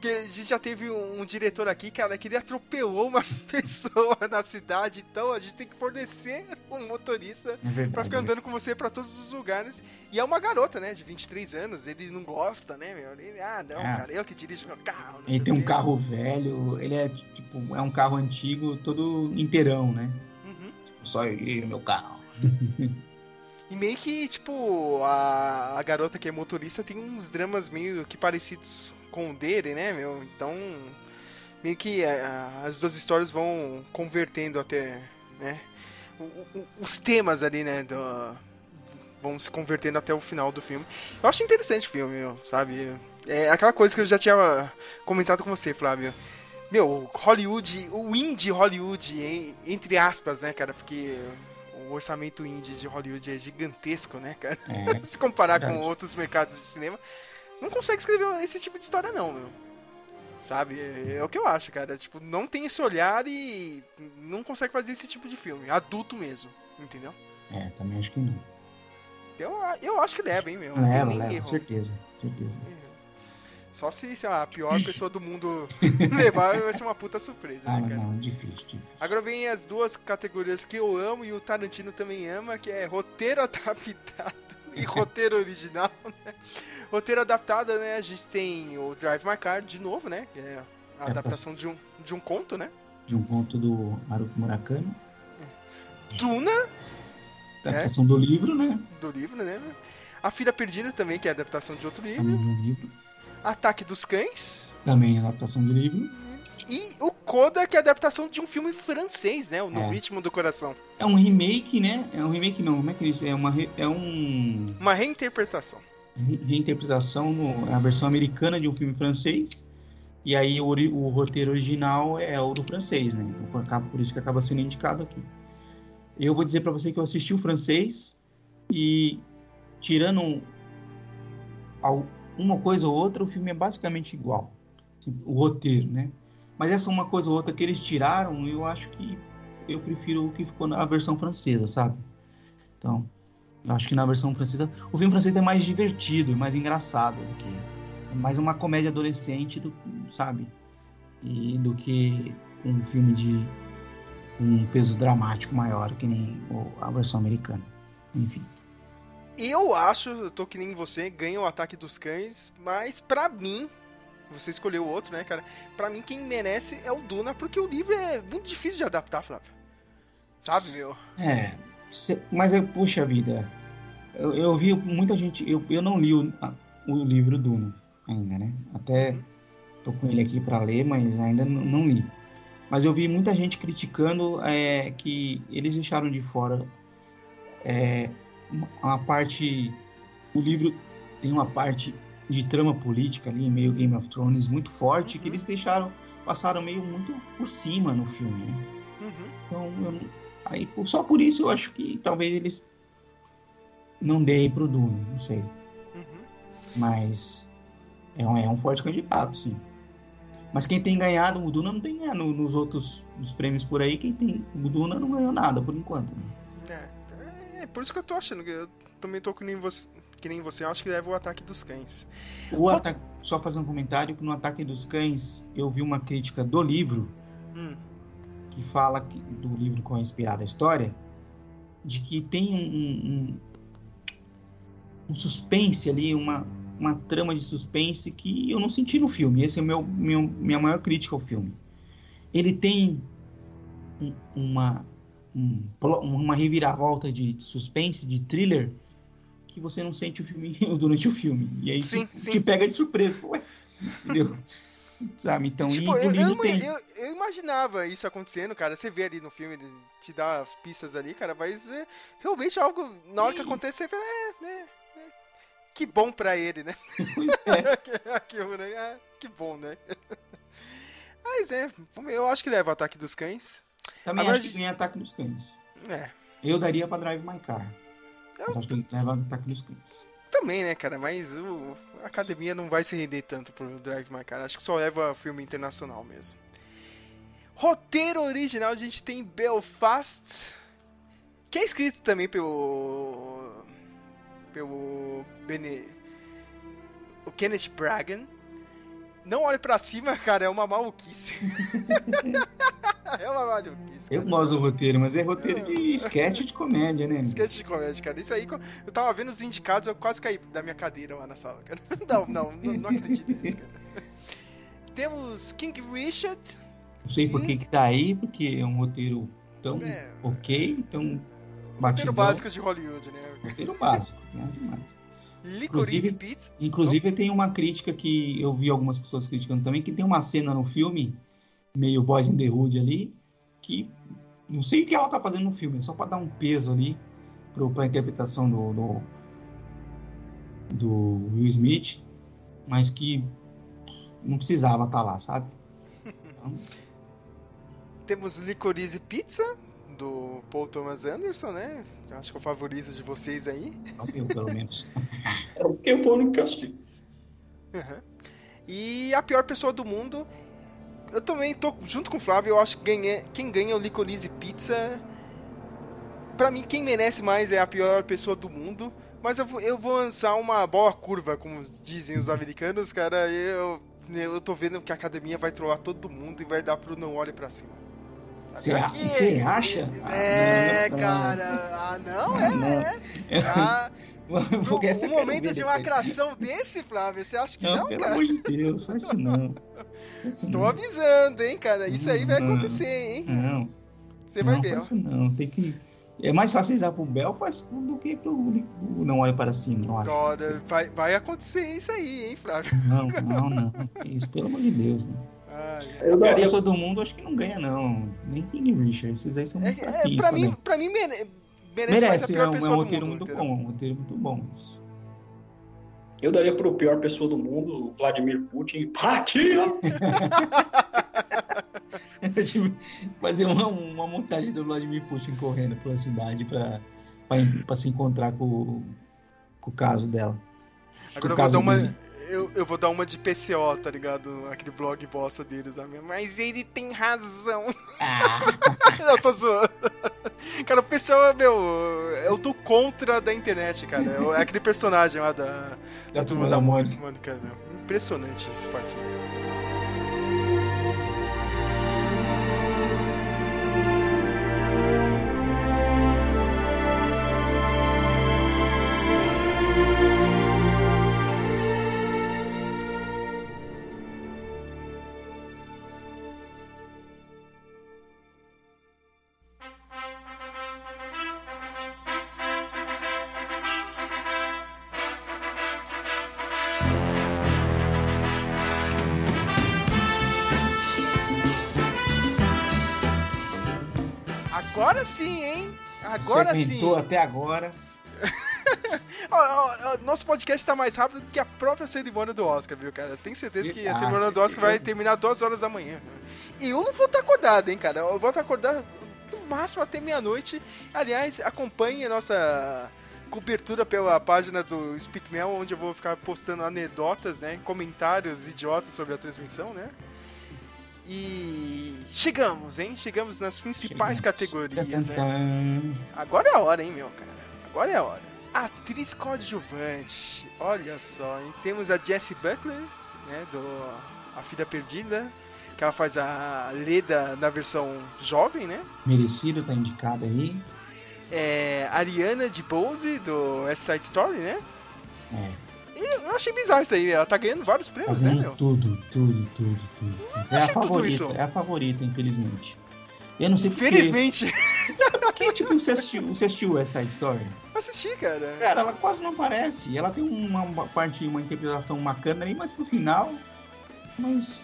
Porque a gente já teve um, um diretor aqui, cara, que ele atropelou uma pessoa na cidade, então a gente tem que fornecer um motorista É pra ficar andando com você pra todos os lugares. E é uma garota, né, de 23 anos, ele não gosta, né, meu? Ele, ah, não, Ah. cara, eu que dirijo meu carro. Ele tem um carro velho, ele é tipo, é um carro antigo, todo inteirão, né? Uhum. Só eu e o meu carro. E meio que, tipo, a, a garota que é motorista tem uns dramas meio que parecidos com o dele, né, meu? Então, meio que é, as duas histórias vão convertendo até, né? o- o- os temas ali, né, do, vão se convertendo até o final do filme. Eu acho interessante o filme, meu, sabe? É aquela coisa que eu já tinha comentado com você, Flávio. Meu, Hollywood, o indie Hollywood, entre aspas, né, cara? Porque o orçamento indie de Hollywood é gigantesco, né, cara? É, Se comparar com verdade. outros mercados de cinema, não consegue escrever esse tipo de história, não, meu. Sabe? É, é o que eu acho, cara. Tipo, não tem esse olhar e não consegue fazer esse tipo de filme. Adulto mesmo, entendeu? é, também acho que não. Eu, eu acho que leva, hein, meu. Leva, leva, erro. certeza, certeza. Só se, sei lá, a pior pessoa do mundo levar, vai ser uma puta surpresa, Ah, né, cara? não, difícil, difícil. Agora vem as duas categorias que eu amo e o Tarantino também ama, que é roteiro adaptado e roteiro original, né? Roteiro adaptado, né? A gente tem o Drive My Car de novo, né? Que é a É, adaptação de um, de um conto, né? De um ponto do Haruki Murakami, Duna, adaptação do livro, né? do livro, né? A Filha Perdida também, que é a adaptação de outro livro. Também do livro. Ataque dos Cães. Também adaptação do livro. E o Coda, que é a adaptação de um filme francês, né? O No É. Ritmo do Coração. É um remake, né? É um remake não, como é que eles... É, uma, é um... Uma reinterpretação. re- reinterpretação, no, é a versão americana de um filme francês. E aí o, o roteiro original é o do francês, né? Então, por, acaba- por isso que acaba sendo indicado aqui. Eu vou dizer pra você que eu assisti o francês e tirando uma coisa ou outra, o filme é basicamente igual. O roteiro, né? Mas essa uma coisa ou outra que eles tiraram, eu acho que eu prefiro o que ficou na versão francesa, sabe? Então, eu acho que na versão francesa. O filme francês é mais divertido, é mais engraçado do que. É mais uma comédia adolescente, do, sabe? E do que um filme de um peso dramático maior, que nem a versão americana. Enfim. Eu acho, eu tô que nem você, ganha o ataque dos cães, mas pra mim, você escolheu o outro, né, cara? Pra mim, quem merece é o Duna, porque o livro é muito difícil de adaptar, Flávio. Sabe, meu? É, mas eu, puxa vida, eu, eu vi muita gente, eu, eu não li o, a- o livro Duna ainda, né? Até tô com ele aqui para ler, mas ainda não li. Mas eu vi muita gente criticando é, que eles deixaram de fora é, uma parte. O livro tem uma parte de trama política ali, meio Game of Thrones, muito forte, que eles deixaram, passaram meio muito por cima no filme. né? Uhum. Então, eu não- aí, só por isso eu acho que talvez eles não deem pro Dune, não sei. Uhum. Mas é um, é um forte candidato, sim. Mas quem tem ganhado, o Duna não tem ganhado nos outros nos prêmios por aí, quem tem. O Duna não ganhou nada por enquanto. né? É, é por isso que eu tô achando que eu também tô que nem você, que nem você acho que leva o ataque dos cães. O ata- Só fazer um comentário que no Ataque dos Cães eu vi uma crítica do livro Hum, que fala que, do livro com a inspirada a história de que tem um, um, um suspense ali, uma, uma trama de suspense que eu não senti no filme. Esse é o meu, meu minha maior crítica ao filme. Ele tem um- uma um uma reviravolta de suspense, de thriller que você não sente o filme durante o filme. E aí Sim, te, sim. te pega de surpresa. Ué, entendeu? Sabe? Então, tipo, e eu, eu, tem. eu- eu imaginava isso acontecendo, cara. Você vê ali no filme, ele te dá as pistas ali, cara, mas é, realmente algo, na hora que acontece, você fala, é, né, é, que bom pra ele, né? Pois é. Aquilo, né? Ah, que bom, né? Mas é, eu acho que leva o ataque dos cães. Também Agora acho que ganha Ataque dos Cães. É, Eu daria pra Drive My Car. Eu- acho que leva Ataque dos Cães. também, né, cara? Mas o, a academia não vai se render tanto pro Drive My Car. Acho que só leva filme internacional mesmo. Roteiro original, a gente tem Belfast, que é escrito também pelo. pelo. Bene, o Kenneth Bragan. Não olhe pra cima, cara, é uma maluquice. é uma maluquice. Eu cara. gosto do roteiro, mas é roteiro de sketch de comédia, né? Sketch de comédia, cara. Isso aí, eu tava vendo os indicados, eu quase caí da minha cadeira lá na sala, cara. Não, não, não, não acredito nisso, cara. Temos King Richard. Não sei por que que tá aí, porque é um roteiro tão É. ok, tão Roteiro batidão. básico de Hollywood, né? Roteiro básico, né? Demais. Licorice Inclusive- Pizza. Inclusive tem uma crítica que eu vi algumas pessoas criticando também, que tem uma cena no filme, meio Boys in the Hood ali, que não sei o que ela tá fazendo no filme, só pra dar um peso ali pro, pra interpretação do, do, do Will Smith, mas que não precisava estar lá, sabe? Então, Temos Licorice Pizza, do Paul Thomas Anderson, né? Acho que é o favorito de vocês aí. é o meu, pelo menos. É o que no eu assisti. Uhum. E a pior pessoa do mundo. Eu também tô junto com o Flávio. Eu acho que ganha, quem ganha é o Licorice Pizza. Pra mim, quem merece mais é a pior pessoa do mundo. Mas eu vou, eu vou lançar uma bola curva, como dizem os americanos, cara. Eu, eu tô vendo que a academia vai trollar todo mundo e vai dar pro Não Olhe Pra Cima. Você aqui. você acha? É, Ah, não, não. cara. Ah, não, Ah, é. não. Ah, Porque essa um momento de lacração desse, Flávio, você acha que Não, não, pelo cara? amor de Deus, faz isso não. Faz Estou não. avisando, hein, cara. Isso aí vai Não. acontecer, hein? Não, Você vai não ver, faz isso não. Tem que... É mais fácil usar pro Belfast do que pro pro Não Olha Para Cima, eu acho. Olha, vai, vai acontecer isso aí, hein, Flávio? Não, não, não. Isso, pelo amor de Deus. Né? Eu A daria pessoa do mundo acho que não ganha, não. Nem King Richard. Esses aí são é, muito é, fraquinhos pra, mim, pra mim, mere- merece, mais a Merece, é pior um, é um do roteiro mundo. muito entendeu? bom. Um roteiro muito bom. Isso. Eu daria pro pior pessoa do mundo, o Vladimir Putin. Ratinha! Tipo, Fazer uma, uma montagem do Vladimir Putin correndo pela cidade pra, pra, pra se encontrar com, com o caso dela. Agora eu vou, caso dar uma, dele. Eu, eu vou dar uma de PCO, tá ligado? Aquele blog bosta deles. Mas ele tem razão. Ah, eu tô zoando. Cara, o PCO é meu. Eu tô contra da internet, cara. É aquele personagem lá da, da turma da Mônica. Mônica, meu. Impressionante esse partido. Aguentou até agora. Nosso podcast tá mais rápido do que a própria cerimônia do Oscar, viu, cara? Tenho certeza que a Ah, cerimônia do Oscar vai terminar duas horas da manhã. E eu não vou estar acordado, hein, cara? Eu vou estar acordado no máximo até meia-noite. Aliás, acompanhe a nossa cobertura pela página do Speakmail, onde eu vou ficar postando anedotas, né? Comentários idiotas sobre a transmissão, né? E chegamos, hein? Chegamos nas principais Chegamos. categorias, né? Agora é a hora, hein, meu cara? Agora é a hora. Atriz coadjuvante. Olha só, hein? Temos a Jessie Buckler, né? Do A Filha Perdida. Que ela faz a Leda na versão jovem, né? Merecido, tá indicado aí. É, Ariana de Bose, do West Side Story, né? É, eu achei bizarro isso aí. Ela tá ganhando vários tá prêmios, né, ganhando meu? tudo, tudo, tudo, tudo. É a favorita, é a favorita, infelizmente. Eu não sei. Infelizmente. Porque, tipo, você assistiu, você assistiu West Side Story? Assisti, cara. Cara, ela quase não aparece. Ela tem uma, uma parte, uma interpretação bacana aí, mas pro final. Mas.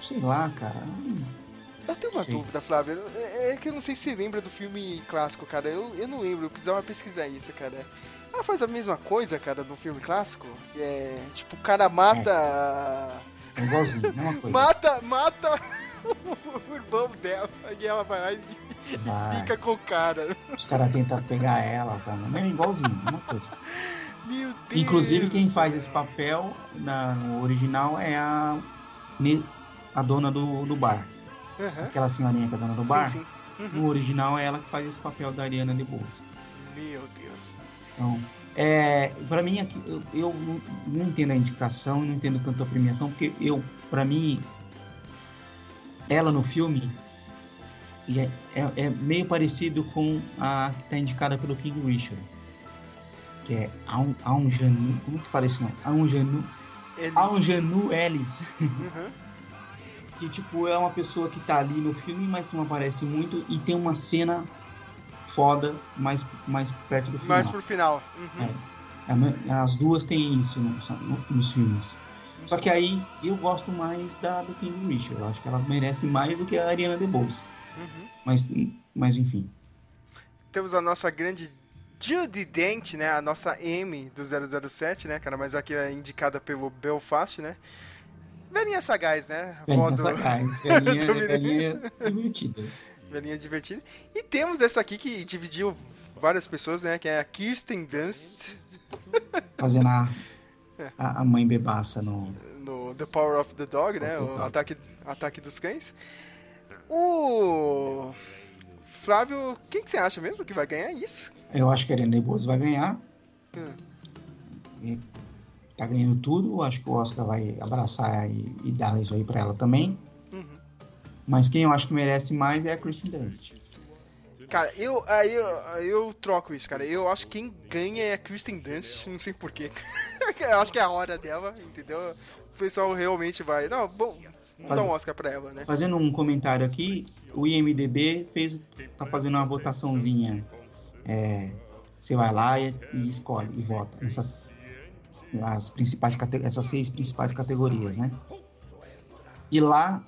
Sei lá, cara. Eu tenho uma Sim. dúvida, Flávio. É é que eu não sei se você lembra do filme clássico, cara. Eu, eu não lembro, eu precisava pesquisar isso, cara. Ela faz a mesma coisa, cara, no filme clássico? É, tipo, o cara mata. É igualzinho, é uma coisa. Mata, mata o irmão dela. E ela vai lá e fica com o cara. os caras tentam pegar ela, tá? É igualzinho, é uma coisa. Meu Deus. Inclusive, quem do faz esse papel na- no original é a, a dona do, do bar. Aham. Aquela senhorinha que é dona do bar. Sim, sim. No original é ela que faz esse papel da Ariana DeBose. Meu Deus. Então, é, para mim, aqui, eu, eu não, entendo a indicação, não entendo tanto a premiação, porque eu, para mim, ela no filme é, é- é meio parecido com a que está indicada pelo King Richard, que é Aun- Aunjanu, como que fala isso não? Aunjanu, Eles... Aunjanu Ellis, Uhum. que tipo é uma pessoa que tá ali no filme, mas não aparece muito e tem uma cena foda mais, mais perto do final. Mais pro final. Uhum. É. As duas têm isso no- no- nos filmes. Só que aí eu gosto mais da do King Richard. Eu acho que ela merece mais do que a Ariana DeBose. Uhum. Mas, mas enfim. Temos a nossa grande Judy Dent, né? A nossa M do 007, né, cara? Mas aqui é indicada pelo Belfast, né? Velhinha sagaz, né? Velhinha do- sagaz, velhinha, velhinha divertida. Velhinha divertida. E temos essa aqui que dividiu várias pessoas, né? Que é a Kirsten Dunst Fazendo a, a, mãe bebaça no. no The Power of the Dog, né? O ataque, ataque dos cães. O Flávio, quem que você acha mesmo que vai ganhar isso? Eu acho que a Ariana DeBose vai ganhar. Hum. Tá ganhando tudo. Acho que o Oscar vai abraçar e, e dar isso aí pra ela também. Mas quem eu acho que merece mais é a Kristen Dunst. Cara, eu, aí eu, eu troco isso, cara. Eu acho que quem ganha é a Kristen Dunst, não sei porquê. eu acho que é a hora dela, entendeu? O pessoal realmente vai. Não, bom, vamos dar um Oscar pra ela, né? Fazendo um comentário aqui, o IMDB fez, tá fazendo uma votaçãozinha. É, você vai lá e, e escolhe e vota essas, as principais, essas seis principais categorias, né? E lá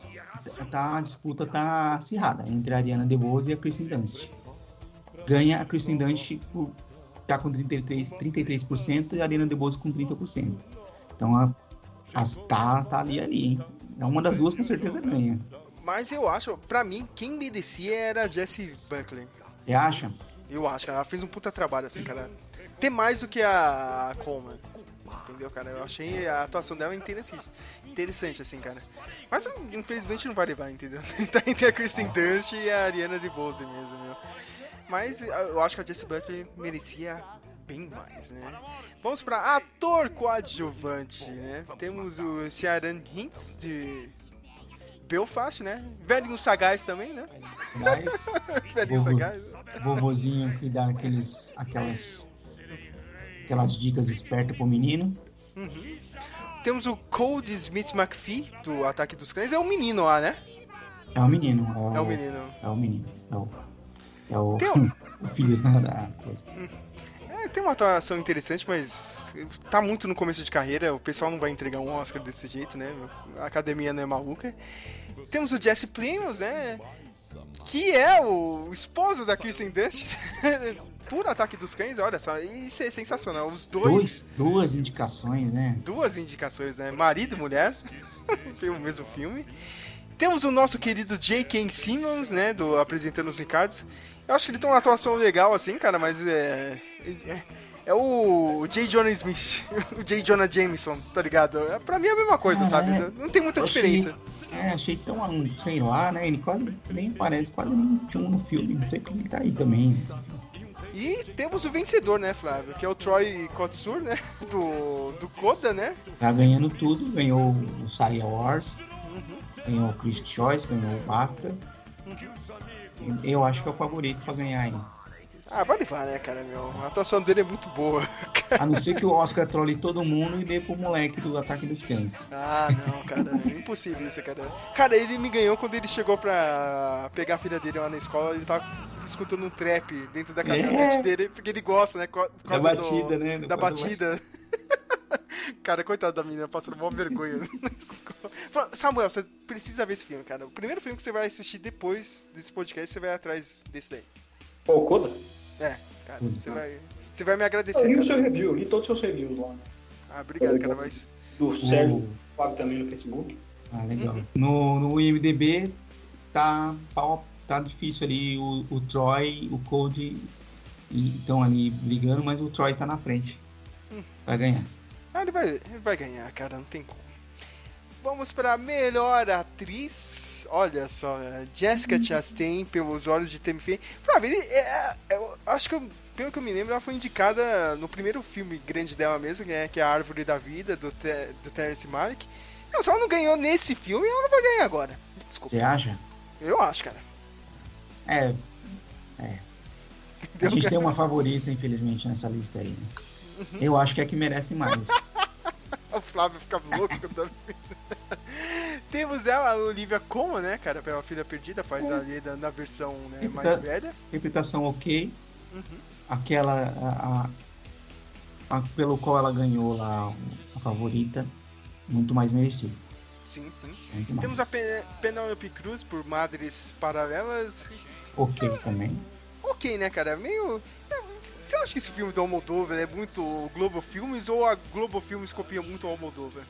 tá, a disputa tá acirrada entre a Ariana DeBose e a Kristen Dunst. Ganha a Kristen Dunst, tá com 33%, 33% e a Ariana DeBose com 30%. Então a, as, tá, tá ali ali, hein? É uma das duas com certeza ganha. Mas eu acho, pra mim, quem merecia era a Jessie Buckley. Você acha? Eu acho, cara. Ela fez um puta trabalho, assim, cara. Tem mais do que a Coleman. Entendeu, cara? Eu achei a atuação dela interessante. Interessante, assim, cara. Mas infelizmente não vai levar, entendeu? tá entre a Kristen Dunst e a Ariana DeBose mesmo, meu. Mas eu acho que a Jessie Buckley merecia bem mais, né? Vamos pra ator coadjuvante, né? Temos o Ciaran Hinks de Belfast, né? Velhinho sagaz também, né? Mas, Velhinho sagaz. vovozinho que dá aqueles, aquelas, aquelas dicas espertas pro menino. Temos o Cold Smith McPhee, do Ataque dos Cães. É um menino lá, né? É o menino. É o, É o menino. É o menino. É o, é o, Tem um- o filho da coisa. É, tem uma atuação interessante, mas tá muito no começo de carreira. O pessoal não vai entregar um Oscar desse jeito, né? A academia não é maluca. Temos o Jesse Plemons, né? que é o esposo da Kristen Dust, por Ataque dos Cães, olha só, isso é sensacional. Os dois, Dois, duas indicações, né? duas indicações, né? Marido e mulher, pelo mesmo filme. Temos o nosso querido J.K. Simmons, né, do Apresentando os Ricardos. Eu acho que ele tem uma atuação legal, assim, cara, mas é... é- É o J. Jonah Smith, o J. Jonah Jameson, tá ligado? É, Pra mim é a mesma coisa, Ah, sabe? é. Não tem muita achei- diferença. É, achei tão, sei lá, né? Ele quase nem aparece, quase nem tinha um no filme. Não sei porque ele tá aí também. E temos o vencedor, né, Flávio? Que é o Troy Kotsur, né? Do, do Koda, né? Tá ganhando tudo, ganhou o Saga Wars, Uhum. ganhou o Critics' Choice, ganhou o BAFTA. Eu acho que é o favorito pra ganhar aí. Ah, vai levar, né, cara, meu? A atuação dele é muito boa. A não ser que o Oscar trole todo mundo e dê pro moleque do Ataque dos Cães. Ah, não, cara, é impossível isso, cara. Cara, ele me ganhou quando ele chegou pra pegar a filha dele lá na escola, ele tava escutando um trap dentro da caminhonete É. dele, porque ele gosta, né? Por Da causa do- batida, né? Da batida. cara, coitado da menina, passando mó vergonha na escola. Samuel, você precisa ver esse filme, cara. O primeiro filme que você vai assistir depois desse podcast, você vai atrás desse daí. Pô, o Koda? É, cara, Hum. você vai, você vai me Eu agradecer, li o seu review, eu li todos os seus reviews lá. Ah, obrigado, cara, mas... Do Sérgio, O- Fábio também no Facebook. Ah, legal. Uhum. No, no IMDB tá, tá difícil ali. O, o Troy, o Cody estão ali brigando, mas o Troy tá na frente. Vai ganhar. Ah, ele vai, ele vai ganhar, cara, não tem como. Vamos pra melhor atriz. Olha só, é, Jessica Chastain pelos olhos de Tammy Faye. Flávio, ele, é, eu acho que, eu- pelo que eu me lembro, ela foi indicada no primeiro filme grande dela mesmo, que é, que é a Árvore da Vida, do, Te, do Terrence Malick. Não, se ela não ganhou nesse filme, ela não vai ganhar agora. Desculpa, Você acha? eu acho, cara. É. A gente tem uma favorita, infelizmente, nessa lista aí. né? Uhum. Eu acho que é a que merece mais. O Flávio fica louco quando tá. Temos ela, a Olivia Colman, né, cara, pela Filha Perdida, faz ali da- na versão né, mais Tá. velha. Interpretação ok. Uhum. Aquela. A, a- a- pelo qual ela ganhou lá a favorita. Muito mais merecido. Sim, sim. Muito mais. Temos a Pen Penelope Cruz por Madres Paralelas. Ok também. Ok, né, cara? Meio. Você acha que esse filme do Almodóvar é muito Globo Filmes ou a Globo Filmes copia muito o Almodóvar?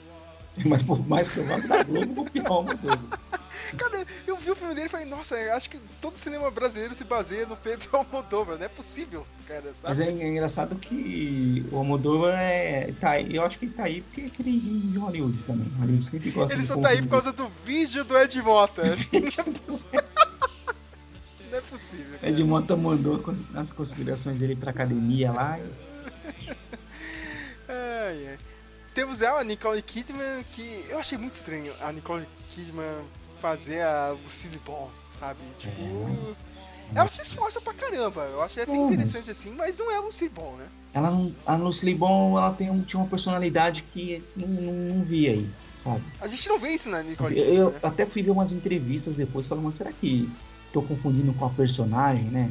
Mas por mais provável da Globo copiar o Almodóvar. Cara, eu vi o filme dele e falei, nossa, acho que todo cinema brasileiro se baseia no Pedro Almodóvar. Não é possível, cara, sabe? Mas é, é engraçado que o Almodóvar é, tá aí. Eu acho que ele tá aí porque é aquele de Hollywood também. Hollywood sempre gosta Ele só tá aí por causa do vídeo do Ed Mota. É possível. Cara. Ed Mota mandou as considerações dele pra academia lá. e- Ai, ai. Temos ela, a Nicole Kidman, que eu achei muito estranho a Nicole Kidman fazer a Lucille Ball, sabe? Tipo, ela se esforça pra caramba. Eu achei até É, mas- interessante assim, mas não é a Lucille Ball, né? Ela não, a Lucille Bon, ela tem um, tinha uma personalidade que não, não, não vi aí, sabe? A gente não vê isso na Nicole Eu, Kidman. eu né? até fui ver umas entrevistas depois falando, mas será que tô confundindo com a personagem, né?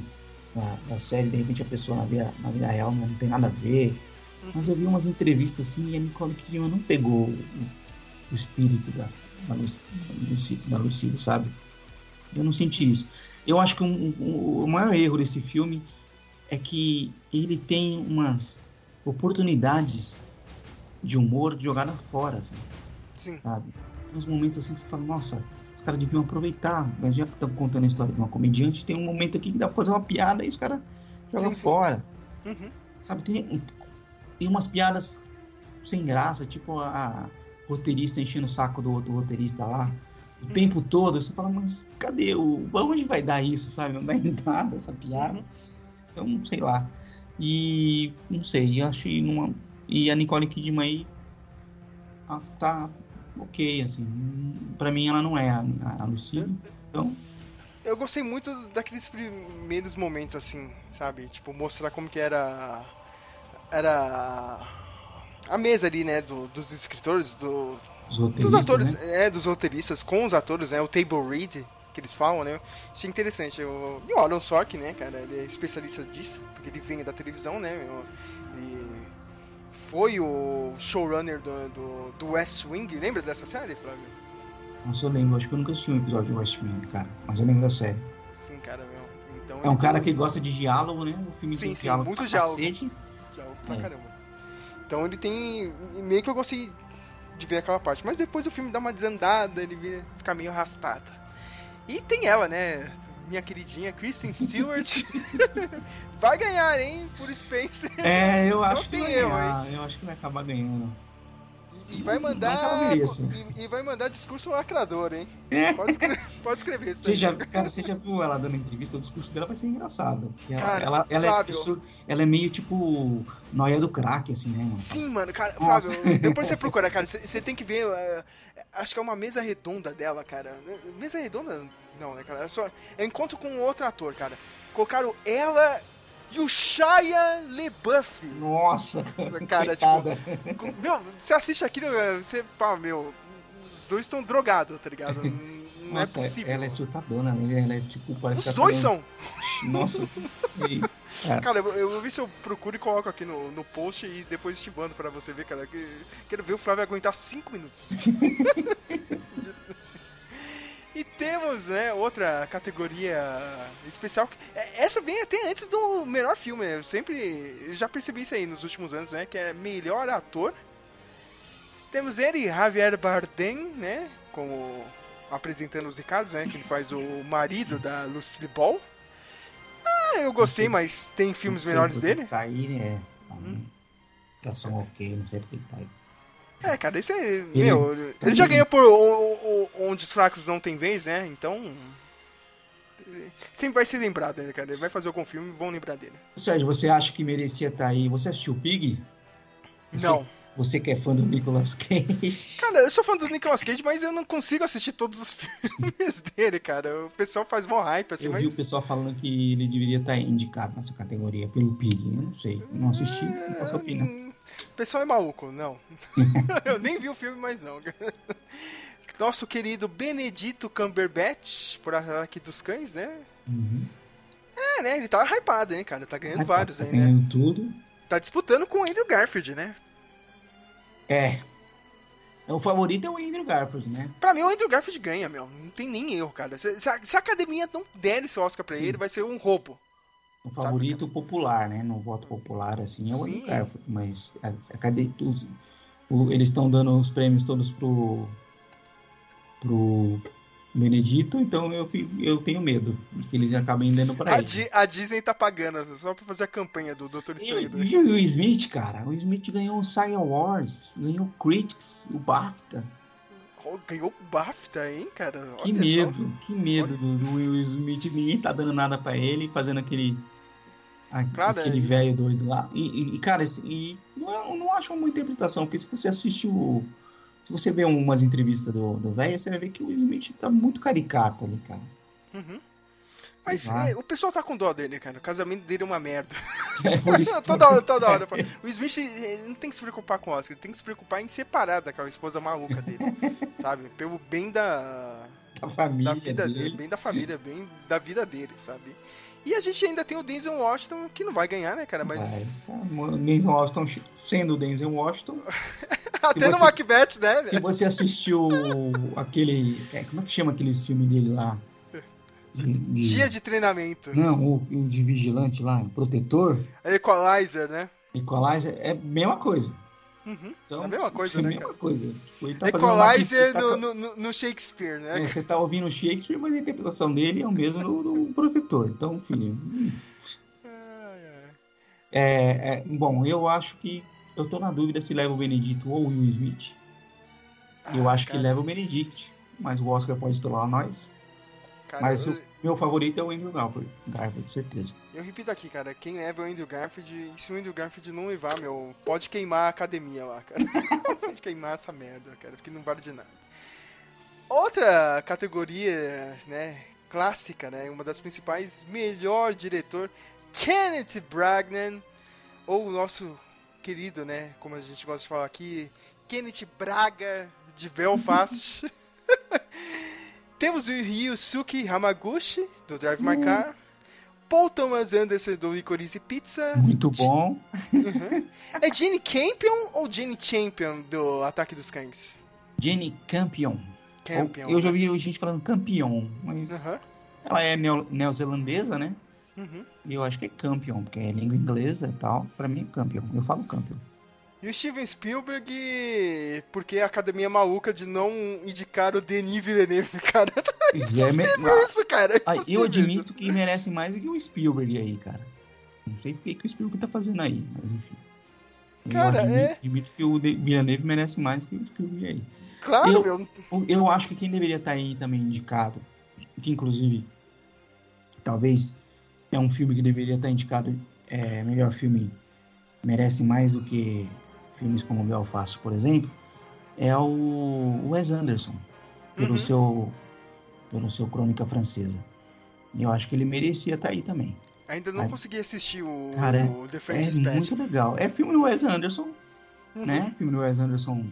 Da, da série, de repente a pessoa na vida, na vida real não tem nada a ver. Mas eu vi umas entrevistas assim e a Nicole Kidman não pegou o, o espírito da, da, da, Lucille, sabe? Eu não senti isso. Eu acho que um- um- o maior erro desse filme é que ele tem umas oportunidades de humor jogadas fora, assim Sim. sabe? Tem uns momentos assim que você fala, nossa, os caras deviam aproveitar, mas já que estão contando a história de uma comediante, tem um momento aqui que dá pra fazer uma piada e os caras jogam fora. Uhum. Sabe, tem, tem umas piadas sem graça, tipo a roteirista enchendo o saco do outro roteirista lá. O tempo todo, você fala, mas cadê o. Onde vai dar isso, sabe? Não dá em nada essa piada. Então, sei lá. E não sei, eu achei numa. E a Nicole Kidman aí ah, tá ok, assim. Pra mim ela não é a, a Lucille. Então, Eu gostei muito daqueles primeiros momentos, assim, sabe? Tipo, mostrar como que era. Era. A mesa ali, né? do- dos escritores, do, os dos atores, né? é, dos roteiristas com os atores, né? O table read que eles falam, né? Achei interessante. O, e o Aaron Sorkin, né, cara? Ele é especialista disso, porque ele vem da televisão, né? Foi o showrunner do, do, do West Wing. Lembra dessa série, Flávio? Nossa, eu lembro, acho que eu nunca assisti um episódio de West Wing, cara. Mas eu lembro da série. Sim, cara, meu. Então, É um cara que gosta de diálogo, né? O filme Sim, de sim, diálogo muito diálogo. cacete. Diálogo pra É. caramba. Então ele tem. Meio que eu gostei de ver aquela parte. Mas depois o filme dá uma desandada, ele fica meio arrastado. E tem ela, né? Minha queridinha Kristen Stewart. vai ganhar, hein? Por Spencer. É, eu acho que tem vai erro. Eu acho que vai acabar ganhando. E, vai mandar. E, e vai mandar discurso lacrador, hein? É. Pode escrever, pode escrever isso Você aí. já, cara, você já viu ela dando entrevista? O discurso dela vai ser engraçado. Ela, Cara, ela, ela é, ela é meio tipo noia do crack, assim, né? mano? Sim, mano, cara, Nossa. Flávio, depois você procura, cara, você você tem que ver, eh, acho que é uma mesa redonda dela, cara. Mesa redonda, não, né, cara, é só, é encontro com outro ator, cara. Colocaram ela e o Shia LeBuff. Nossa, Cara, tipo, coitada. Com- Meu, você assiste aquilo, eh, você fala, meu, os dois estão drogados, tá ligado? Não Nossa, é possível. ela é surtadona, né? Ela é tipo, parece Os ela dois tá são. Nossa, e- cara, Cara, eu, eu vou ver se eu procuro e coloco aqui no, no post e depois te mando pra você ver, cara. que- Quero ver o Flávio aguentar 5 minutos. e temos, né, outra categoria especial. que- é- Essa vem até antes do melhor filme. né? Eu sempre eu já percebi isso aí nos últimos anos, né? Que é melhor ator. Temos ele, Javier Bardem, né? Como apresentando os recados, né? Que ele faz o marido da Lucille Ball. Ah, eu gostei, mas tem filmes melhores dele? Tá aí, é. Hum. Ok, não sei porque tá aí. É, cara, esse é. meu, ele também- já ganhou por Onde os Fracos Não Tem Vez, né? Então. Sempre vai ser lembrado, né, cara? Ele vai fazer algum filme e vão lembrar dele. Sérgio, você acha que merecia estar aí? Você assistiu Pig? Você- Não. Você que é fã do Nicolas Cage? Cara, eu sou fã do Nicolas Cage, mas eu não consigo assistir todos os filmes dele, cara. O pessoal faz mó hype, assim, eu mas. vi o pessoal falando que ele deveria estar indicado nessa categoria pelo Pig. Eu não sei, não assisti, não posso opinar. O pessoal é maluco, não. eu nem vi o filme, mas não. Nosso querido Benedito Cumberbatch, por Ataque dos Cães, né? Uhum. É, né? Ele tá hypado, hein, cara? Tá ganhando Ah, vários tá aí, né? ganhando tudo. Tá disputando com o Andrew Garfield, né? É. O favorito é o Andrew Garfield, né? Pra mim, o Andrew Garfield ganha, meu. Não tem nem erro, cara. Se, se a, se a academia não der esse Oscar pra Sim. ele, vai ser um roubo. O favorito popular, né? No voto popular, assim, é o Sim. Garfield. Mas a, a cade- os- o- eles estão dando os prêmios todos pro, pro Benedito, então eu, eu tenho medo que eles acabem dando pra A, ele. Di- a Disney tá pagando só pra fazer a campanha do E, Estranho o- 2. e o Will Smith, cara? O Smith ganhou o Science Awards, ganhou o Critics, o BAFTA. Oh, ganhou o BAFTA, hein, cara? Que Olha medo, que medo do, do Will Smith. Ninguém tá dando nada pra ele, fazendo aquele. A- Claro, aquele é. velho doido lá. E, e- cara, esse- e não, é- não acho uma interpretação, porque se você assiste o. Se você vê umas entrevistas do, do velho, você vai ver que o Will Smith tá muito caricato ali, cara. Uhum. Mas é, o pessoal tá com dó dele, cara. O casamento dele é uma merda. É toda hora, toda hora. O Smith ele não tem que se preocupar com o Oscar, ele tem que se preocupar em separar daquela esposa maluca dele. sabe? Pelo bem da, a família da vida dele, dele. bem da família, bem da vida dele, sabe? E a gente ainda tem o Denzel Washington, que não vai ganhar, né, cara? Mas. Vai. O Denzel Washington, sendo o Denzel Washington, Até no você- Macbeth, né? se você assistiu aquele. é, como é que chama aquele filme dele lá? De- de- Dia de treinamento. Não, o, o de vigilante lá, protetor, Equalizer, né? Equalizer, é a mesma coisa. Uhum. Então, É a mesma coisa, é a né, mesma cara? coisa. Tipo, ele tá Equalizer tá- no, no- no- no Shakespeare, né? é, você tá ouvindo Shakespeare, mas a interpretação dele é o mesmo do, do protetor. Então, filho. hum. É, é, bom, eu acho que. Eu tô na dúvida se leva o Benedito ou o Will Smith. Eu Ah, acho que cara, leva o Benedict. Mas o Oscar pode estourar nós. cara, Mas eu, o meu favorito é o Andrew Garfield, Garfield certeza. eu repito aqui, cara, quem leva é o Andrew Garfield, e se o Andrew Garfield não levar, meu, pode queimar a academia lá, cara. pode queimar essa merda, cara, porque não vale de nada. Outra categoria, né, clássica, né, uma das principais, melhor diretor, Kenneth Bragnan, ou o nosso querido, né, como a gente gosta de falar aqui, Kenneth Braga de Belfast. Temos o Ryusuke Hamaguchi, do Drive My Car. Paul Thomas Anderson, do Licorice Pizza. Muito bom. É Jenny Campion ou Jenny Champion, do Ataque dos Cães? Jenny Campion. Campion. Eu já vi gente falando campeão, mas Aham. Ela é neo- neozelandesa, né? Uhum. E eu acho que é Campion, porque é língua inglesa e tal. Pra mim é Campion. Eu falo Campion. E o Steven Spielberg, porque a academia é maluca de não indicar o Denis Villeneuve, cara. Pois é, me- É isso, cara. é Ah, eu impossível admito que merece mais do que o Spielberg aí, cara. Não sei o que, o Spielberg tá fazendo aí, mas enfim. Eu Cara, admito, é- admito que o Villeneuve merece mais do que o Spielberg aí. isso. Claro, eu- meu. Eu acho que quem deveria estar aí também indicado, que inclusive talvez é um filme que deveria estar indicado, é, melhor filme, merece mais do que filmes como Belfast, por exemplo, é o Wes Anderson, pelo Uhum. seu pelo seu Crônica Francesa. E eu acho que ele merecia estar aí também. Ainda não consegui assistir o, Cara, o The French É Dispatch. muito legal. É filme do Wes Anderson, Uhum. né? Filme do Wes Anderson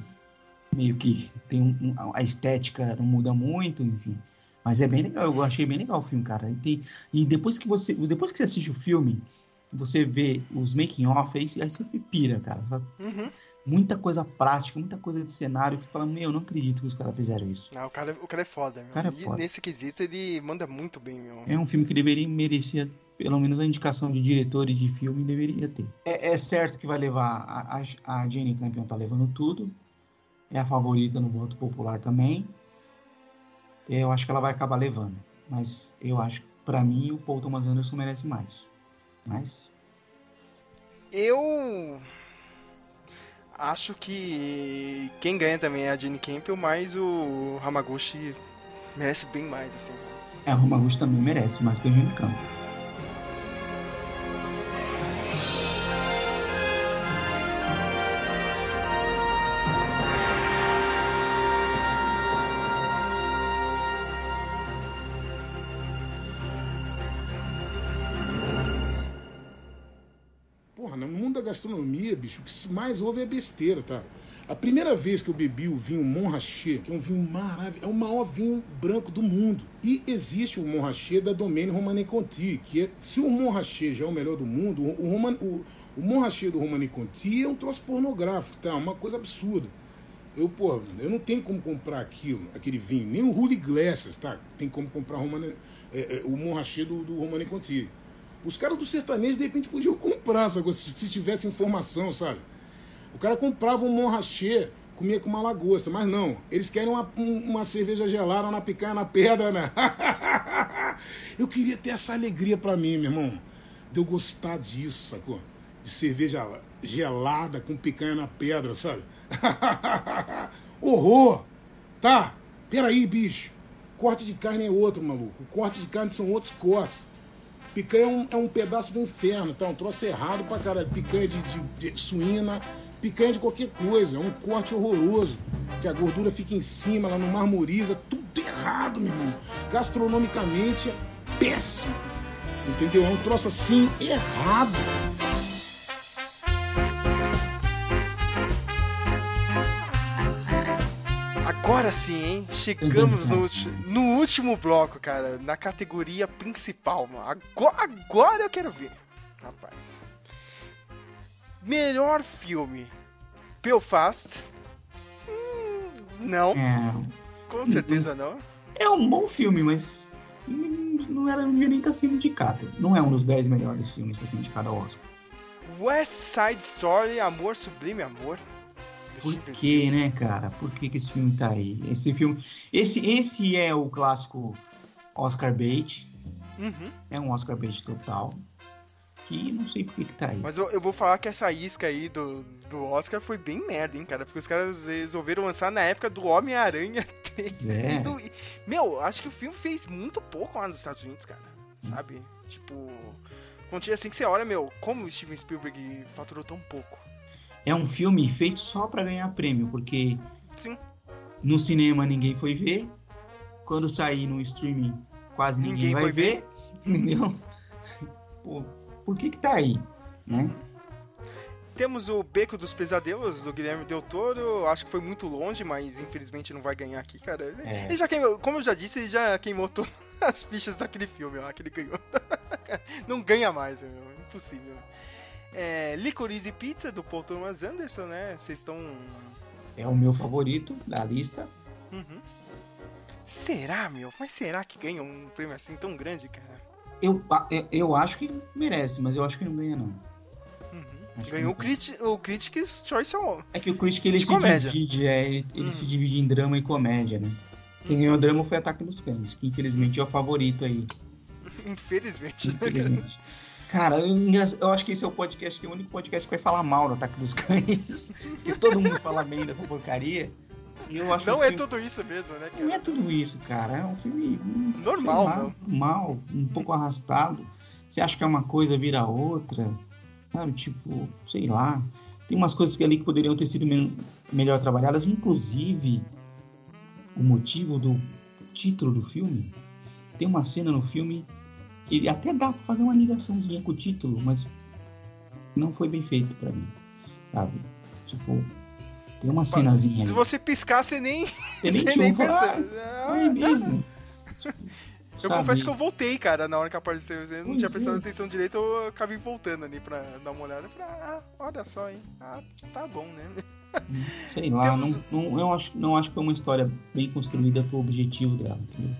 meio que tem um, um- a estética não muda muito, enfim. Mas é bem legal, eu achei bem legal o filme, cara. E, tem- e depois que você depois que você assiste o filme, você vê os making off, aí, aí você pira, cara. Uhum. Muita coisa prática, muita coisa de cenário que você fala, meu, eu não acredito que os caras fizeram isso. Não, o cara, o cara é foda, meu. O cara é E foda. nesse quesito ele manda muito bem, meu. É um filme que deveria merecer pelo menos a indicação de diretor e de filme deveria ter. É, é certo que vai levar a, a, a Jane Campion tá levando tudo. É a favorita no voto popular também. Eu acho que ela vai acabar levando, mas eu acho que para mim o Paul Thomas Anderson merece mais. Mas Eu acho que quem ganha também é a Jenny Campbell, mas o Hamaguchi merece bem mais, assim. é, o Romaguchi também merece mais que o Jane Campion. Bicho, o que se mais ouve é besteira, tá? A primeira vez que eu bebi o vinho Montrachet, que é um vinho maravilhoso, é o maior vinho branco do mundo. E existe o Montrachet da Domaine Romane Conti, que é, se o Montrachet já é o melhor do mundo, o, Roman- o, o Montrachet do Romane Conti é um troço pornográfico, tá? Uma coisa absurda. Eu, pô, eu não tenho como comprar aquilo, aquele vinho, nem o Rudy Glasses, tá? Tem como comprar Romane, é, é, o Montrachet do, do Romane Conti. Os caras do sertanejo, de repente, podiam comprar, sabe? Se, se tivesse informação, sabe? O cara comprava um Montrachet, comia com uma lagosta, mas não. Eles querem uma, um- uma cerveja gelada na picanha na pedra, né? eu queria ter essa alegria pra mim, meu irmão. De eu gostar disso, sacou? De cerveja gelada com picanha na pedra, sabe? Horror! Tá, peraí, bicho. Corte de carne é outro, maluco. Corte de carne são outros cortes. Picanha é um, é um pedaço do inferno, tá? Um troço errado pra caralho. Picanha de, de- de suína, picanha de qualquer coisa. É um corte horroroso. Que a gordura fica em cima, ela não marmoriza. Tudo errado, meu irmão. Gastronomicamente é péssimo. Entendeu? É um troço assim errado. Agora sim, hein? Chegamos no, no último bloco, cara. Na categoria principal, mano. Agora, agora eu quero ver. Rapaz. Melhor filme. Belfast. Hum, não, É, com certeza não. é um bom filme, mas não era não devia nem estar sendo indicado. Não é um dos 10 melhores filmes para ser indicado ao Oscar. West Side Story, Amor Sublime Amor. Por que, né, cara? Por que, que esse filme tá aí? Esse filme. Esse, esse é o clássico Oscar bait. Uhum. É um Oscar bait total. Que não sei por que, que tá aí. Mas eu, eu vou falar que essa isca aí do, do Oscar foi bem merda, hein, cara? Porque os caras resolveram lançar na época do Homem-Aranha 3. Pois é. Do- meu, acho que o filme fez muito pouco lá nos Estados Unidos, cara. Sabe? Tipo. Quantia assim que você olha, meu, como o Steven Spielberg faturou tão pouco. É um filme feito só pra ganhar prêmio, porque Sim. no cinema ninguém foi ver. Quando sair no streaming, quase ninguém, Ninguém vai foi ver. Entendeu? Pô, por que que tá aí? Né? Temos o Beco dos Pesadelos, do Guilherme Del Toro. Acho que foi muito longe, mas infelizmente não vai ganhar aqui, cara. É. ele já queimou, como eu já disse, ele já queimou todas as fichas daquele filme lá que ele ganhou. não ganha mais, meu. Impossível. É, Licorice Pizza, do Paul Thomas Anderson, né? Vocês estão. É o meu favorito da lista. Uhum. Será, meu? Mas será que ganha um prêmio assim tão grande, cara? Eu, eu, eu acho que merece, mas eu acho que não ganha, não. Uhum. Ganhou o, criti o Critics' Choice Award. É que o Critic ele se comédia. divide, é, ele, ele se divide em drama e comédia, né? Quem ganhou drama foi Ataque dos Cães, que infelizmente é o favorito aí. Infelizmente? Infelizmente. Cara, eu, acho que esse é o podcast, que é o único podcast que vai falar mal do Ataque dos Cães. Porque todo mundo fala bem dessa porcaria. E eu acho Não é filme- tudo isso mesmo, né, Não é cara? tudo isso, cara. É um filme. Normal, lá, não. normal, um pouco arrastado. Você acha que é uma coisa, vira outra. Sabe? Tipo, sei lá. Tem umas coisas que ali que poderiam ter sido men- melhor trabalhadas, inclusive o motivo do título do filme. Tem uma cena no filme que até dá pra fazer uma ligaçãozinha com o título, mas não foi bem feito pra mim. Sabe? Tipo, tem uma cenazinha Se ali. você piscar, você nem, Eu nem você nem percebe. Ah, é mesmo. Eu confesso que eu voltei, cara, na hora que apareceu. Eu não Pois tinha prestado é. atenção direito, eu acabei voltando ali pra dar uma olhada. Pra, ah, olha só, hein? Ah, tá bom, né? Sei lá, não, Temos- não, eu acho, não acho que é uma história bem construída pro objetivo dela, entendeu?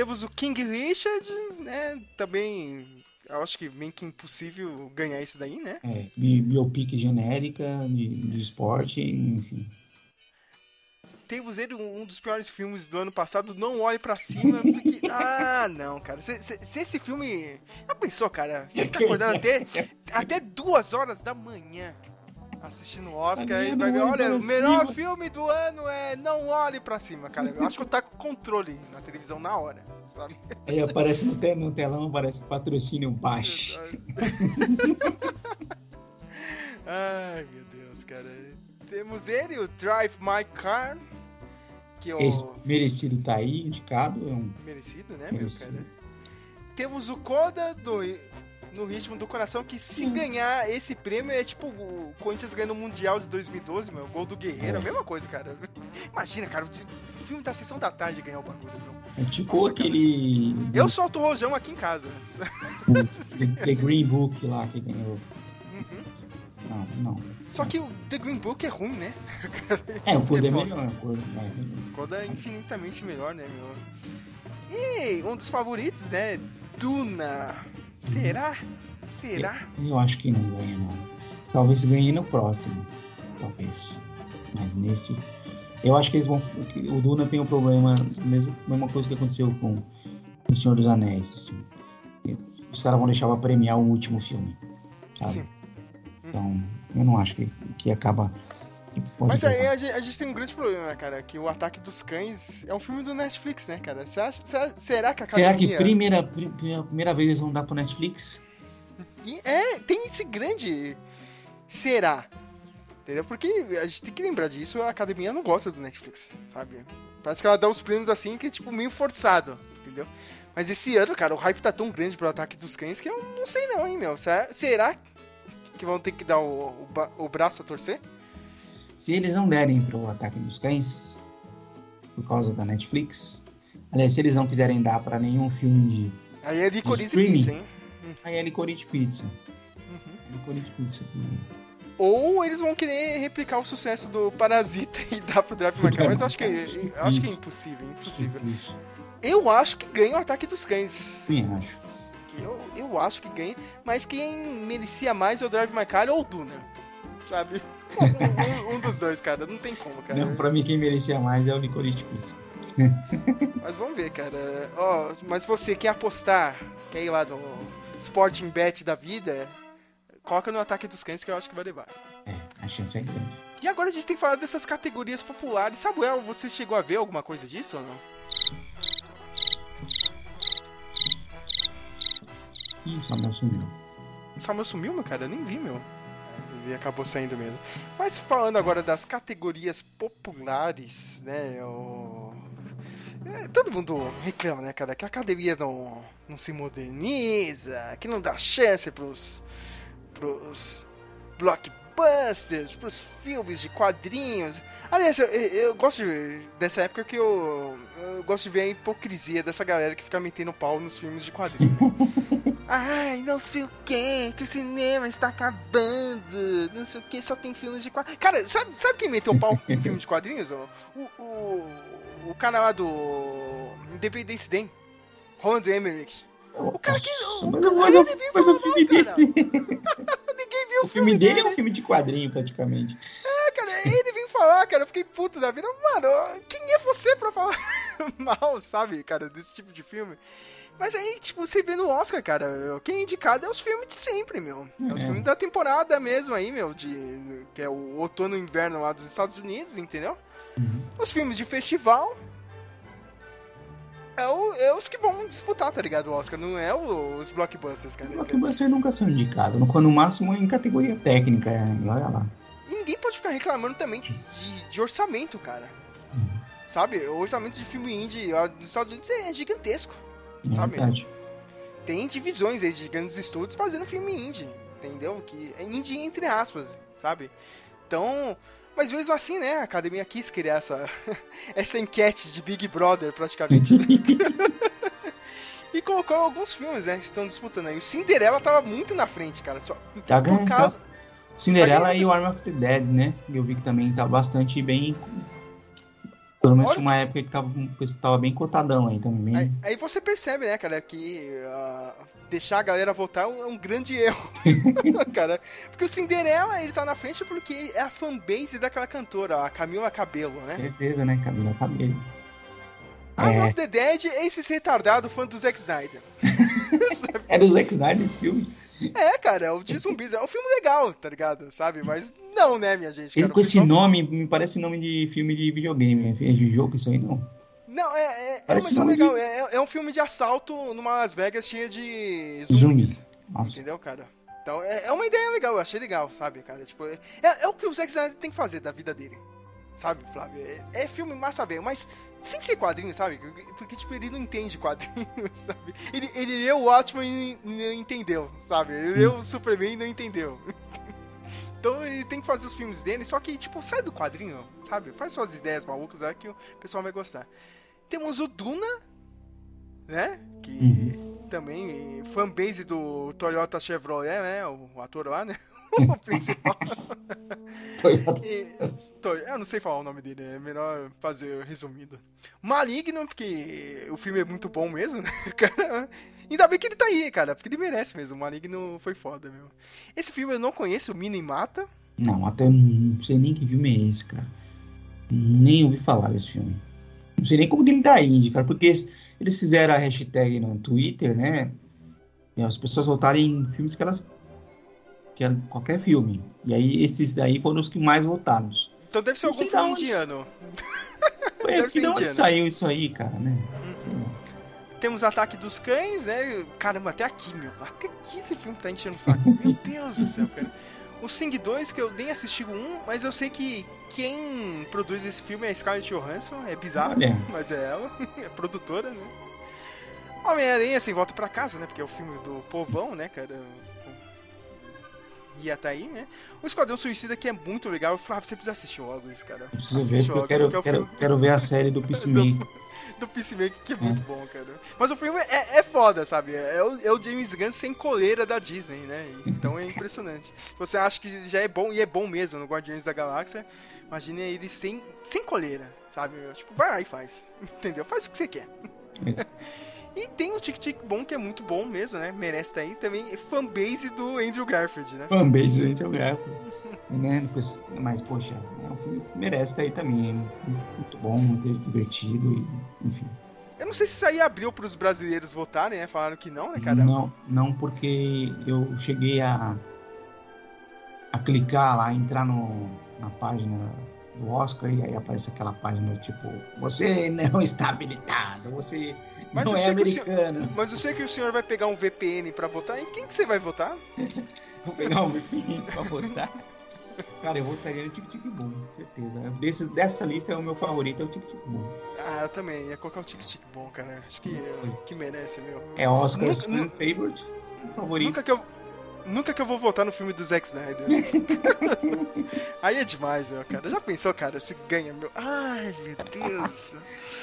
Temos o King Richard, né? Também, eu acho que meio que impossível ganhar isso daí, né? É, bi- biopic genérica de, de esporte, enfim. Temos ele, um dos piores filmes do ano passado, Não Olhe Pra Cima, porque... Ah, não, cara. Se, se- se esse filme... Já pensou, cara? Você tá acordado até, até duas horas da manhã assistindo o Oscar e Não vai ver, olha, o melhor Cima. filme do ano é Não Olhe Pra Cima, cara. Eu acho que eu tá com controle na televisão na hora, sabe? Aí aparece no, te- no telão, aparece patrocínio baixo. Ai, meu Deus, cara. Temos ele, o Drive My Car, que é o Esse merecido tá aí, indicado, é um merecido, né, meu Merecido. cara? Temos o Coda do no ritmo do coração que se ganhar esse prêmio é tipo o Corinthians ganhando o Mundial de 2012, meu, gol do Guerreiro, a É. mesma coisa, cara. Imagina, cara, o filme da sessão da tarde ganhar o bagulho, meu. é tipo Nossa, aquele Eu solto o rojão aqui em casa. The, The Green Book lá que ganhou. Uhum. Não, não. Só que o The Green Book é ruim, né? É, o cor é foda. melhor. é, Coda é infinitamente melhor, né, meu? E um dos favoritos é Duna. Será? Será? Eu acho que não ganha, não. Talvez ganhe no próximo. Talvez. Mas nesse. Eu acho que eles vão. O Duna tem um problema. Mesmo, mesma coisa que aconteceu com O Senhor dos Anéis. Assim. Os caras vão deixar pra premiar o último filme. Sabe? Sim. Então, eu não acho que, que acaba. Mas aí a gente, a gente tem um grande problema, cara, que o Ataque dos Cães é um filme do Netflix, né, cara? Você acha, será que a Será que academia... primeira, pri- primeira vez eles vão dar pro Netflix? E é, tem esse grande será. Entendeu? Porque a gente tem que lembrar disso, a academia não gosta do Netflix, sabe? Parece que ela dá os prêmios assim que é tipo meio forçado, entendeu? Mas esse ano, cara, o hype tá tão grande pro Ataque dos Cães que eu não sei não, hein, meu. Será, será que vão ter que dar o, o, o braço a torcer? Se eles não derem pro Ataque dos Cães, por causa da Netflix, aliás, se eles não quiserem dar pra nenhum filme de. Aí é licorice streaming. pizza, hein? Aí é Licorice Pizza. Uhum. Licorice Pizza. Ou eles vão querer replicar o sucesso do Parasita e dar pro Drive My Car, mas eu acho que, eu acho que é impossível, impossível. Isso. Eu acho que ganha o Ataque dos Cães. Sim, acho. Eu, eu acho que ganha, mas quem merecia mais é o Drive My Car ou o Duna, sabe? Um, um- dos dois, cara, não tem como, cara. Não, pra mim, quem merecia mais é o Licorice Pizza. Mas vamos ver, cara. Ó, mas você quer apostar, quer ir lá no Sporting Bet da vida, coloca no Ataque dos Cães que eu acho que vai levar. É, a chance é grande. E agora a gente tem que falar dessas categorias populares. Samuel, você chegou a ver alguma coisa disso ou não? Ih, Samuel sumiu. Samuel sumiu, meu cara? Eu nem vi, meu. Ele acabou saindo mesmo. Mas falando agora das categorias populares, né? É, todo mundo reclama, né, cara? Que a academia não, não se moderniza, que não dá chance pros, pros blockbusters, pros filmes de quadrinhos. Aliás, eu, eu gosto de- dessa época que eu, eu gosto de ver a hipocrisia dessa galera que fica metendo pau nos filmes de quadrinhos. Ai, não sei o que, que o cinema está acabando, não sei o que, só tem filmes de quadrinhos. Cara, sabe, sabe quem meteu o pau em filme de quadrinhos? O, o, o, o cara lá do Independence Day, Roland Emmerich. O cara que. Nossa, O, o, mas, ele veio mas o falar filme cara. dele. Ninguém viu O filme dele é um filme de quadrinho, praticamente. É, cara, ele veio falar, cara, eu fiquei puto da vida. Mano, quem é você pra falar mal, sabe, cara, desse tipo de filme? Mas aí, tipo, você vê no Oscar, cara, quem é indicado é os filmes de sempre, meu. É os É. filmes da temporada mesmo aí, meu, de que é o outono e inverno lá dos Estados Unidos, entendeu? Os filmes de festival é, o- é os que vão disputar, tá ligado, o Oscar, não é o- os blockbusters, cara. Os blockbusters nunca são indicados. No, no máximo em categoria técnica. é, Olha lá. E ninguém pode ficar reclamando também de, de orçamento, cara. Sabe? O orçamento de filme indie dos Estados Unidos é gigantesco. É Sabe? verdade. Tem divisões aí de grandes estúdios fazendo filme indie, entendeu? Que é indie entre aspas, sabe? Então, mas mesmo assim, né? A academia quis criar essa, essa enquete de Big Brother, praticamente. né? e colocou alguns filmes, né? Que estão disputando aí. O Cinderela tava muito na frente, cara. Só, Tá ganhando. causa, Cinderela Tá e o Arm of the Dead, né? Eu vi que também tá bastante bem. Pelo menos Olha- uma época que tava, tava bem cotadão aí também. Aí, aí você percebe, né, cara, que ah, deixar a galera votar é um, é um grande erro, cara. Porque o Cinderela, ele tá na frente porque é a fanbase daquela cantora, a Camila Cabello, né? Certeza, né? Camila Cabelo. Arm É. of the Dead é esse retardado fã do Zack Snyder. É do Zack Snyder esse filme? É, cara, é o de zumbis. É um filme legal, tá ligado? Sabe? Mas não, né, minha gente? Ele Cara, com esse pessoal- nome, me parece nome de filme de videogame. É de jogo isso aí, não. Não, é, é, é Parece nome legal. É, é um filme de assalto numa Las Vegas cheia de zumbis. Zumbi. Nossa. Entendeu, cara? Então, é, é uma ideia legal, eu achei legal, sabe, cara? Tipo, é, é o que o Zack Snyder tem que fazer da vida dele. Sabe, Flávio? É, é filme massa velho, mas sem ser quadrinho, sabe? Porque, tipo, ele não entende quadrinho, sabe? Ele, ele leu o Watchmen e não entendeu, sabe? Ele leu o Superman e não entendeu. Então ele tem que fazer os filmes dele, só que, tipo, sai do quadrinho, sabe? Faz suas ideias malucas lá que o pessoal vai gostar. Temos o Duna, né? Que também fanbase do Toyota Chevrolet, né? O, o ator lá, né? o principal. E, eu não sei falar o nome dele, é melhor fazer resumido. Maligno, porque o filme é muito bom mesmo, né? Cara, ainda bem que ele tá aí, cara, porque ele merece mesmo. O Maligno foi foda, meu. Esse filme eu não conheço, o Mini Mata. Não, até não sei nem que filme é esse, cara. Nem ouvi falar desse filme. Não sei nem como que ele tá indie, cara, porque eles fizeram a hashtag no Twitter, né? E as pessoas votarem em filmes que elas. Que era qualquer filme. E aí esses daí foram os que mais votados. Então deve ser Não algum filme onde- indiano. Foi Deve ser de onde saiu isso aí, cara, né? Temos Ataque dos Cães, né? Caramba, até aqui, meu. Até aqui esse filme tá enchendo o saco. Meu Deus do céu, cara. O Sing 2, que eu nem assisti o 1, mas eu sei que quem produz esse filme é a Scarlett Johansson. É bizarro, Olha. mas é ela. É produtora, né? Homem-Aranha, assim, volta pra casa, né? Porque é o filme do povão, né, cara? Ia tá aí, né? O Esquadrão Suicida, que é muito legal. Flávio, você precisa assistir logo isso, cara. Eu preciso ver, porque eu quero, que é quero, quero ver a série do Peacemaker. do Peacemaker, que é muito bom, cara. Mas o filme é, é foda, sabe? É o, é o James Gunn sem coleira da Disney, né? Então é impressionante. Você acha que já é bom, e é bom mesmo no Guardiões da Galáxia, imagine ele sem, sem coleira, sabe? Tipo, vai lá e faz. Entendeu? Faz o que você quer. E tem o Tic Tic Bom, que é muito bom mesmo, né? Merece estar aí. Também é fanbase do Andrew Garfield, né? Fanbase, gente, eu gravo. Né? Mas, poxa, é um filme que merece estar aí também. Muito bom, muito divertido, e, enfim. Eu não sei se isso aí abriu pros brasileiros votarem, né? Falaram que não, né, cara? Não, não, porque eu cheguei a, a clicar lá, entrar no, na página do Oscar e aí aparece aquela página tipo, você não está habilitado, você Mas não eu é sei que o senhor- americano. Mas eu sei que o senhor vai pegar um VPN pra votar. Em quem que você vai votar? Vou pegar um VPN pra votar. Cara, eu votaria no Tic Tic Boom, certeza. Desse, dessa lista, é o meu favorito, é o Tic Tic Boom. Ah, eu também. Ia colocar um tic-tic bom, cara. Acho que, que merece, meu. É Oscar Nunca- favorite, favorito. Nunca que eu... Nunca que eu vou votar no filme do Zack Snyder. Aí é demais, meu, cara. Já pensou, cara, se ganha, meu. Ai, meu Deus.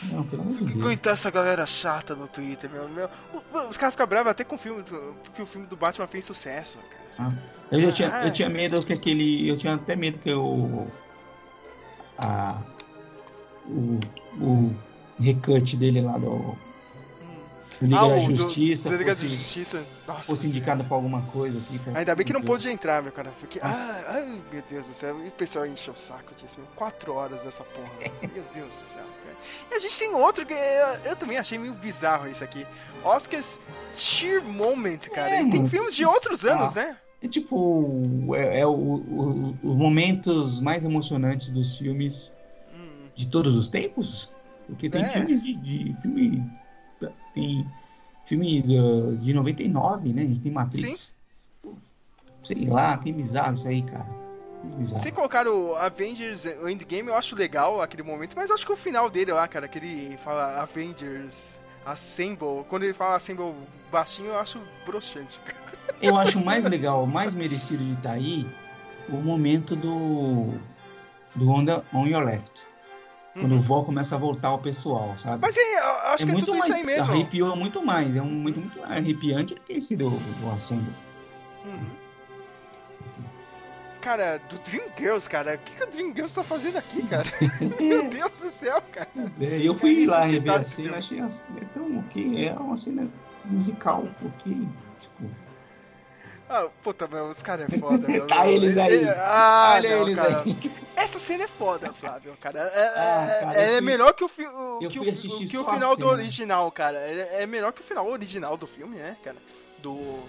Não, pelo amor de Deus. Aguentar essa galera chata no Twitter, meu. meu. Os caras ficam bravos até com o filme, do- porque o filme do Batman fez sucesso, cara. Ah, eu já tinha, Ai. eu tinha medo que aquele. Eu tinha até medo que o. A. O. O recut dele lá do. Liga Ah, da Justiça do Liga da fosse, Justiça. Nossa. fosse indicado pra alguma coisa aqui. pra- Ainda bem que não pôde entrar, meu cara. Porque. Ah, ai, meu Deus do céu. E o pessoal encheu o saco disso, meu. Quatro horas dessa porra. meu Deus do céu, cara. E a gente tem outro que eu, eu também achei meio bizarro isso aqui. Oscars Cheer Moment, cara. É, e tem filmes de outros saco. anos, né? É tipo. É, é o- o- os momentos mais emocionantes dos filmes Hum. de todos os tempos? Porque tem É. filmes de, de filme. Tem filme de, de 99, né? A gente tem Matrix. Sei lá, que bizarro isso aí, cara. Bizarro. Se colocar o Avengers Endgame, eu acho legal aquele momento, mas acho que o final dele lá, cara, que ele fala Avengers Assemble, quando ele fala Assemble baixinho, eu acho broxante. Eu acho mais legal, mais merecido de estar aí, o momento do. do On, the- on Your Left. Quando o vó começa a voltar ao pessoal, sabe? Mas é, eu acho é que é muito tudo mais. isso aí mesmo. Arrepiou muito mais. É um momento muito mais arrepiante do que esse do, do Assemble. Uhum. Cara, do Dream Girls, cara, o que, que o Dream Girls tá fazendo aqui, cara? Meu Deus do céu, cara. É, eu fui É lá rever a cena, achei a cena tão ok. É uma cena musical, ok. Ah, puta, meu, os caras é foda, meu. Tá eles aí. Ah, olha não, eles cara. aí. Essa cena é foda, Flávio, cara. É, Ah, é- cara, é eu fui- melhor que o, fi, o, que, o, que o final do original, cara. É, é melhor que o final original do filme, né, cara? Do.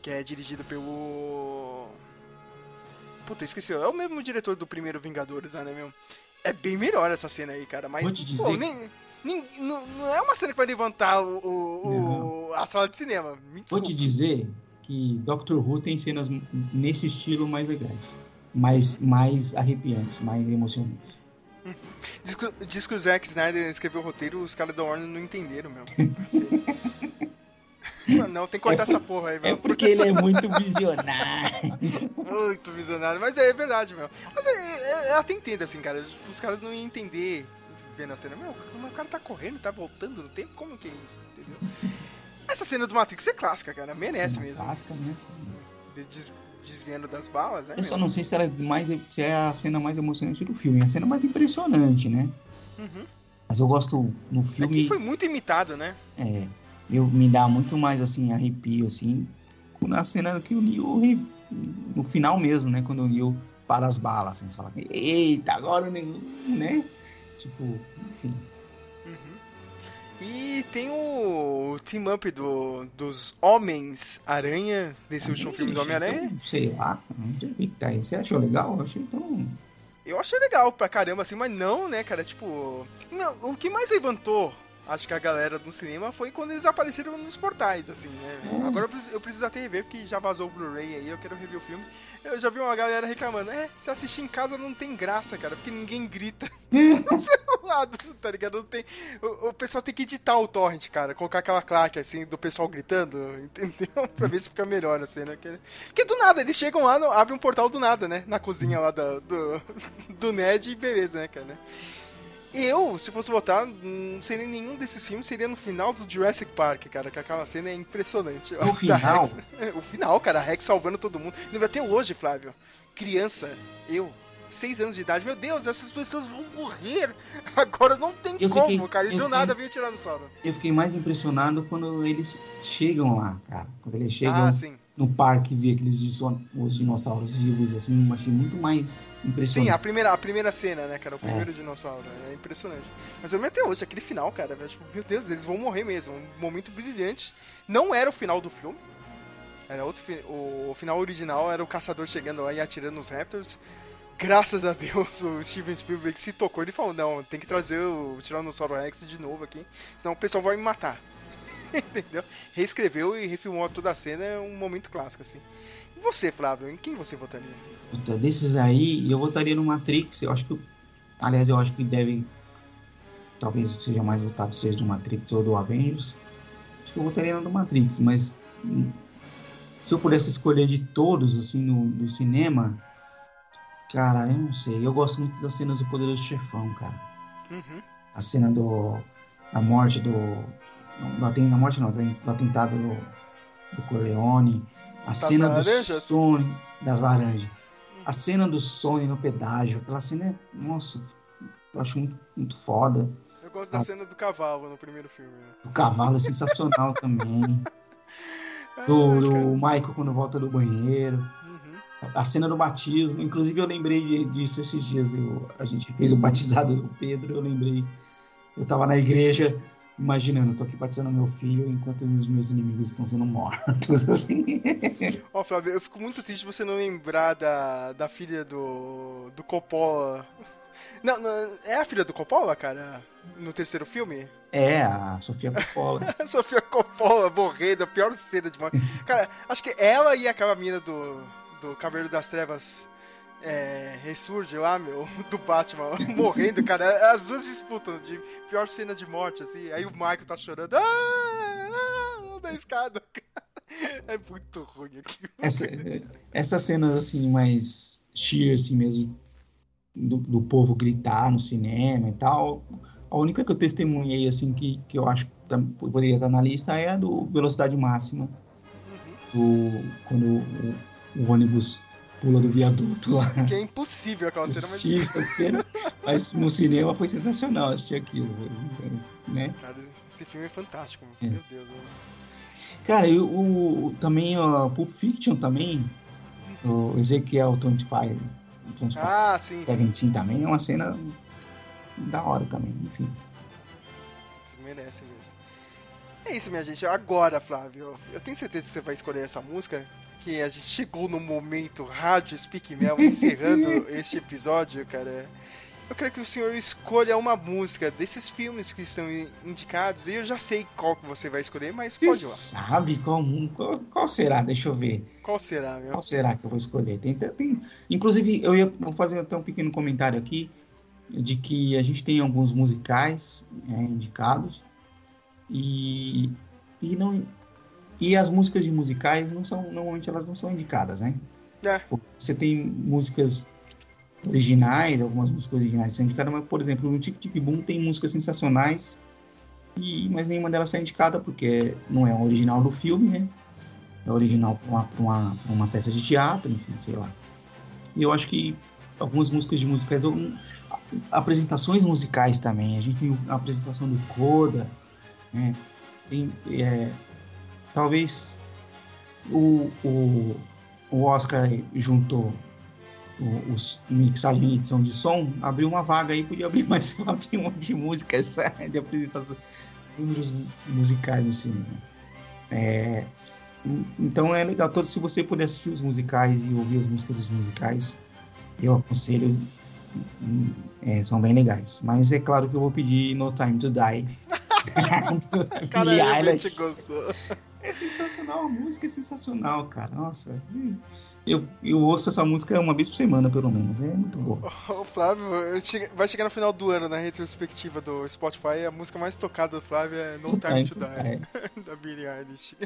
Que é dirigido pelo. Puta, esqueci. É o mesmo diretor do primeiro Vingadores, né, meu? É bem melhor essa cena aí, cara. Mas, Vou te pô, dizer- nem, nem- não, não é uma cena que vai levantar o, o- a sala de cinema. Vou te dizer que Doctor Who tem cenas nesse estilo mais legais. Mais, mais arrepiantes, mais emocionantes. Diz que, diz que o Zack Snyder escreveu o roteiro, os caras da Warner não entenderam, meu. Mano, Não, tem que cortar essa porra aí, É meu. porque ele é muito visionário. Muito visionário. Mas é verdade, meu. Mas é, é, eu até entendo, assim, cara. Os caras não iam entender vendo a cena. Meu, o cara tá correndo, tá voltando no tempo? Como que é isso? Entendeu? Essa cena do Matrix é clássica, cara. Merece Cena mesmo. clássica, né? Des- desviando das balas, né? Eu só meu? não sei se, ela é mais, se é a cena mais emocionante do filme. É a cena mais impressionante, né? Uhum. Mas eu gosto no É filme. foi muito imitado, né? É, eu me dá muito mais assim arrepio assim na cena que o Neo no final mesmo, né, quando o Neo para as balas, assim, você fala, eita, agora o Neo, né? Tipo, enfim. E tem o team up do, dos Homens-Aranha, desse último filme do Homem-Aranha. tão- sei lá, não o que tá aí. Você achou legal? Eu achei tão Eu achei legal pra caramba, assim, mas não, né, cara? Tipo. Não, o que mais levantou, acho que a galera do cinema foi quando eles apareceram nos portais, assim, né? Agora eu preciso, eu preciso até rever, porque já vazou o Blu-ray aí, eu quero rever o filme. Eu já vi uma galera reclamando, é, se assistir em casa não tem graça, cara, porque ninguém grita do seu lado, tá ligado? Não tem, o, o pessoal tem que editar o torrent, cara, colocar aquela claque, assim, do pessoal gritando, entendeu? pra ver se fica melhor a cena. Porque, porque do nada, eles chegam lá, abrem um portal do nada, né? Na cozinha lá do, do, do Ned e beleza, né, cara? Eu, se fosse votar, não seria nenhum desses filmes, seria no final do Jurassic Park, cara, que aquela cena é impressionante. No Da final? Rex- o final, cara, a Rex salvando todo mundo. Lembra até hoje, Flávio. Criança, eu, seis anos de idade, meu Deus, essas pessoas vão morrer. Agora não tem Eu como, fiquei- cara. E do fiquei- nada veio o Tiranossauro. Eu fiquei mais impressionado quando eles chegam lá, cara. Quando eles chegam Ah, sim. No parque vê aqueles os dinossauros vivos, assim, eu achei muito mais Sim, impressionante. a primeira, a primeira cena, né, cara? O primeiro dinossauro. É impressionante. Mas eu lembro até hoje, aquele final, cara. Tipo, meu Deus, eles vão morrer mesmo. Um momento brilhante. Não era o final do filme. Era outro fi- o, o final original era o caçador chegando lá e atirando nos Raptors. Graças a Deus, o Steven Spielberg se tocou. Ele falou: Não, tem que trazer o Tiranossauro Rex de novo aqui. Senão o pessoal vai me matar. Entendeu? Reescreveu e refilmou toda a cena. É um momento clássico, assim. E você, Flávio? Em quem você votaria? Puta, desses aí, eu votaria no Matrix. Eu acho que. Aliás, eu acho que deve. Talvez seja mais votado seja do Matrix ou do Avengers. Acho que eu votaria no do Matrix, mas. hum, se eu pudesse escolher de todos, assim, no, cinema, cara, eu não sei. Eu gosto muito das cenas do Poderoso Chefão, cara. Uhum. A cena do, da morte do. Do, da morte não, do atentado do, do Corleone. A cena do laranjas? Sony. Das laranjas. A cena do Sony no pedágio. Aquela cena é. Nossa, eu acho muito, muito foda. Eu gosto da Ah. cena do cavalo no primeiro filme. O cavalo é sensacional também. Ah, Do, do cara. Michael quando volta do banheiro. Uhum. A cena do batismo. Inclusive eu lembrei disso esses dias. Eu, a gente fez o batizado do Pedro. Eu lembrei. Eu tava na igreja imaginando, eu tô aqui batizando meu filho enquanto os meus inimigos estão sendo mortos. Assim. Ó, Flávio, eu fico muito triste de você não lembrar da, da filha do. do Coppola. Não, não, é a filha do Coppola, cara? No terceiro filme? É, a Sofia Coppola. A Sofia Coppola morrendo, a pior cena de morte. Cara, acho que ela e aquela mina do, do Cavaleiro das Trevas é, ressurge lá, meu, do Batman, morrendo, cara. As duas disputam de pior cena de morte, assim. Aí o Michael tá chorando. Ah, ah, da escada. É muito ruim aqui. Essa, essas cenas assim, mais cheer assim mesmo, do, do povo gritar no cinema e tal. A única que eu testemunhei assim que, que eu acho que poderia estar na lista é a do Velocidade Máxima. Uhum. do, quando o, o ônibus pula do viaduto lá. Que é impossível aquela cena, mas. Sim, a cena, mas no cinema foi sensacional assistir aquilo, né? Cara, esse filme é fantástico, É. meu Deus. Cara, e o, também o Pulp Fiction também, o Ezequiel 25, 25 Ah, sim, sim. 17 também é uma cena da hora também, enfim. Vocês merecem mesmo. É isso, minha gente. Agora, Flávio, eu tenho certeza que você vai escolher essa música. Que a gente chegou no momento Rádio Speak Mel encerrando este episódio, cara. Eu quero que o senhor escolha uma música desses filmes que estão indicados. E eu já sei qual que você vai escolher, mas Você pode ir lá. sabe qual, qual, qual será? Deixa eu ver. Qual será, meu? Qual será que eu vou escolher? Tem, tem, inclusive, eu ia vou fazer até um pequeno comentário aqui de que a gente tem alguns musicais é, indicados e, e não e as músicas de musicais não são normalmente elas não são indicadas, né? É. Você tem músicas originais, algumas músicas originais são indicadas, mas por exemplo, no Tic Tic Boom tem músicas sensacionais e mas nenhuma delas está indicada porque não é um original do filme, né? é original para uma, uma, uma peça de teatro, enfim, sei lá. E eu acho que algumas músicas de musicais, algum- apresentações musicais também. A gente tem a apresentação do Coda, né? Tem, é, talvez o, o, o Oscar juntou os mixagem e edição de som, abriu uma vaga aí, podia abrir mais abrir uma de músicas de apresentação, números musicais no cinema. É, então é legal, todo, se você puder assistir os musicais e ouvir as músicas dos musicais, eu aconselho, é, são bem legais. Mas é claro que eu vou pedir No Time to Die. Cara, Billie Eilish. gostou. É sensacional, a música é sensacional, cara. Nossa, eu, eu ouço essa música uma vez por semana, pelo menos. É muito boa. O Flávio vai chegar no final do ano, na retrospectiva do Spotify, a música mais tocada do Flávio é No Time to Die, da Billie Eilish.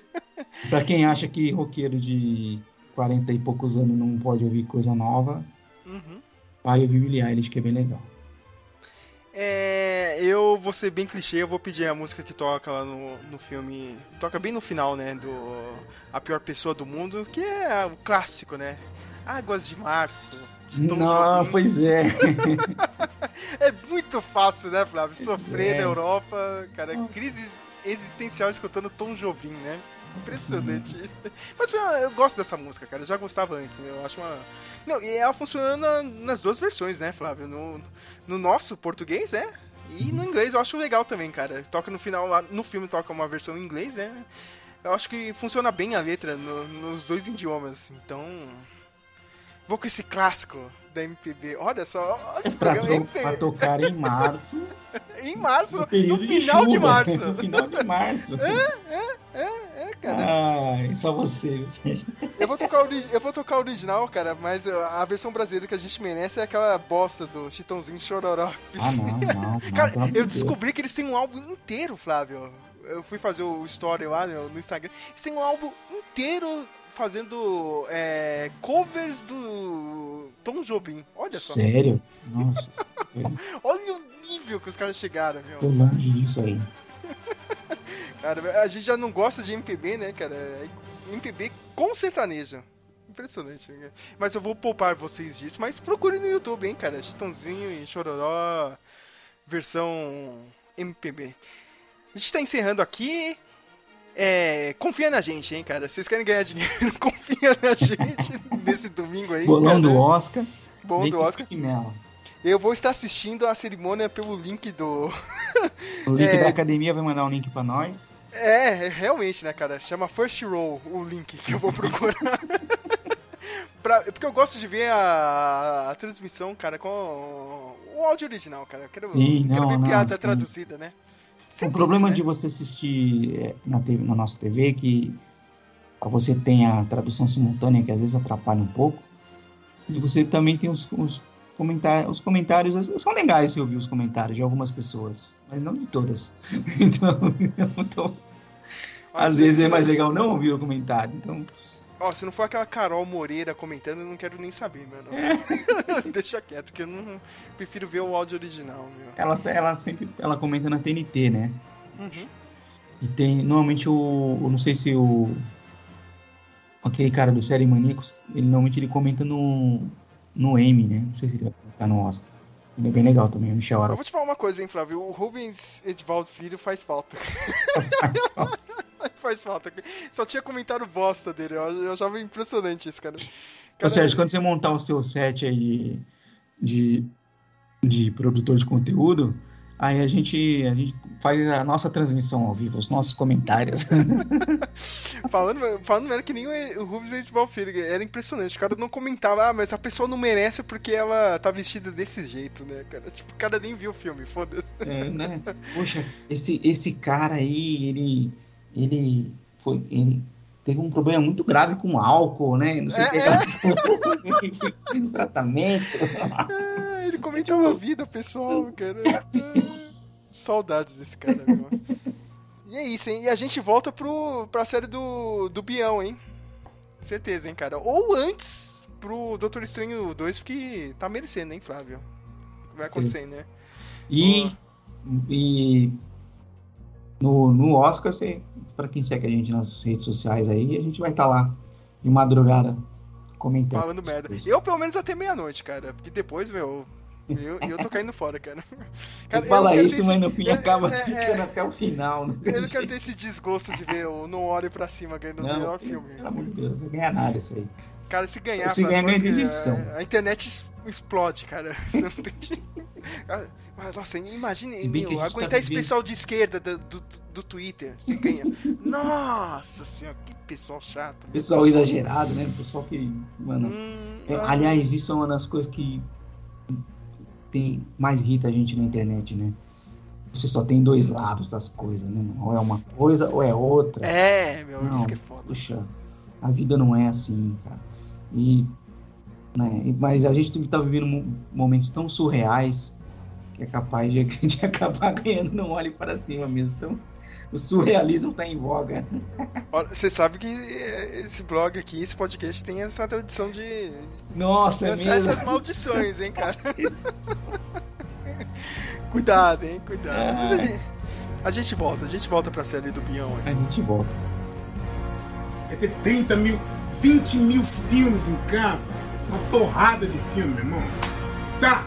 Pra quem acha que roqueiro de 40 e poucos anos não pode ouvir coisa nova, Uhum. vai ouvir Billie Eilish, que é bem legal. É, eu vou ser bem clichê, eu vou pedir a música que toca lá no, no filme. Toca bem no final, né? Do A Pior Pessoa do Mundo, que é o clássico, né? Águas de Março. de Tom Não, Jobim. pois é. É muito fácil, né, Flávio? Sofrer É. na Europa, cara, crise existencial escutando Tom Jobim, né? Impressionante isso. Mas eu gosto dessa música, cara. Eu já gostava antes. Eu acho uma. Não, e ela funciona na- nas duas versões, né, Flávio? No, no nosso português, né? E no inglês eu acho legal também, cara. Toca no final no filme toca uma versão em inglês, né? Eu acho que funciona bem a letra no- nos dois idiomas. Então. Vou com esse clássico da MPB. Olha só, olha esse É Pra, programa to- pra tocar em março, Em março, no no período de final de chuva. março. No final de março. É, cara. Ai, só você. Eu vou tocar eu vou tocar o original, cara, mas uh, a versão brasileira que a gente merece é aquela bosta do Chitãozinho Chororó. Ah, não, não. não Cara, amor eu de descobri que eles têm um álbum inteiro, Flávio. Eu fui fazer o story lá no Instagram. Eles têm um álbum inteiro fazendo é, covers do Tom Jobim. Olha só. Sério? Nossa, Olha o nível que os caras chegaram, tô meu. longe disso aí. Cara, a gente já não gosta de MPB, né, cara? É MPB com sertanejo. Impressionante, né? Mas eu vou poupar vocês disso. Mas procure no YouTube, hein, cara. Chitãozinho e Chororó, versão MPB. A gente tá encerrando aqui. É, confia na gente, hein, cara. Vocês querem ganhar dinheiro? confia na gente nesse domingo aí. Bolão cara. do Oscar. Vem do Oscar. Eu vou estar assistindo a cerimônia pelo link do. O link É. da academia vai mandar um link pra nós. É, é, realmente, né, cara? Chama First Row o link que eu vou procurar. Pra- porque eu gosto de ver a, a transmissão, cara, com o áudio original, cara. Eu quero, Sim, quero não, ver não, piada sim. traduzida, né? O Sempre problema de né? você assistir é, na, TV, na nossa TV é que você tem a tradução simultânea que às vezes atrapalha um pouco. E você também tem os, os, comentar, os comentários. São legais se ouvir os comentários de algumas pessoas, mas não de todas. Então, então, às vezes é mais legal não ouvir o comentário. Então, Ó, se não for aquela Carol Moreira comentando, eu não quero nem saber, meu. não. Deixa quieto, que eu não prefiro ver o áudio original, meu. ela, ela sempre ela comenta na TNT, né? Uhum. E tem, normalmente o, eu não sei se o aquele cara do Série Maníacos, ele normalmente ele comenta no no Emmy, né? Não sei se ele vai colocar no Oscar. Ele é bem legal também, o Michel Eu Aro. vou te falar uma coisa, hein, Flávio. O Rubens Edvaldo Filho faz falta. faz falta. Só tinha comentário bosta dele. Eu, eu achava impressionante isso, cara. Ô Cara, Sérgio, quando você montar o seu set aí de, de, produtor de conteúdo, aí a gente, a gente faz a nossa transmissão ao vivo, os nossos comentários. falando, falando era que nem o, o Rubens Edvaldo Filho. Era impressionante. O cara não comentava, ah, mas a pessoa não merece porque ela tá vestida desse jeito, né, cara? Tipo, o cara nem viu o filme, foda-se. É, né? Poxa, esse, esse cara aí, ele, ele foi, ele teve um problema muito grave com álcool, né? Não sei o que. É, Ele fez o tratamento. Ah, ele comentava a vida pessoal, cara. Saudades desse cara, meu. E é isso, hein? E a gente volta pro, pra série do, do Bião, hein? Certeza, hein, cara? Ou antes pro Doutor Estranho 2, porque tá merecendo, hein, Flávio? Vai acontecer, né? E, e no, no Oscar, você, pra quem segue a gente nas redes sociais aí, a gente vai estar lá de madrugada comentando. Falando merda. Eu, pelo menos, até meia-noite, cara. Porque depois, meu. Eu, eu tô caindo fora, cara. Cara, fala isso, ter mas esse- no fim é- acaba é- é- ficando até o final. Né? Eu não quero ter esse desgosto de ver o Não Olhe Pra Cima ganhando o melhor filme. Pelo amor de Deus, não ganha nada isso aí. Cara, se ganhar, Se ganhar, ganha a- edição. A, internet explode, cara. Você não tem jeito. Mas, nossa, imagine Se bem meu, que a gente tá aguentar esse vivendo- pessoal de esquerda do, do, do Twitter. Se ganha. Nossa senhora, que pessoal chato. Pessoal exagerado, né? Pessoal que, mano. Hum, É, ah, aliás, isso é uma das coisas que tem mais irrita a gente na internet, né? Você só tem dois lados das coisas, né? Ou é uma coisa ou é outra. É, meu, Não. isso que é foda. Puxa, a vida não é assim, cara. E, né, mas a gente tá vivendo mo- momentos tão surreais que é capaz de, de acabar ganhando não olhe para cima mesmo. Então, o surrealismo tá em voga. Olha, Você sabe que esse blog aqui, esse podcast tem essa tradição de. Nossa, é mesmo. essas maldições, hein, cara? Isso. Cuidado, hein, cuidado. Mas a Ai. gente, a gente volta, a gente volta pra série do Bião aí. A gente volta. É ter 30 mil, 20 mil filmes em casa. Uma porrada de filme, meu irmão. Tá.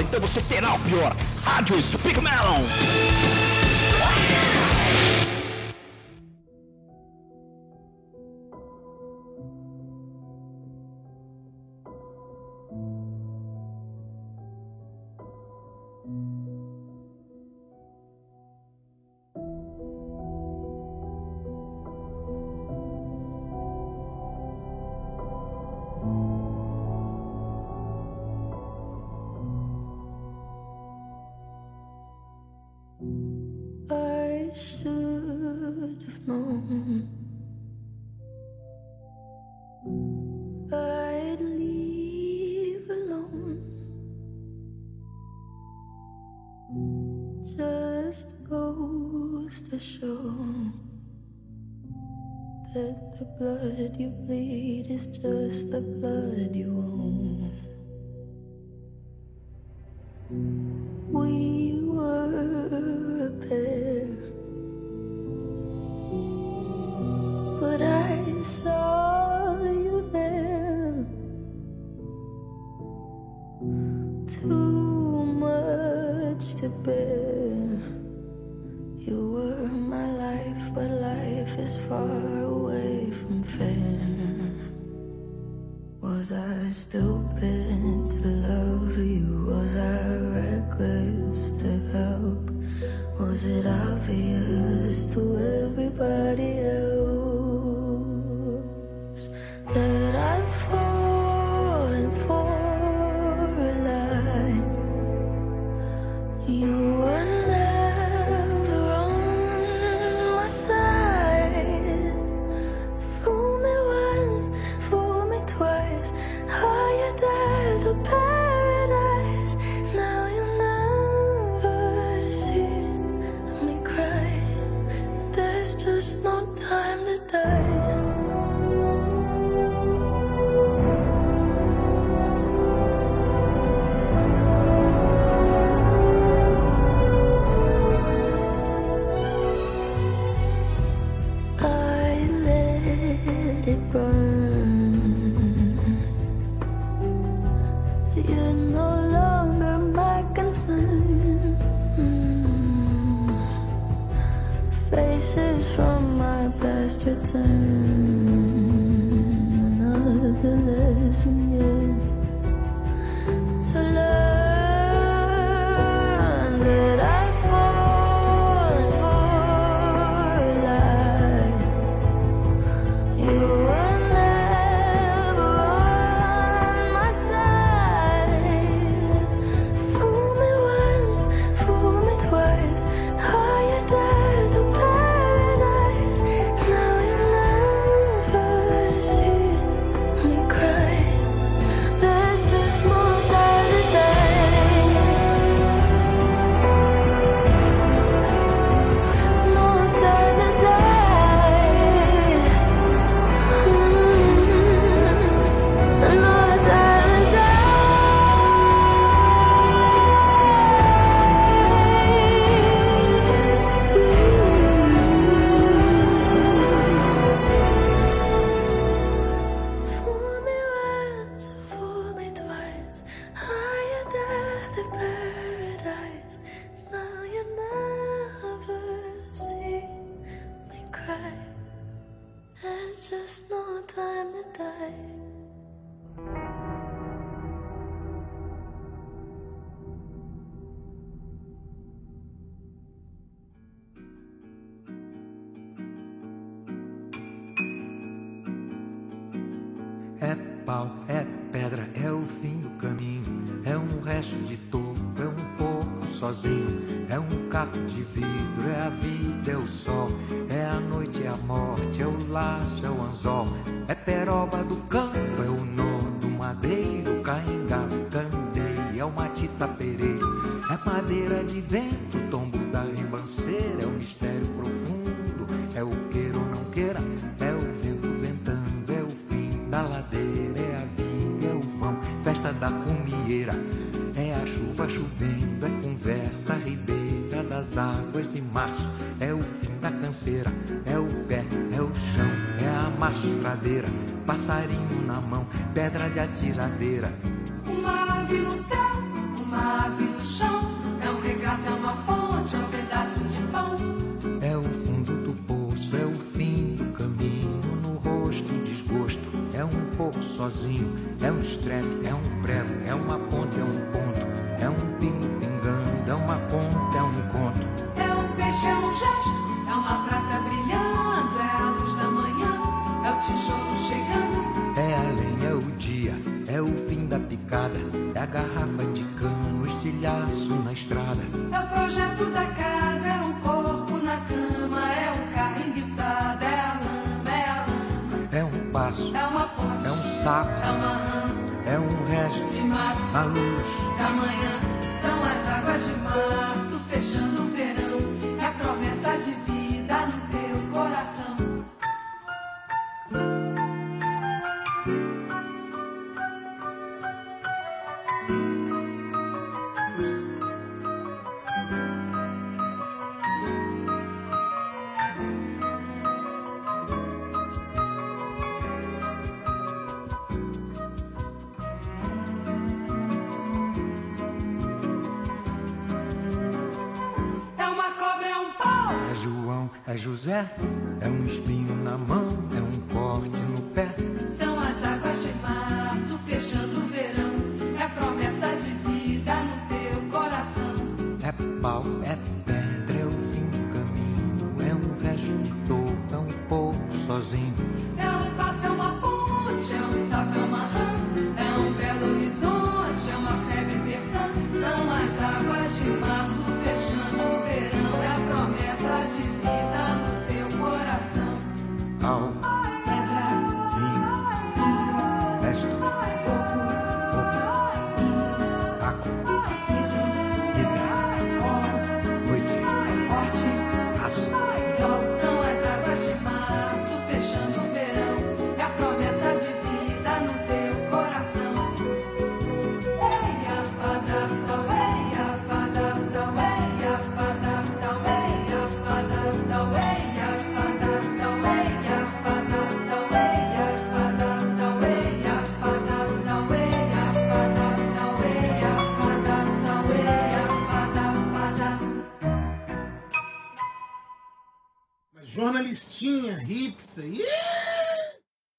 Então você terá o pior. Rádio Speak Melon. You bleed is just the blood pedra É um espinho na mão,